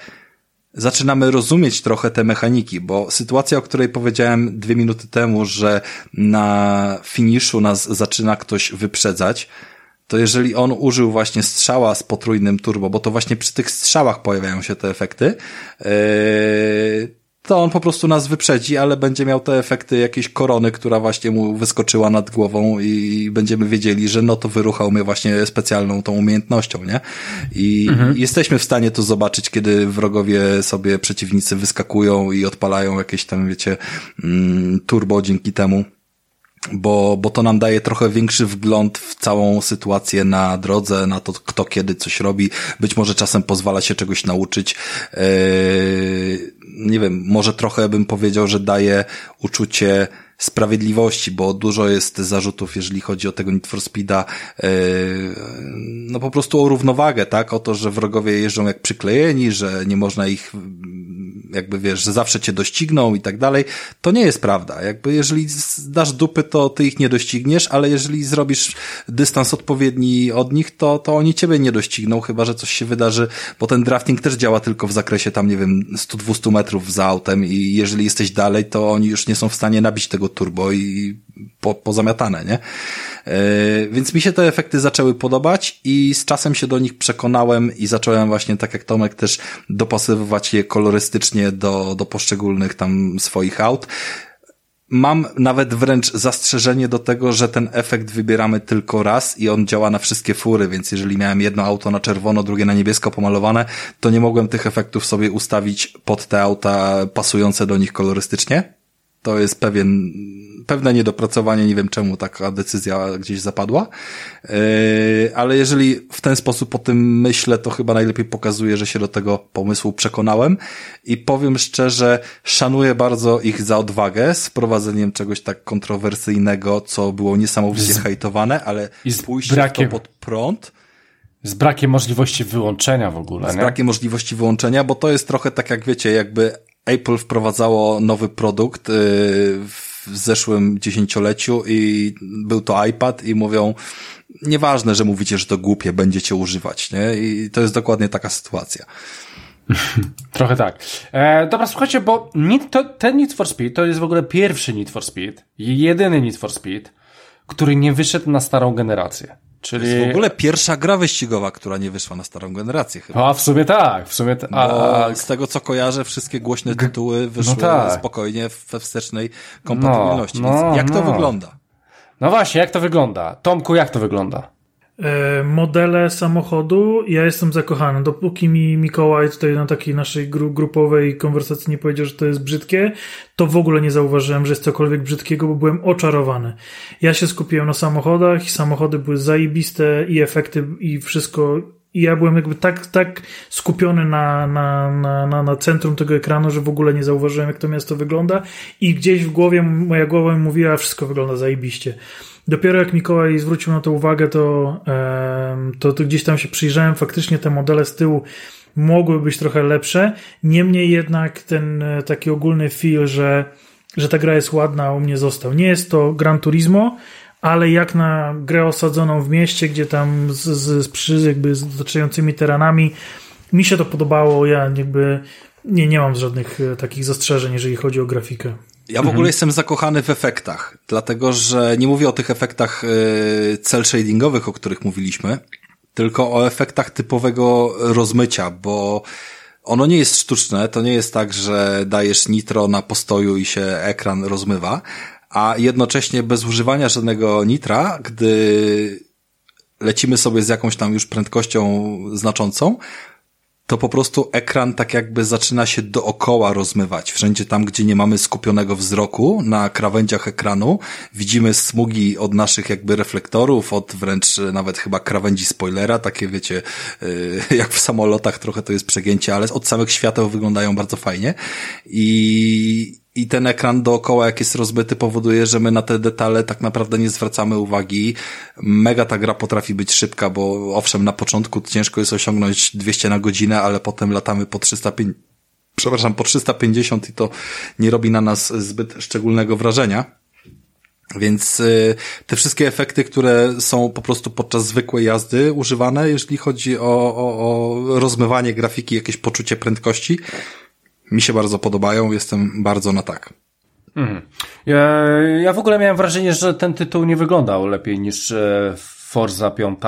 zaczynamy rozumieć trochę te mechaniki, bo sytuacja, o której powiedziałem dwie minuty temu, że na finiszu nas zaczyna ktoś wyprzedzać, to jeżeli on użył właśnie strzała z potrójnym turbo, bo to właśnie przy tych strzałach pojawiają się te efekty, yy, to on po prostu nas wyprzedzi, ale będzie miał te efekty jakiejś korony, która właśnie mu wyskoczyła nad głową i będziemy wiedzieli, że no to wyruchał mnie właśnie specjalną tą umiejętnością, nie? I mhm. jesteśmy w stanie to zobaczyć, kiedy wrogowie sobie przeciwnicy wyskakują i odpalają jakieś tam, wiecie, mm, turbo dzięki temu bo, bo to nam daje trochę większy wgląd w całą sytuację na drodze, na to, kto kiedy coś robi. Być może czasem pozwala się czegoś nauczyć. Yy, nie wiem, może trochę bym powiedział, że daje uczucie sprawiedliwości, bo dużo jest zarzutów, jeżeli chodzi o tego Need for Speeda, yy, no po prostu o równowagę, tak? O to, że wrogowie jeżdżą jak przyklejeni, że nie można ich jakby wiesz, że zawsze cię dościgną i tak dalej, to nie jest prawda. Jakby jeżeli dasz dupy, to ty ich nie dościgniesz, ale jeżeli zrobisz dystans odpowiedni od nich, to, to oni ciebie nie dościgną, chyba, że coś się wydarzy, bo ten drafting też działa tylko w zakresie tam, nie wiem, 100-200 metrów za autem i jeżeli jesteś dalej, to oni już nie są w stanie nabić tego turbo i po, pozamiatane, nie? Yy, więc mi się te efekty zaczęły podobać i z czasem się do nich przekonałem i zacząłem właśnie, tak jak Tomek, też dopasowywać je kolorystycznie do, do poszczególnych tam swoich aut. Mam nawet wręcz zastrzeżenie do tego, że ten efekt wybieramy tylko raz i on działa na wszystkie fury, więc jeżeli miałem jedno auto na czerwono, drugie na niebiesko pomalowane, to nie mogłem tych efektów sobie ustawić pod te auta pasujące do nich kolorystycznie. To jest pewien pewne niedopracowanie, nie wiem czemu taka decyzja gdzieś zapadła, yy, ale jeżeli w ten sposób o tym myślę, to chyba najlepiej pokazuje, że się do tego pomysłu przekonałem i powiem szczerze, szanuję bardzo ich za odwagę z wprowadzeniem czegoś tak kontrowersyjnego, co było niesamowicie z... hejtowane, ale I z pójście brakiem... to pod prąd, z brakiem możliwości wyłączenia w ogóle. Z nie? brakiem możliwości wyłączenia, bo to jest trochę tak jak wiecie, jakby Apple wprowadzało nowy produkt w w zeszłym dziesięcioleciu i był to iPad i mówią, nieważne, że mówicie, że to głupie, będziecie używać, nie? I to jest dokładnie taka sytuacja. Trochę tak. E, dobra, słuchajcie, bo need, to, ten Need for Speed to jest w ogóle pierwszy Need for Speed, jedyny Need for Speed, który nie wyszedł na starą generację. Czyli... To jest w ogóle pierwsza gra wyścigowa, która nie wyszła na starą generację chyba. A w sumie tak, w sumie tak. A... Z tego co kojarzę, wszystkie głośne tytuły wyszły no tak. spokojnie we wstecznej kompatybilności. No, no, jak to no. wygląda? No właśnie, jak to wygląda? Tomku, jak to wygląda? E, modele samochodu, ja jestem zakochany. Dopóki mi Mikołaj tutaj na takiej naszej gru grupowej konwersacji nie powiedział, że to jest brzydkie, to w ogóle nie zauważyłem, że jest cokolwiek brzydkiego, bo byłem oczarowany. Ja się skupiłem na samochodach i samochody były zajebiste i efekty i wszystko i ja byłem jakby tak, tak skupiony na, na, na, na, na centrum tego ekranu, że w ogóle nie zauważyłem, jak to miasto wygląda i gdzieś w głowie, moja głowa mi mówiła, wszystko wygląda zajebiście. Dopiero jak Mikołaj zwrócił na to uwagę, to, to, to gdzieś tam się przyjrzałem, faktycznie te modele z tyłu mogły być trochę lepsze, niemniej jednak ten e, taki ogólny feel, że, że ta gra jest ładna, u mnie został. Nie jest to Gran Turismo, ale jak na grę osadzoną w mieście, gdzie tam z, z, z jakby z terenami, mi się to podobało, ja jakby nie, nie mam żadnych e, takich zastrzeżeń, jeżeli chodzi o grafikę. Ja w ogóle mhm. jestem zakochany w efektach, dlatego że nie mówię o tych efektach y, cel shadingowych, o których mówiliśmy, tylko o efektach typowego rozmycia, bo ono nie jest sztuczne, to nie jest tak, że dajesz nitro na postoju i się ekran rozmywa, a jednocześnie bez używania żadnego nitra, gdy lecimy sobie z jakąś tam już prędkością znaczącą, to po prostu ekran tak jakby zaczyna się dookoła rozmywać. Wszędzie tam, gdzie nie mamy skupionego wzroku na krawędziach ekranu, widzimy smugi od naszych jakby reflektorów, od wręcz nawet chyba krawędzi spoilera, takie wiecie, y, jak w samolotach trochę to jest przegięcie, ale od samych świateł wyglądają bardzo fajnie i i ten ekran dookoła, jak jest rozbyty, powoduje, że my na te detale tak naprawdę nie zwracamy uwagi. Mega ta gra potrafi być szybka, bo owszem, na początku ciężko jest osiągnąć 200 na godzinę, ale potem latamy po 350, przepraszam, po 350 i to nie robi na nas zbyt szczególnego wrażenia. Więc y, te wszystkie efekty, które są po prostu podczas zwykłej jazdy używane, jeżeli chodzi o, o, o rozmywanie grafiki, jakieś poczucie prędkości, mi się bardzo podobają, jestem bardzo na tak. Mhm. Ja, ja w ogóle miałem wrażenie, że ten tytuł nie wyglądał lepiej niż e, Forza 5.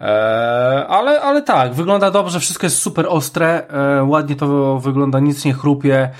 E, ale, ale tak, wygląda dobrze, wszystko jest super ostre, e, ładnie to wygląda, nic nie chrupie,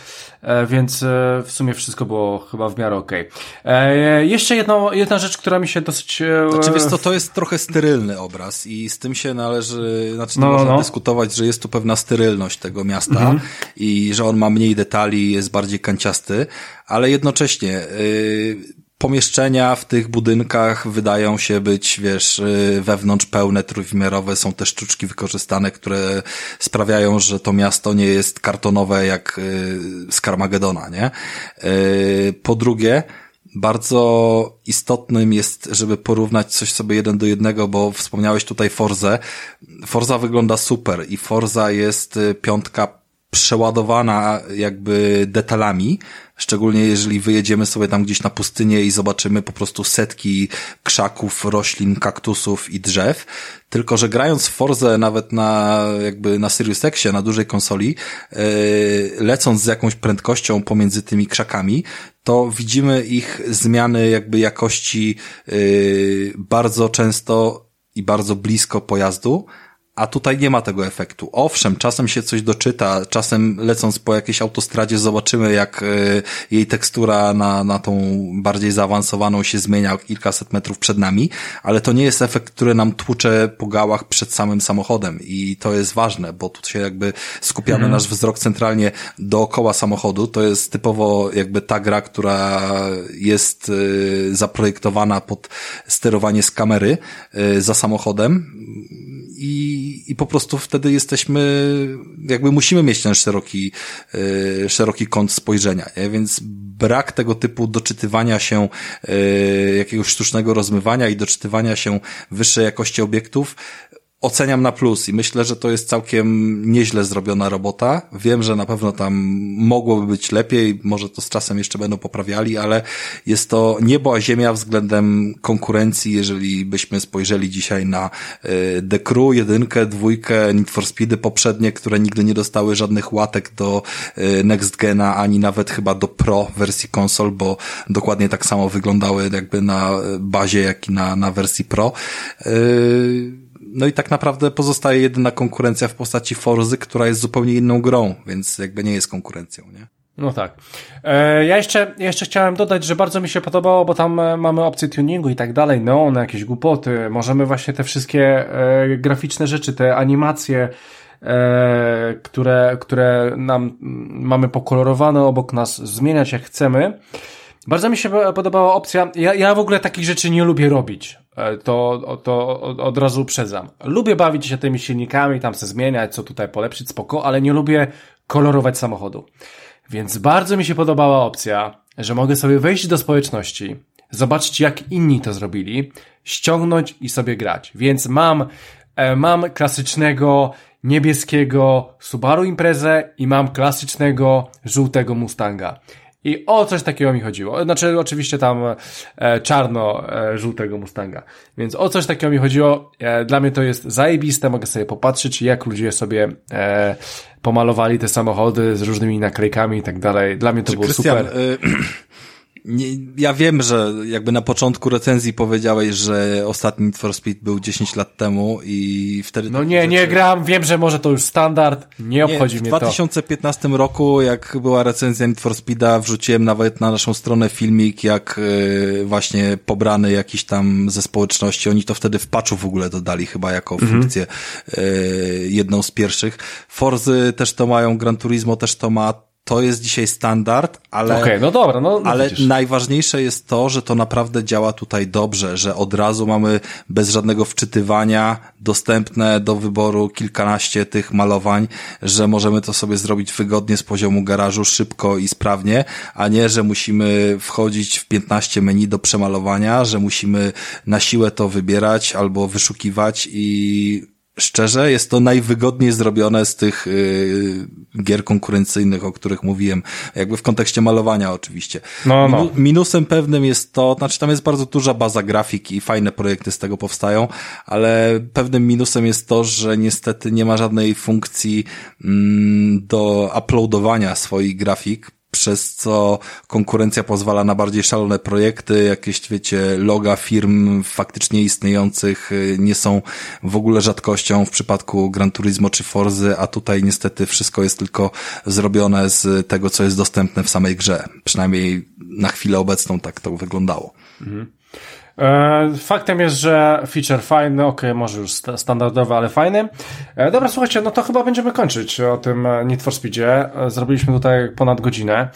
e, więc e, w sumie wszystko było chyba w miarę okej. Okay. Jeszcze jedno, jedna rzecz, która mi się dosyć... Znaczy wiesz to, to jest trochę sterylny obraz i z tym się należy, znaczy nie no, można no. dyskutować, że jest tu pewna sterylność tego miasta mhm. i że on ma mniej detali, jest bardziej kanciasty, ale jednocześnie yy, pomieszczenia w tych budynkach wydają się być, wiesz, y, wewnątrz pełne, trójwymiarowe, są też sztuczki wykorzystane, które sprawiają, że to miasto nie jest kartonowe jak y, z Carmagedona, nie? Y, po drugie, bardzo istotnym jest, żeby porównać coś sobie jeden do jednego, bo wspomniałeś tutaj Forzę. Forza wygląda super i Forza jest piątka przeładowana jakby detalami, szczególnie jeżeli wyjedziemy sobie tam gdzieś na pustynię i zobaczymy po prostu setki krzaków, roślin, kaktusów i drzew, tylko że grając w Forze nawet na jakby na Sirius na dużej konsoli, yy, lecąc z jakąś prędkością pomiędzy tymi krzakami, to widzimy ich zmiany jakby jakości yy, bardzo często i bardzo blisko pojazdu, a tutaj nie ma tego efektu. Owszem, czasem się coś doczyta, czasem lecąc po jakiejś autostradzie zobaczymy, jak e, jej tekstura na, na tą bardziej zaawansowaną się zmienia kilkaset metrów przed nami, ale to nie jest efekt, który nam tłucze po gałach przed samym samochodem i to jest ważne, bo tu się jakby skupiamy mhm. nasz wzrok centralnie dookoła samochodu. To jest typowo jakby ta gra, która jest e, zaprojektowana pod sterowanie z kamery e, za samochodem i, i po prostu wtedy jesteśmy, jakby musimy mieć ten szeroki, yy, szeroki kąt spojrzenia, nie? więc brak tego typu doczytywania się, yy, jakiegoś sztucznego rozmywania i doczytywania się wyższej jakości obiektów oceniam na plus i myślę, że to jest całkiem nieźle zrobiona robota. Wiem, że na pewno tam mogłoby być lepiej, może to z czasem jeszcze będą poprawiali, ale jest to niebo a ziemia względem konkurencji, jeżeli byśmy spojrzeli dzisiaj na y, The Crew, jedynkę, dwójkę, Need for Speedy poprzednie, które nigdy nie dostały żadnych łatek do y, Next Gena, ani nawet chyba do Pro wersji konsol, bo dokładnie tak samo wyglądały jakby na bazie, jak i na, na wersji Pro. Yy, no i tak naprawdę pozostaje jedyna konkurencja w postaci Forzy, która jest zupełnie inną grą, więc jakby nie jest konkurencją, nie? No tak. E, ja jeszcze, jeszcze chciałem dodać, że bardzo mi się podobało, bo tam e, mamy opcję tuningu i tak dalej, no, na jakieś głupoty. Możemy właśnie te wszystkie e, graficzne rzeczy, te animacje, które, które nam mamy pokolorowane obok nas zmieniać jak chcemy. Bardzo mi się podobała opcja, ja, ja w ogóle takich rzeczy nie lubię robić. E, to, to od razu uprzedzam. Lubię bawić się tymi silnikami, tam se zmieniać, co tutaj polepszyć, spoko, ale nie lubię kolorować samochodu. Więc bardzo mi się podobała opcja, że mogę sobie wejść do społeczności, zobaczyć jak inni to zrobili, ściągnąć i sobie grać. Więc mam, e, mam klasycznego niebieskiego Subaru Imprezę i mam klasycznego żółtego Mustanga. I o coś takiego mi chodziło. Znaczy, oczywiście tam e, czarno-żółtego e, Mustanga. Więc o coś takiego mi chodziło. E, dla mnie to jest zajebiste. Mogę sobie popatrzeć, jak ludzie sobie e, pomalowali te samochody z różnymi naklejkami i tak dalej. Dla mnie to Czy było Christian, super. Nie, ja wiem, że jakby na początku recenzji powiedziałeś, że ostatni Need for Speed był 10 lat temu i wtedy... No nie, rzeczy... nie gram, wiem, że może to już standard, nie obchodzi nie, mnie to. W 2015 roku, jak była recenzja Need for Speeda, wrzuciłem nawet na naszą stronę filmik, jak y, właśnie pobrany jakiś tam ze społeczności, oni to wtedy w patchu w ogóle dodali chyba jako mhm. funkcję y, jedną z pierwszych. Forzy też to mają, Gran Turismo też to ma, to jest dzisiaj standard, ale, okay, no dobra, no, no ale widzisz. najważniejsze jest to, że to naprawdę działa tutaj dobrze, że od razu mamy bez żadnego wczytywania dostępne do wyboru kilkanaście tych malowań, że możemy to sobie zrobić wygodnie z poziomu garażu, szybko i sprawnie, a nie, że musimy wchodzić w 15 menu do przemalowania, że musimy na siłę to wybierać albo wyszukiwać i szczerze, jest to najwygodniej zrobione z tych y, gier konkurencyjnych, o których mówiłem, jakby w kontekście malowania oczywiście. No, no. Minu minusem pewnym jest to, znaczy tam jest bardzo duża baza grafiki i fajne projekty z tego powstają, ale pewnym minusem jest to, że niestety nie ma żadnej funkcji mm, do uploadowania swoich grafik, przez co konkurencja pozwala na bardziej szalone projekty, jakieś, wiecie, loga firm faktycznie istniejących y, nie są w ogóle rzadkością w przypadku Gran Turismo czy Forzy, a tutaj niestety wszystko jest tylko zrobione z tego, co jest dostępne w samej grze. Przynajmniej na chwilę obecną tak to wyglądało. Mhm. E, faktem jest, że feature fajny, ok, może już standardowy, ale fajny. E, dobra, słuchajcie, no to chyba będziemy kończyć o tym Need for Speedzie. E, zrobiliśmy tutaj ponad godzinę.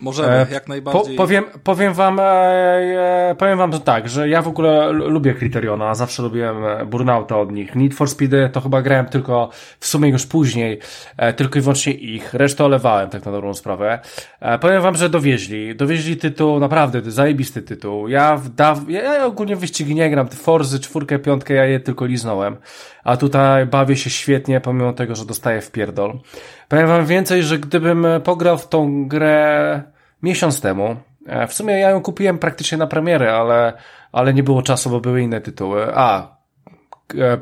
Możemy, jak najbardziej. Po, powiem, powiem wam, e, powiem wam tak, że ja w ogóle lubię Criteriona, zawsze lubiłem Burnouta od nich. Need for Speedy to chyba grałem tylko w sumie już później, e, tylko i wyłącznie ich. Resztę olewałem, tak na dobrą sprawę. E, powiem wam, że dowieźli. Dowieźli tytuł, naprawdę, zajebisty tytuł. Ja, w daw, ja, ogólnie wyścigi nie gram. Forzy, czwórkę, piątkę, ja je tylko liznąłem. A tutaj bawię się świetnie, pomimo tego, że dostaję w pierdol. Powiem wam więcej, że gdybym pograł w tą grę miesiąc temu, e, w sumie ja ją kupiłem praktycznie na premierę, ale, ale nie było czasu, bo były inne tytuły. A,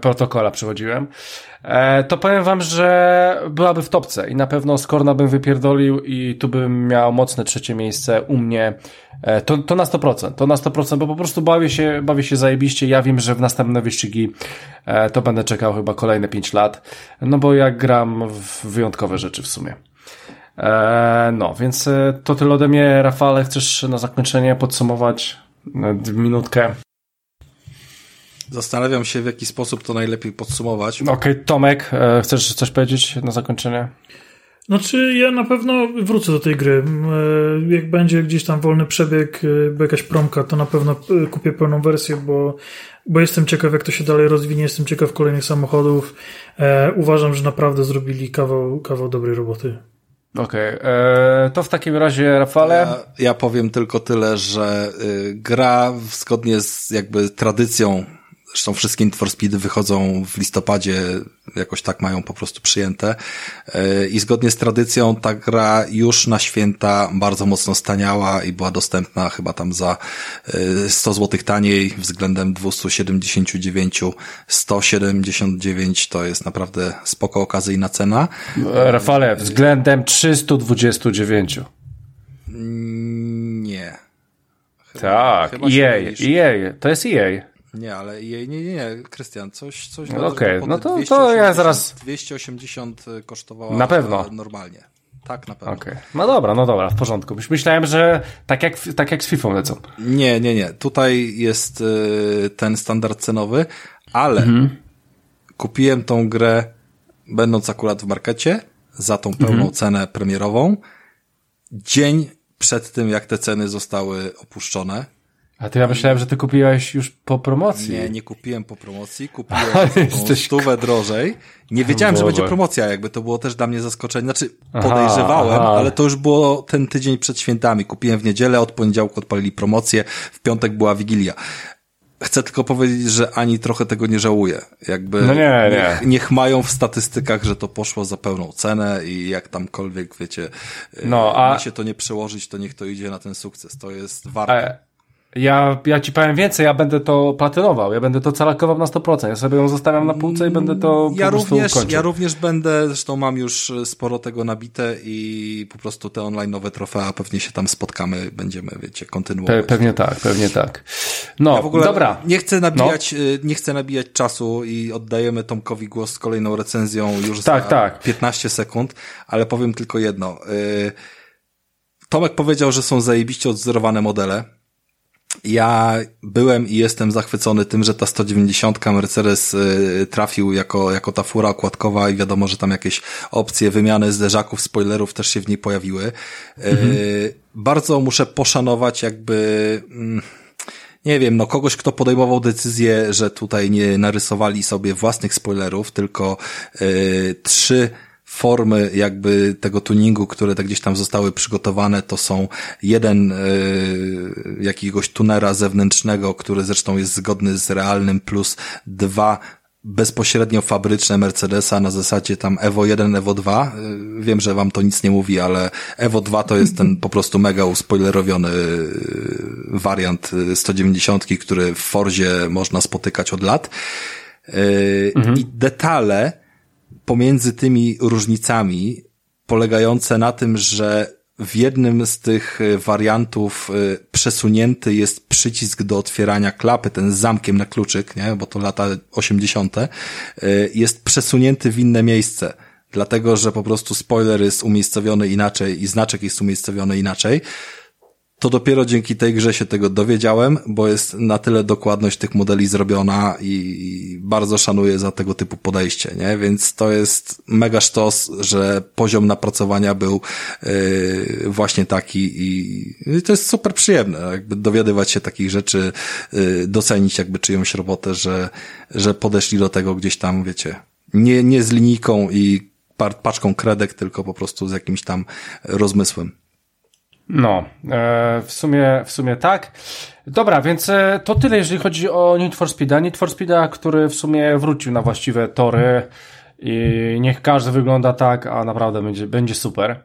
protokola przechodziłem, e, to powiem wam, że byłaby w topce i na pewno Skorna bym wypierdolił i tu bym miał mocne trzecie miejsce u mnie. To, to na 100%, to na 100%, bo po prostu bawię się, bawię się zajebiście. Ja wiem, że w następne wyścigi to będę czekał chyba kolejne 5 lat, no bo ja gram w wyjątkowe rzeczy w sumie. no, więc to tyle ode mnie. Rafale, chcesz na zakończenie podsumować minutkę? Zastanawiam się, w jaki sposób to najlepiej podsumować. Okej, okay, Tomek, e, chcesz coś powiedzieć na zakończenie? Znaczy, ja na pewno wrócę do tej gry. E, jak będzie gdzieś tam wolny przebieg, e, bo jakaś promka, to na pewno kupię pełną wersję, bo, bo jestem ciekaw, jak to się dalej rozwinie. Jestem ciekaw kolejnych samochodów. Uważam, że naprawdę zrobili kawał, kawał dobrej roboty. Okej, okay. To w takim razie, Rafale? Ja, ja powiem tylko tyle, że y, gra zgodnie z jakby tradycją Zresztą wszystkie Need for Speed wychodzą w listopadzie, jakoś tak mają po prostu przyjęte. E, I zgodnie z tradycją ta gra już na święta bardzo mocno staniała i była dostępna chyba tam za 100 e, zł taniej względem 279. 179 to jest naprawdę spoko okazyjna cena. Rafale, względem 329. Nie. Chyba, tak, chyba EA, EA, to jest EA. Nie, ale jej, nie, nie, nie, Krystian, coś, coś no, Okej, okay. no to, 280, to ja zaraz... 280 kosztowała na pewno. normalnie. Tak, na pewno. Okay. No dobra, no dobra, w porządku. Myślałem, że tak jak, tak jak z FIFA lecą. Nie, nie, nie. Tutaj jest y, ten standard cenowy, ale mhm. kupiłem tą grę będąc akurat w markecie za tą pełną mhm. cenę premierową. Dzień przed tym, jak te ceny zostały opuszczone. A to ja myślałem, że ty kupiłeś już po promocji. Nie, nie kupiłem po promocji, kupiłem Jesteś... stówę drożej. Nie wiedziałem, że będzie promocja, jakby to było też dla mnie zaskoczenie. Znaczy, podejrzewałem, aha, ale to już było ten tydzień przed świętami. Kupiłem w niedzielę, od poniedziałku odpalili promocję, w piątek była Wigilia. Chcę tylko powiedzieć, że ani trochę tego nie żałuję. Jakby no nie, niech, nie. niech mają w statystykach, że to poszło za pełną cenę i jak tamkolwiek, wiecie, no, a... ma się to nie przełożyć, to niech to idzie na ten sukces. To jest warte. Ja, ja ci powiem więcej, ja będę to platynował, ja będę to calakował na 100%. Ja sobie ją zostawiam na półce i będę to ja po również, kończył. Ja również będę, zresztą mam już sporo tego nabite i po prostu te online nowe trofea pewnie się tam spotkamy, będziemy, wiecie, kontynuować. Pe pewnie tak, pewnie tak. No, ja w ogóle dobra. Nie chcę nabijać, no. nie chcę nabijać czasu i oddajemy Tomkowi głos z kolejną recenzją już tak, za tak. 15 sekund, ale powiem tylko jedno. Y, Tomek powiedział, że są zajebiście odzorowane modele ja byłem i jestem zachwycony tym, że ta 190 Mercedes y, trafił jako, jako ta fura okładkowa i wiadomo, że tam jakieś opcje wymiany zderzaków, spoilerów też się w niej pojawiły. Y, mhm. Bardzo muszę poszanować jakby mm, nie wiem, no kogoś, kto podejmował decyzję, że tutaj nie narysowali sobie własnych spoilerów, tylko yy, trzy formy jakby tego tuningu, które te gdzieś tam zostały przygotowane, to są jeden y, jakiegoś tunera zewnętrznego, który zresztą jest zgodny z realnym, plus dwa bezpośrednio fabryczne Mercedesa na zasadzie tam Evo 1, Evo 2. E, wiem, że wam to nic nie mówi, ale Evo 2 to jest ten po prostu mega uspoilerowiony wariant 190, który w Forzie można spotykać od lat. Mhm. I detale pomiędzy tymi różnicami polegające na tym, że w jednym z tych e, wariantów e, przesunięty jest przycisk do otwierania klapy, ten z zamkiem na kluczyk, nie? bo to lata 80. E, jest przesunięty w inne miejsce. Dlatego, że po prostu spoiler jest umiejscowiony inaczej i znaczek jest umiejscowiony inaczej to dopiero dzięki tej grze się tego dowiedziałem, bo jest na tyle dokładność tych modeli zrobiona i bardzo szanuję za tego typu podejście, nie? Więc to jest mega sztos, że poziom napracowania był yy, właśnie taki i, to jest super przyjemne, jakby dowiadywać się takich rzeczy, yy, docenić jakby czyjąś robotę, że, że podeszli do tego gdzieś tam, wiecie, nie, nie z linijką i paczką kredek, tylko po prostu z jakimś tam rozmysłem. No, e, w sumie, w sumie tak. Dobra, więc e, to tyle, jeżeli chodzi o Need for Speeda. Need for Speeda, który w sumie wrócił na właściwe tory i niech każdy wygląda tak, a naprawdę będzie, będzie super.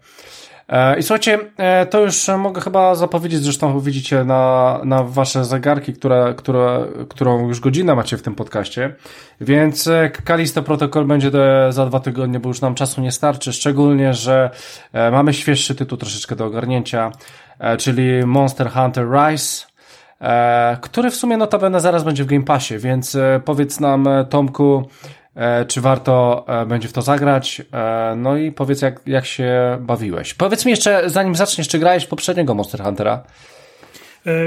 E, I słuchajcie, e, to już mogę chyba zapowiedzieć, zresztą widzicie na, na wasze zegarki, które, które, którą już godzinę macie w tym podcaście, więc e, Kalisto Protocol będzie za dwa tygodnie, bo już nam czasu nie starczy, szczególnie, że mamy świeższy tytuł troszeczkę do ogarnięcia, czyli Monster Hunter Rise, który w sumie notabene zaraz będzie w Game Passie, więc powiedz nam Tomku, czy warto e, będzie w to zagrać. E, no i powiedz, jak, jak się bawiłeś. Powiedz mi jeszcze, zanim zaczniesz, czy grałeś poprzedniego Monster Huntera?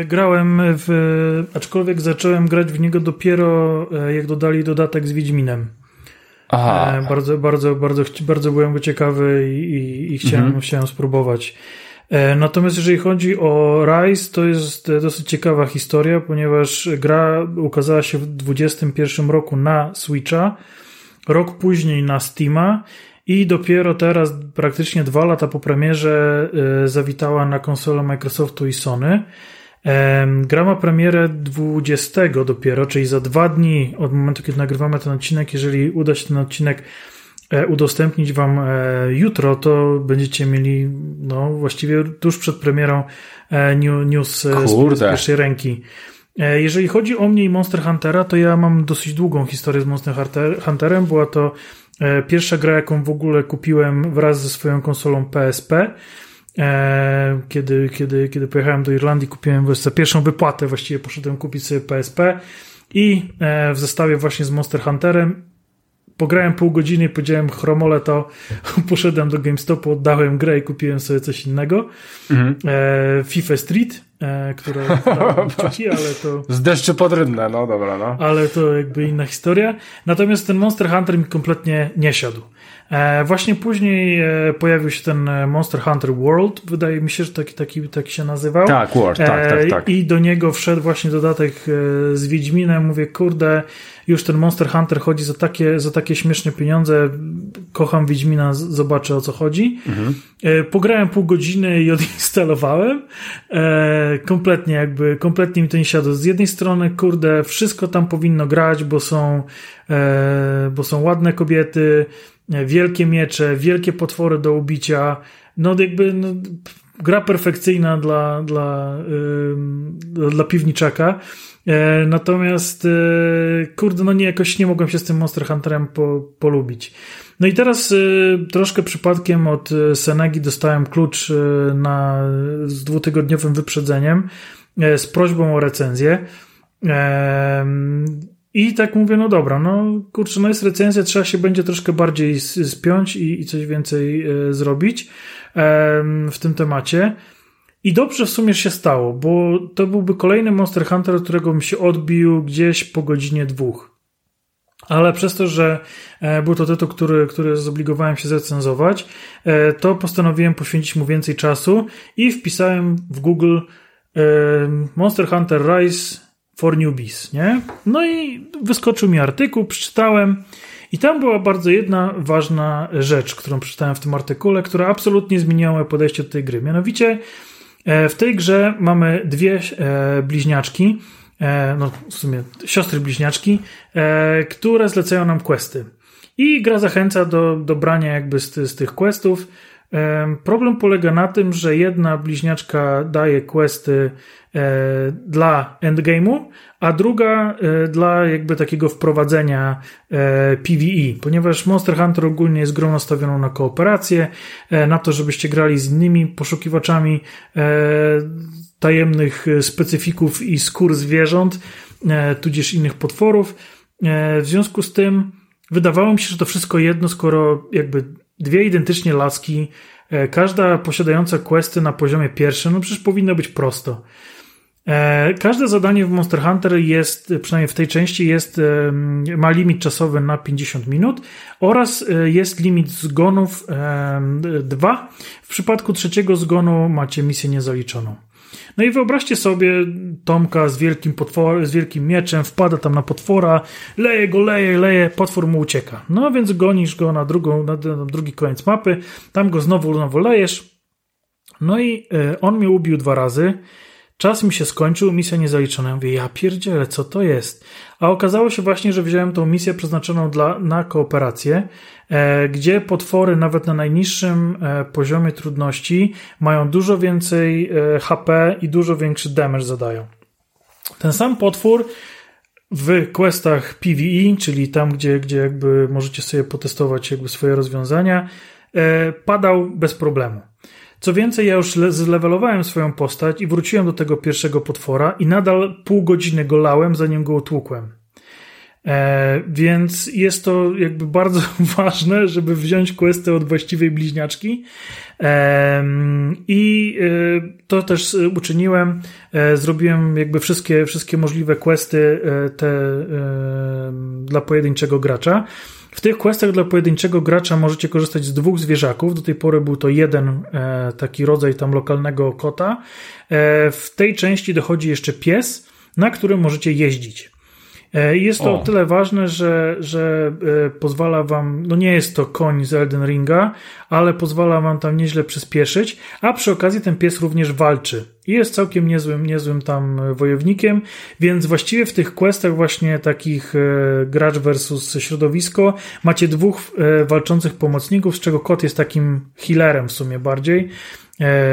Grałem w. Aczkolwiek zacząłem grać w niego dopiero jak dodali dodatek z Wiedźminem. Aha. Bardzo, bardzo, bardzo, bardzo byłem go ciekawy i, i, i chciałem, mhm. chciałem spróbować. Natomiast jeżeli chodzi o Rise, to jest dosyć ciekawa historia, ponieważ gra ukazała się w 2021 roku na Switcha rok później na Steama i dopiero teraz, praktycznie dwa lata po premierze, e, zawitała na konsolę Microsoftu i Sony. Gra ma premierę 20 dopiero, czyli za dwa dni od momentu, kiedy nagrywamy ten odcinek. Jeżeli uda się ten odcinek e, udostępnić Wam e, jutro, to będziecie mieli no, właściwie tuż przed premierą news z pierwszej ręki. E, jeżeli chodzi o mnie i Monster Huntera, to ja mam dosyć długą historię z Monster Hunterem. Była to e, pierwsza gra, jaką w ogóle kupiłem wraz ze swoją konsolą PSP. E, kiedy, kiedy, kiedy pojechałem do Irlandii, kupiłem za pierwszą wypłatę, właściwie poszedłem kupić sobie PSP i w zestawie właśnie z Monster Hunterem pograłem pół godziny i powiedziałem chromole to, poszedłem do GameStopu, oddałem grę i kupiłem sobie coś innego. Mhm. FIFA Street e, które wczuci, ale to... Z deszczy pod no dobra, no. Ale to jakby inna historia. Natomiast ten Monster Hunter mi kompletnie nie siadł. E, właśnie później e, pojawił się ten e, Monster Hunter World, wydaje mi się, że taki, taki, taki się nazywał. Tak, World, tak, tak, tak. I do niego wszedł właśnie dodatek z Wiedźminem. Mówię, kurde, już ten Monster Hunter chodzi za takie, za takie śmieszne pieniądze. Kocham Wiedźmina, zobaczę o co chodzi. Mhm. Pograłem pół godziny i odinstalowałem. Kompletnie jakby, kompletnie mi to nie siadło. Z jednej strony, kurde, wszystko tam powinno grać, bo są, bo są ładne kobiety, wielkie miecze, wielkie potwory do ubicia. No jakby no, gra perfekcyjna dla, dla, yy, dla piwniczaka. E, natomiast e, kurde, no nie, jakoś nie mogłem się z tym Monster Hunterem po, polubić. No i teraz e, troszkę przypadkiem od Senegi dostałem klucz na, z dwutygodniowym wyprzedzeniem z prośbą o recenzję. I tak mówię, no dobra, no kurczę, no jest recenzja, trzeba się będzie troszkę bardziej spiąć i, i coś więcej e, zrobić w tym temacie. I dobrze w sumie się stało, bo to byłby kolejny Monster Hunter, którego bym się odbił gdzieś po godzinie dwóch. Ale przez to, że e, był to tytuł, który, który zobligowałem się zrecenzować, e, to postanowiłem poświęcić mu więcej czasu i wpisałem w Google Monster Hunter Rise for Newbies, nie? No i wyskoczył mi artykuł, przeczytałem i tam była bardzo jedna ważna rzecz, którą przeczytałem w tym artykule, która absolutnie zmieniła moje podejście do tej gry. Mianowicie e, w tej grze mamy dwie e, bliźniaczki, e, no w sumie siostry bliźniaczki, które zlecają nam questy. I gra zachęca do, do brania jakby z, z tych questów. Problem polega na tym, że jedna bliźniaczka daje questy E, dla endgame'u, a druga e, dla jakby takiego wprowadzenia e, PvE, ponieważ Monster Hunter ogólnie jest grą nastawioną na kooperację, na to, żebyście grali z innymi poszukiwaczami tajemnych specyfików i skór zwierząt, tudzież innych potworów. W związku z tym wydawało mi się, że to wszystko jedno, skoro jakby dwie identycznie laski, każda posiadająca questy na poziomie pierwszym, no przecież powinno być prosto. E, każde zadanie w Monster Hunter jest, przynajmniej w tej części, jest, ma limit czasowy na 50 minut oraz e, jest limit zgonów 2. W przypadku trzeciego zgonu macie misję niezaliczoną. No i wyobraźcie sobie Tomka z wielkim potworem, z wielkim mieczem, wpada tam na potwora, leje go, leje, leje, potwór mu ucieka. No więc gonisz go na, drugą, na drugi koniec mapy, tam go znowu, znowu lejesz. No i e, on mnie ubił dwa razy. Czas mi się skończył, misja nie zaliczona. Ja mówię, ja pierdzielę, co to jest? A okazało się właśnie, że wziąłem tą misję przeznaczoną dla, na kooperację, e, gdzie potwory nawet na najniższym e, poziomie trudności mają dużo więcej e, HP i dużo większy damage zadają. Ten sam potwór w questach PvE, czyli tam, gdzie, gdzie jakby możecie sobie potestować jakby swoje rozwiązania, e, padał bez problemu. Co więcej, ja już zlewelowałem swoją postać i wróciłem do tego pierwszego potwora i nadal pół godziny go lałem, zanim go utłukłem. E, więc jest to jakby bardzo ważne, żeby wziąć questę od właściwej bliźniaczki. I e, to też uczyniłem. E, zrobiłem jakby wszystkie, wszystkie możliwe questy e, te dla pojedynczego gracza. W tych questach dla pojedynczego gracza możecie korzystać z dwóch zwierzaków. Do tej pory był to jeden e, taki rodzaj tam lokalnego kota. W tej części dochodzi jeszcze pies, na którym możecie jeździć. E, jest to o. tyle ważne, że, że e, pozwala wam, no nie jest to koń z Elden Ringa, ale pozwala wam tam nieźle przyspieszyć, a przy okazji ten pies również walczy. I jest całkiem niezłym, niezłym tam wojownikiem, więc właściwie w tych questach właśnie takich e, gracz versus środowisko macie dwóch walczących pomocników, z czego kot jest takim healerem w sumie bardziej,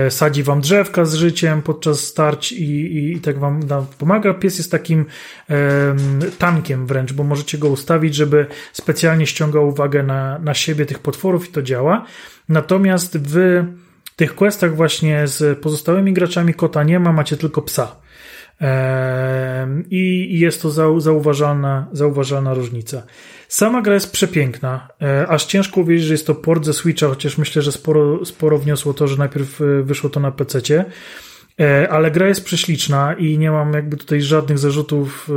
sadzi wam drzewka z życiem podczas starć i, i, i tak wam pomaga. Pies jest takim e, tankiem wręcz, bo możecie go ustawić, żeby specjalnie ściągał uwagę na, na siebie tych potworów i to działa. Natomiast w tych questach właśnie z pozostałymi graczami kota nie ma, macie tylko psa. E, I jest to zauważalna, zauważalna różnica. Sama gra jest przepiękna, e, aż ciężko uwierzyć, że jest to port ze Switcha, chociaż myślę, że sporo, sporo wniosło to, że najpierw e, wyszło to na PC. E, ale gra jest prześliczna i nie mam jakby tutaj żadnych zarzutów.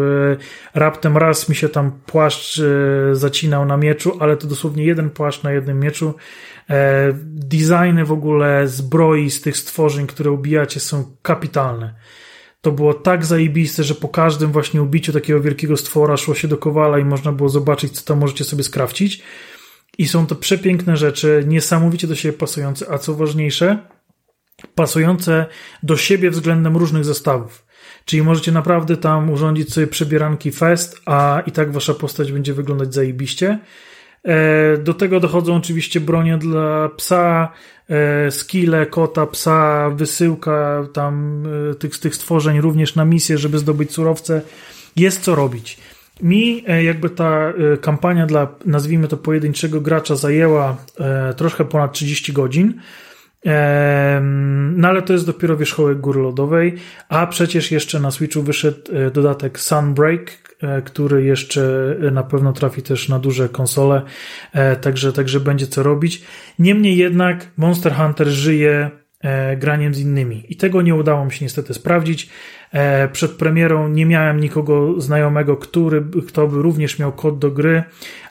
Raptem raz mi się tam płaszcz zacinał na mieczu, ale to dosłownie jeden płaszcz na jednym mieczu. Designy w ogóle zbroi z tych stworzeń, które ubijacie są kapitalne. To było tak zajebiste, że po każdym właśnie ubiciu takiego wielkiego stwora szło się do kowala i można było zobaczyć, co tam możecie sobie skrawcić. I są to przepiękne rzeczy, niesamowicie do siebie pasujące, a co ważniejsze, pasujące do siebie względem różnych zestawów. Czyli możecie naprawdę tam urządzić sobie przebieranki fest, a i tak wasza postać będzie wyglądać zajebiście. E, do tego dochodzą oczywiście bronie dla psa, e, skille, kota, psa, wysyłka tam e, tych, tych stworzeń również na misję, żeby zdobyć surowce. Jest co robić. Mi jakby ta kampania dla, nazwijmy to, pojedynczego gracza zajęła troszkę ponad 30 godzin. No ale to jest dopiero wierzchołek góry lodowej, a przecież jeszcze na Switchu wyszedł dodatek Sunbreak, który jeszcze na pewno trafi też na duże konsole, e, także, także będzie co robić. Niemniej jednak Monster Hunter żyje e, graniem z innymi i tego nie udało mi się niestety sprawdzić. Przed premierą nie miałem nikogo znajomego, który, kto by również miał kod do gry,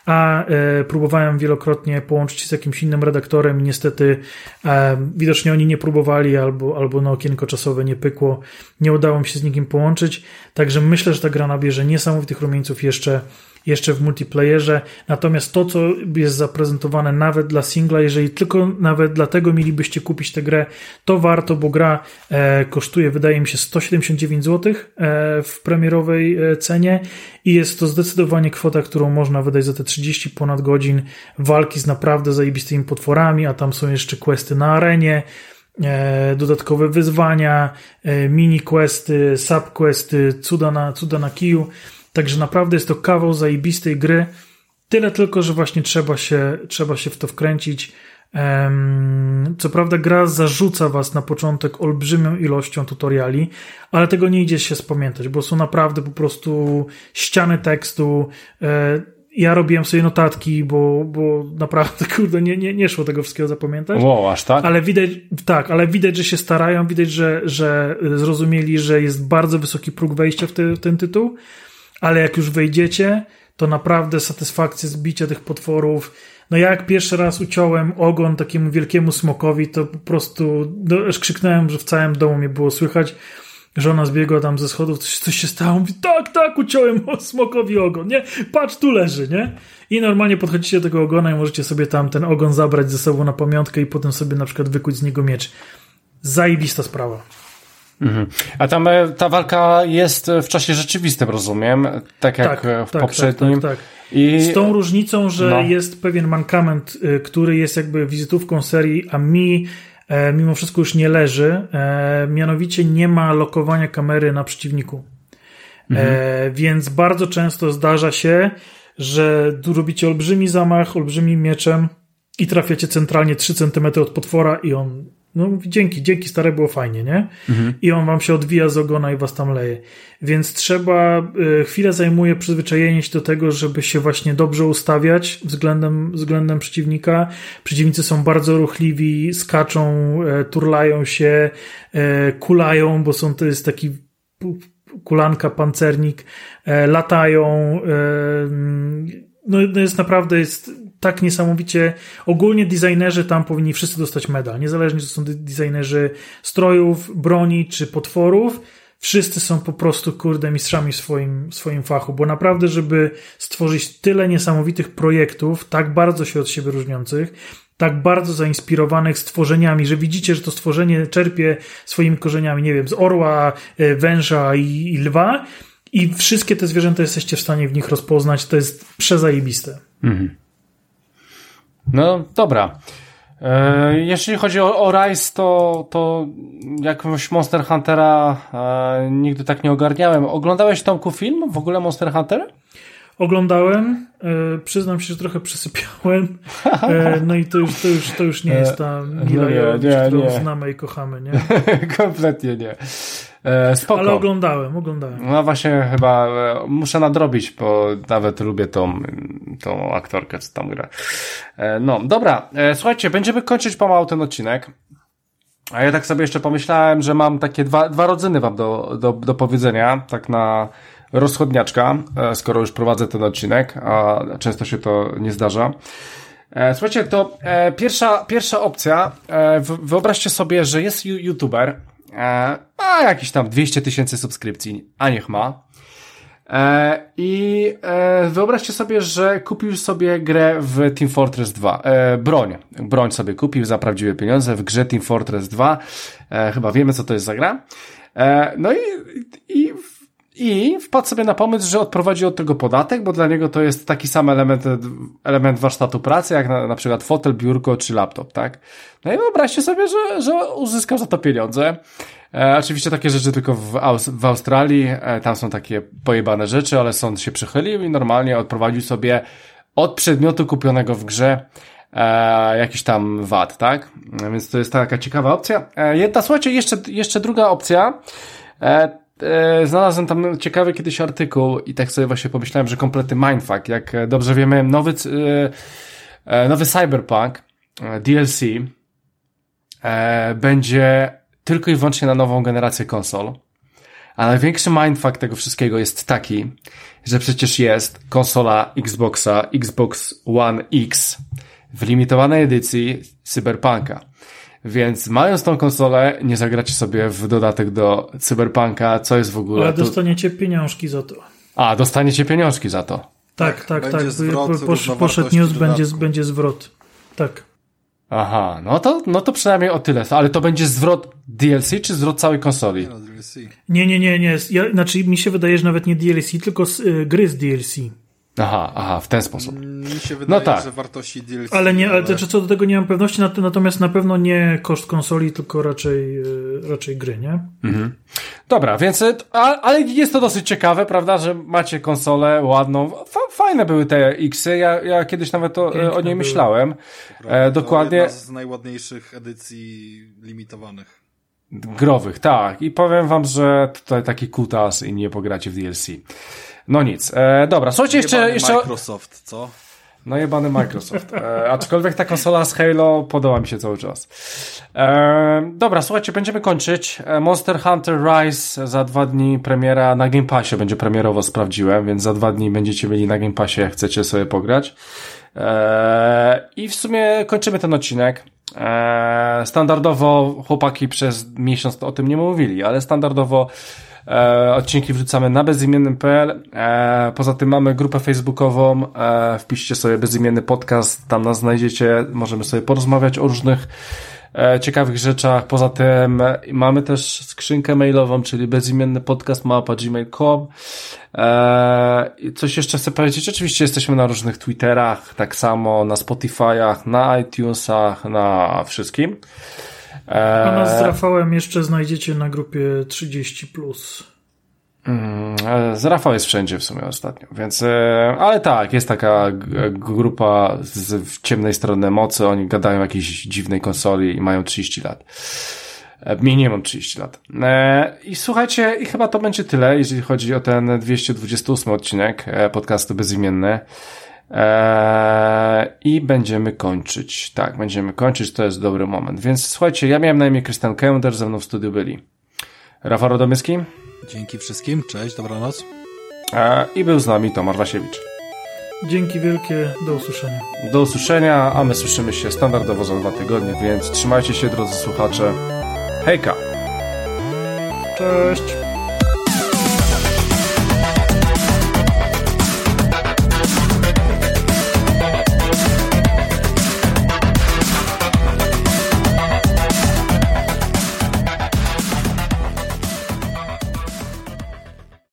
a e, próbowałem wielokrotnie połączyć się z jakimś innym redaktorem i niestety e, widocznie oni nie próbowali albo, albo na okienko czasowe nie pykło. Nie udało mi się z nikim połączyć, także myślę, że ta gra nabierze niesamowitych rumieńców jeszcze jeszcze w multiplayerze. Natomiast to, co jest zaprezentowane nawet dla singla, jeżeli tylko nawet dlatego mielibyście kupić tę grę, to warto, bo gra e, kosztuje, wydaje mi się, 179 zł e, w premierowej e, cenie i jest to zdecydowanie kwota, którą można wydać za te 30 ponad godzin walki z naprawdę zajebistymi potworami, a tam są jeszcze questy na arenie, e, dodatkowe wyzwania, e, mini questy, subquesty, cuda na, cuda na kiju. Także naprawdę jest to kawał zajebistej gry. Tyle tylko, że właśnie trzeba się, trzeba się w to wkręcić. Co prawda, gra zarzuca Was na początek olbrzymią ilością tutoriali, ale tego nie idzie się spamiętać, bo są naprawdę po prostu ściany tekstu. E, ja robiłem sobie notatki, bo, bo naprawdę, kurde, nie, nie, nie szło tego wszystkiego zapamiętać. Wow, aż tak? Ale widać, tak, ale widać, że się starają, widać, że, że zrozumieli, że jest bardzo wysoki próg wejścia w, te, w ten tytuł ale jak już wejdziecie, to naprawdę satysfakcja z bicia tych potworów. No ja jak pierwszy raz uciąłem ogon takiemu wielkiemu smokowi, to po prostu no, aż krzyknąłem, że w całym domu mnie było słychać. Żona zbiegła tam ze schodów, coś, coś się stało, mówi, tak, tak, uciąłem smokowi ogon, nie? Patrz, tu leży, nie? I normalnie podchodzicie do tego ogona i możecie sobie tam ten ogon zabrać ze sobą na pamiątkę i potem sobie na przykład wykuć z niego miecz. Zajebista sprawa. Mhm. A tam e, ta walka jest w czasie rzeczywistym, rozumiem, tak jak tak, w tak, poprzednim. Tak, tak, tak. I... Z tą różnicą, że no. jest pewien mankament, który jest jakby wizytówką serii, a mi e, mimo wszystko już nie leży. E, mianowicie nie ma lokowania kamery na przeciwniku. Mhm. Więc bardzo często zdarza się, że robicie olbrzymi zamach, olbrzymim mieczem i trafiacie centralnie 3 cm od potwora i on no dzięki, dzięki stare było fajnie, nie? Mhm. I on wam się odwija z ogona i was tam leje. Więc trzeba, y, chwilę zajmuje przyzwyczajenie się do tego, żeby się właśnie dobrze ustawiać względem, względem przeciwnika. Przeciwnicy są bardzo ruchliwi, skaczą, e, turlają się, e, kulają, bo są, to jest taki kulanka, pancernik, e, latają, no, no jest naprawdę, jest tak niesamowicie. Ogólnie designerzy tam powinni wszyscy dostać medal. Niezależnie, czy są designerzy strojów, broni czy potworów. Wszyscy są po prostu, kurde, mistrzami w swoim, swoim fachu, bo naprawdę, żeby stworzyć tyle niesamowitych projektów, tak bardzo się od siebie różniących, tak bardzo zainspirowanych stworzeniami, że widzicie, że to stworzenie czerpie swoimi korzeniami, nie wiem, z orła, e, węża i, i lwa, i wszystkie te zwierzęta jesteście w stanie w nich rozpoznać. To jest przezajebiste. Mhm. No dobra. E, jeśli chodzi o, o Rise, to, to jakąś Monster Huntera e, nigdy tak nie ogarniałem. Oglądałeś Tomku film w ogóle Monster Hunter? Oglądałem, e, przyznam się, że trochę przysypiałem, e, no i to już, to już, to już nie jest ta Mila no nie, nie, którą nie. znamy i kochamy, nie? Kompletnie nie. E, spoko. Ale oglądałem, oglądałem. No właśnie chyba e, muszę nadrobić, bo nawet lubię tą, tą aktorkę, co tam gra. E, no, dobra, e, słuchajcie, będziemy kończyć pomału ten odcinek. A ja tak sobie jeszcze pomyślałem, że mam takie dwa, dwa rodzyny wam do, do, do powiedzenia, tak na rozchodniaczka, skoro już prowadzę ten odcinek, a często się to nie zdarza. Słuchajcie, to pierwsza, pierwsza opcja, wyobraźcie sobie, że jest youtuber, ma jakieś tam 200 tysięcy subskrypcji, a niech ma. I wyobraźcie sobie, że kupił sobie grę w Team Fortress 2. Broń. Broń sobie kupił za prawdziwe pieniądze w grze Team Fortress 2. Chyba wiemy, co to jest za gra. No i, i i wpadł sobie na pomysł, że odprowadzi od tego podatek, bo dla niego to jest taki sam element, element warsztatu pracy, jak na, na przykład fotel, biurko czy laptop, tak? No i wyobraźcie sobie, że, że uzyskał za to pieniądze. E, oczywiście takie rzeczy tylko w, Aus w Australii, e, tam są takie pojebane rzeczy, ale sąd się przychylił i normalnie odprowadził sobie od przedmiotu kupionego w grze e, jakiś tam VAT, tak? Więc to jest taka ciekawa opcja. E, jedna, słuchajcie, jeszcze, jeszcze druga opcja, e, e, znalazłem tam ciekawy kiedyś artykuł i tak sobie właśnie pomyślałem, że kompletny mindfuck. Jak dobrze wiemy, nowy, e, e nowy Cyberpunk e, DLC e, będzie tylko i wyłącznie na nową generację konsol. A największy mindfuck tego wszystkiego jest taki, że przecież jest konsola Xboxa, Xbox One X w limitowanej edycji Cyberpunka. Więc mając tą konsolę, nie zagracie sobie w dodatek do Cyberpunka, co jest w ogóle... Ale dostaniecie tu... pieniążki za to. A, dostaniecie pieniążki za to. Tak, tak, tak. Posz, poszedł news, będzie, będzie zwrot. Tak. Aha, no to, no to przynajmniej o tyle. Ale to będzie zwrot DLC czy zwrot całej konsoli? Nie, no. Nie, nie, nie, nie. Ja, znaczy mi się wydaje, że nawet nie DLC, tylko z, y, gry z DLC. Aha, aha, w ten sposób. Mi się no wydaje, no tak. że wartości DLC. Ale nie, ale, ale... co do tego nie mam pewności, natomiast na pewno nie koszt konsoli, tylko raczej, e, raczej gry, nie? Mhm. Dobra, więc, e, ale jest to dosyć ciekawe, prawda, że macie konsolę ładną. Fajne były te X-y, ja, ja kiedyś nawet to, e, o niej były. myślałem. e, dokładnie. jedna z najładniejszych edycji limitowanych. Growych, tak. I powiem wam, że tutaj taki kutas i nie pogracie w DLC. No nic. E, dobra, słuchajcie jeszcze... jeszcze... Microsoft, co? No jebany Microsoft. E, aczkolwiek ta konsola z Halo podoba mi się cały czas. E, dobra, słuchajcie, będziemy kończyć. E, Monster Hunter Rise za dwa dni premiera na Game Passie będzie premierowo, sprawdziłem, więc za dwa dni będziecie mieli na Game Passie, jak chcecie sobie pograć. E, I w sumie kończymy ten odcinek. E, standardowo chłopaki przez miesiąc o tym nie mówili, ale standardowo E, odcinki wrzucamy na bezimiennym.pl. E, poza tym mamy grupę facebookową. E, wpiszcie sobie bezimienny podcast, tam nas znajdziecie. Możemy sobie porozmawiać o różnych e, ciekawych rzeczach. Poza tym mamy też skrzynkę mailową, czyli bezimienny podcast mapa gmail.com. E, coś jeszcze chcę powiedzieć? Oczywiście jesteśmy na różnych Twitterach, tak samo na Spotify'ach, na iTunesach, na wszystkim. A nas z Rafałem jeszcze znajdziecie na grupie 30. Mm, z Rafał jest wszędzie w sumie ostatnio, więc, e, ale tak, jest taka grupa z ciemnej strony mocy, oni gadają o jakiejś dziwnej konsoli i mają 30 lat. E, Mnie nie mam 30 lat. E, I słuchajcie, i chyba to będzie tyle, jeżeli chodzi o ten 228 odcinek podcastu Bezimienny. Eee, I będziemy kończyć. Tak, będziemy kończyć, to jest dobry moment. Więc słuchajcie, ja miałem na imię Krystian Kender, ze mną w studiu byli Rafał Rodomyski. Dzięki wszystkim, cześć, dobranoc. Eee, I był z nami Tomasz Wasiewicz. Dzięki wielkie, do usłyszenia. Do usłyszenia, a my słyszymy się standardowo za dwa tygodnie, więc trzymajcie się drodzy słuchacze. Hejka! Cześć!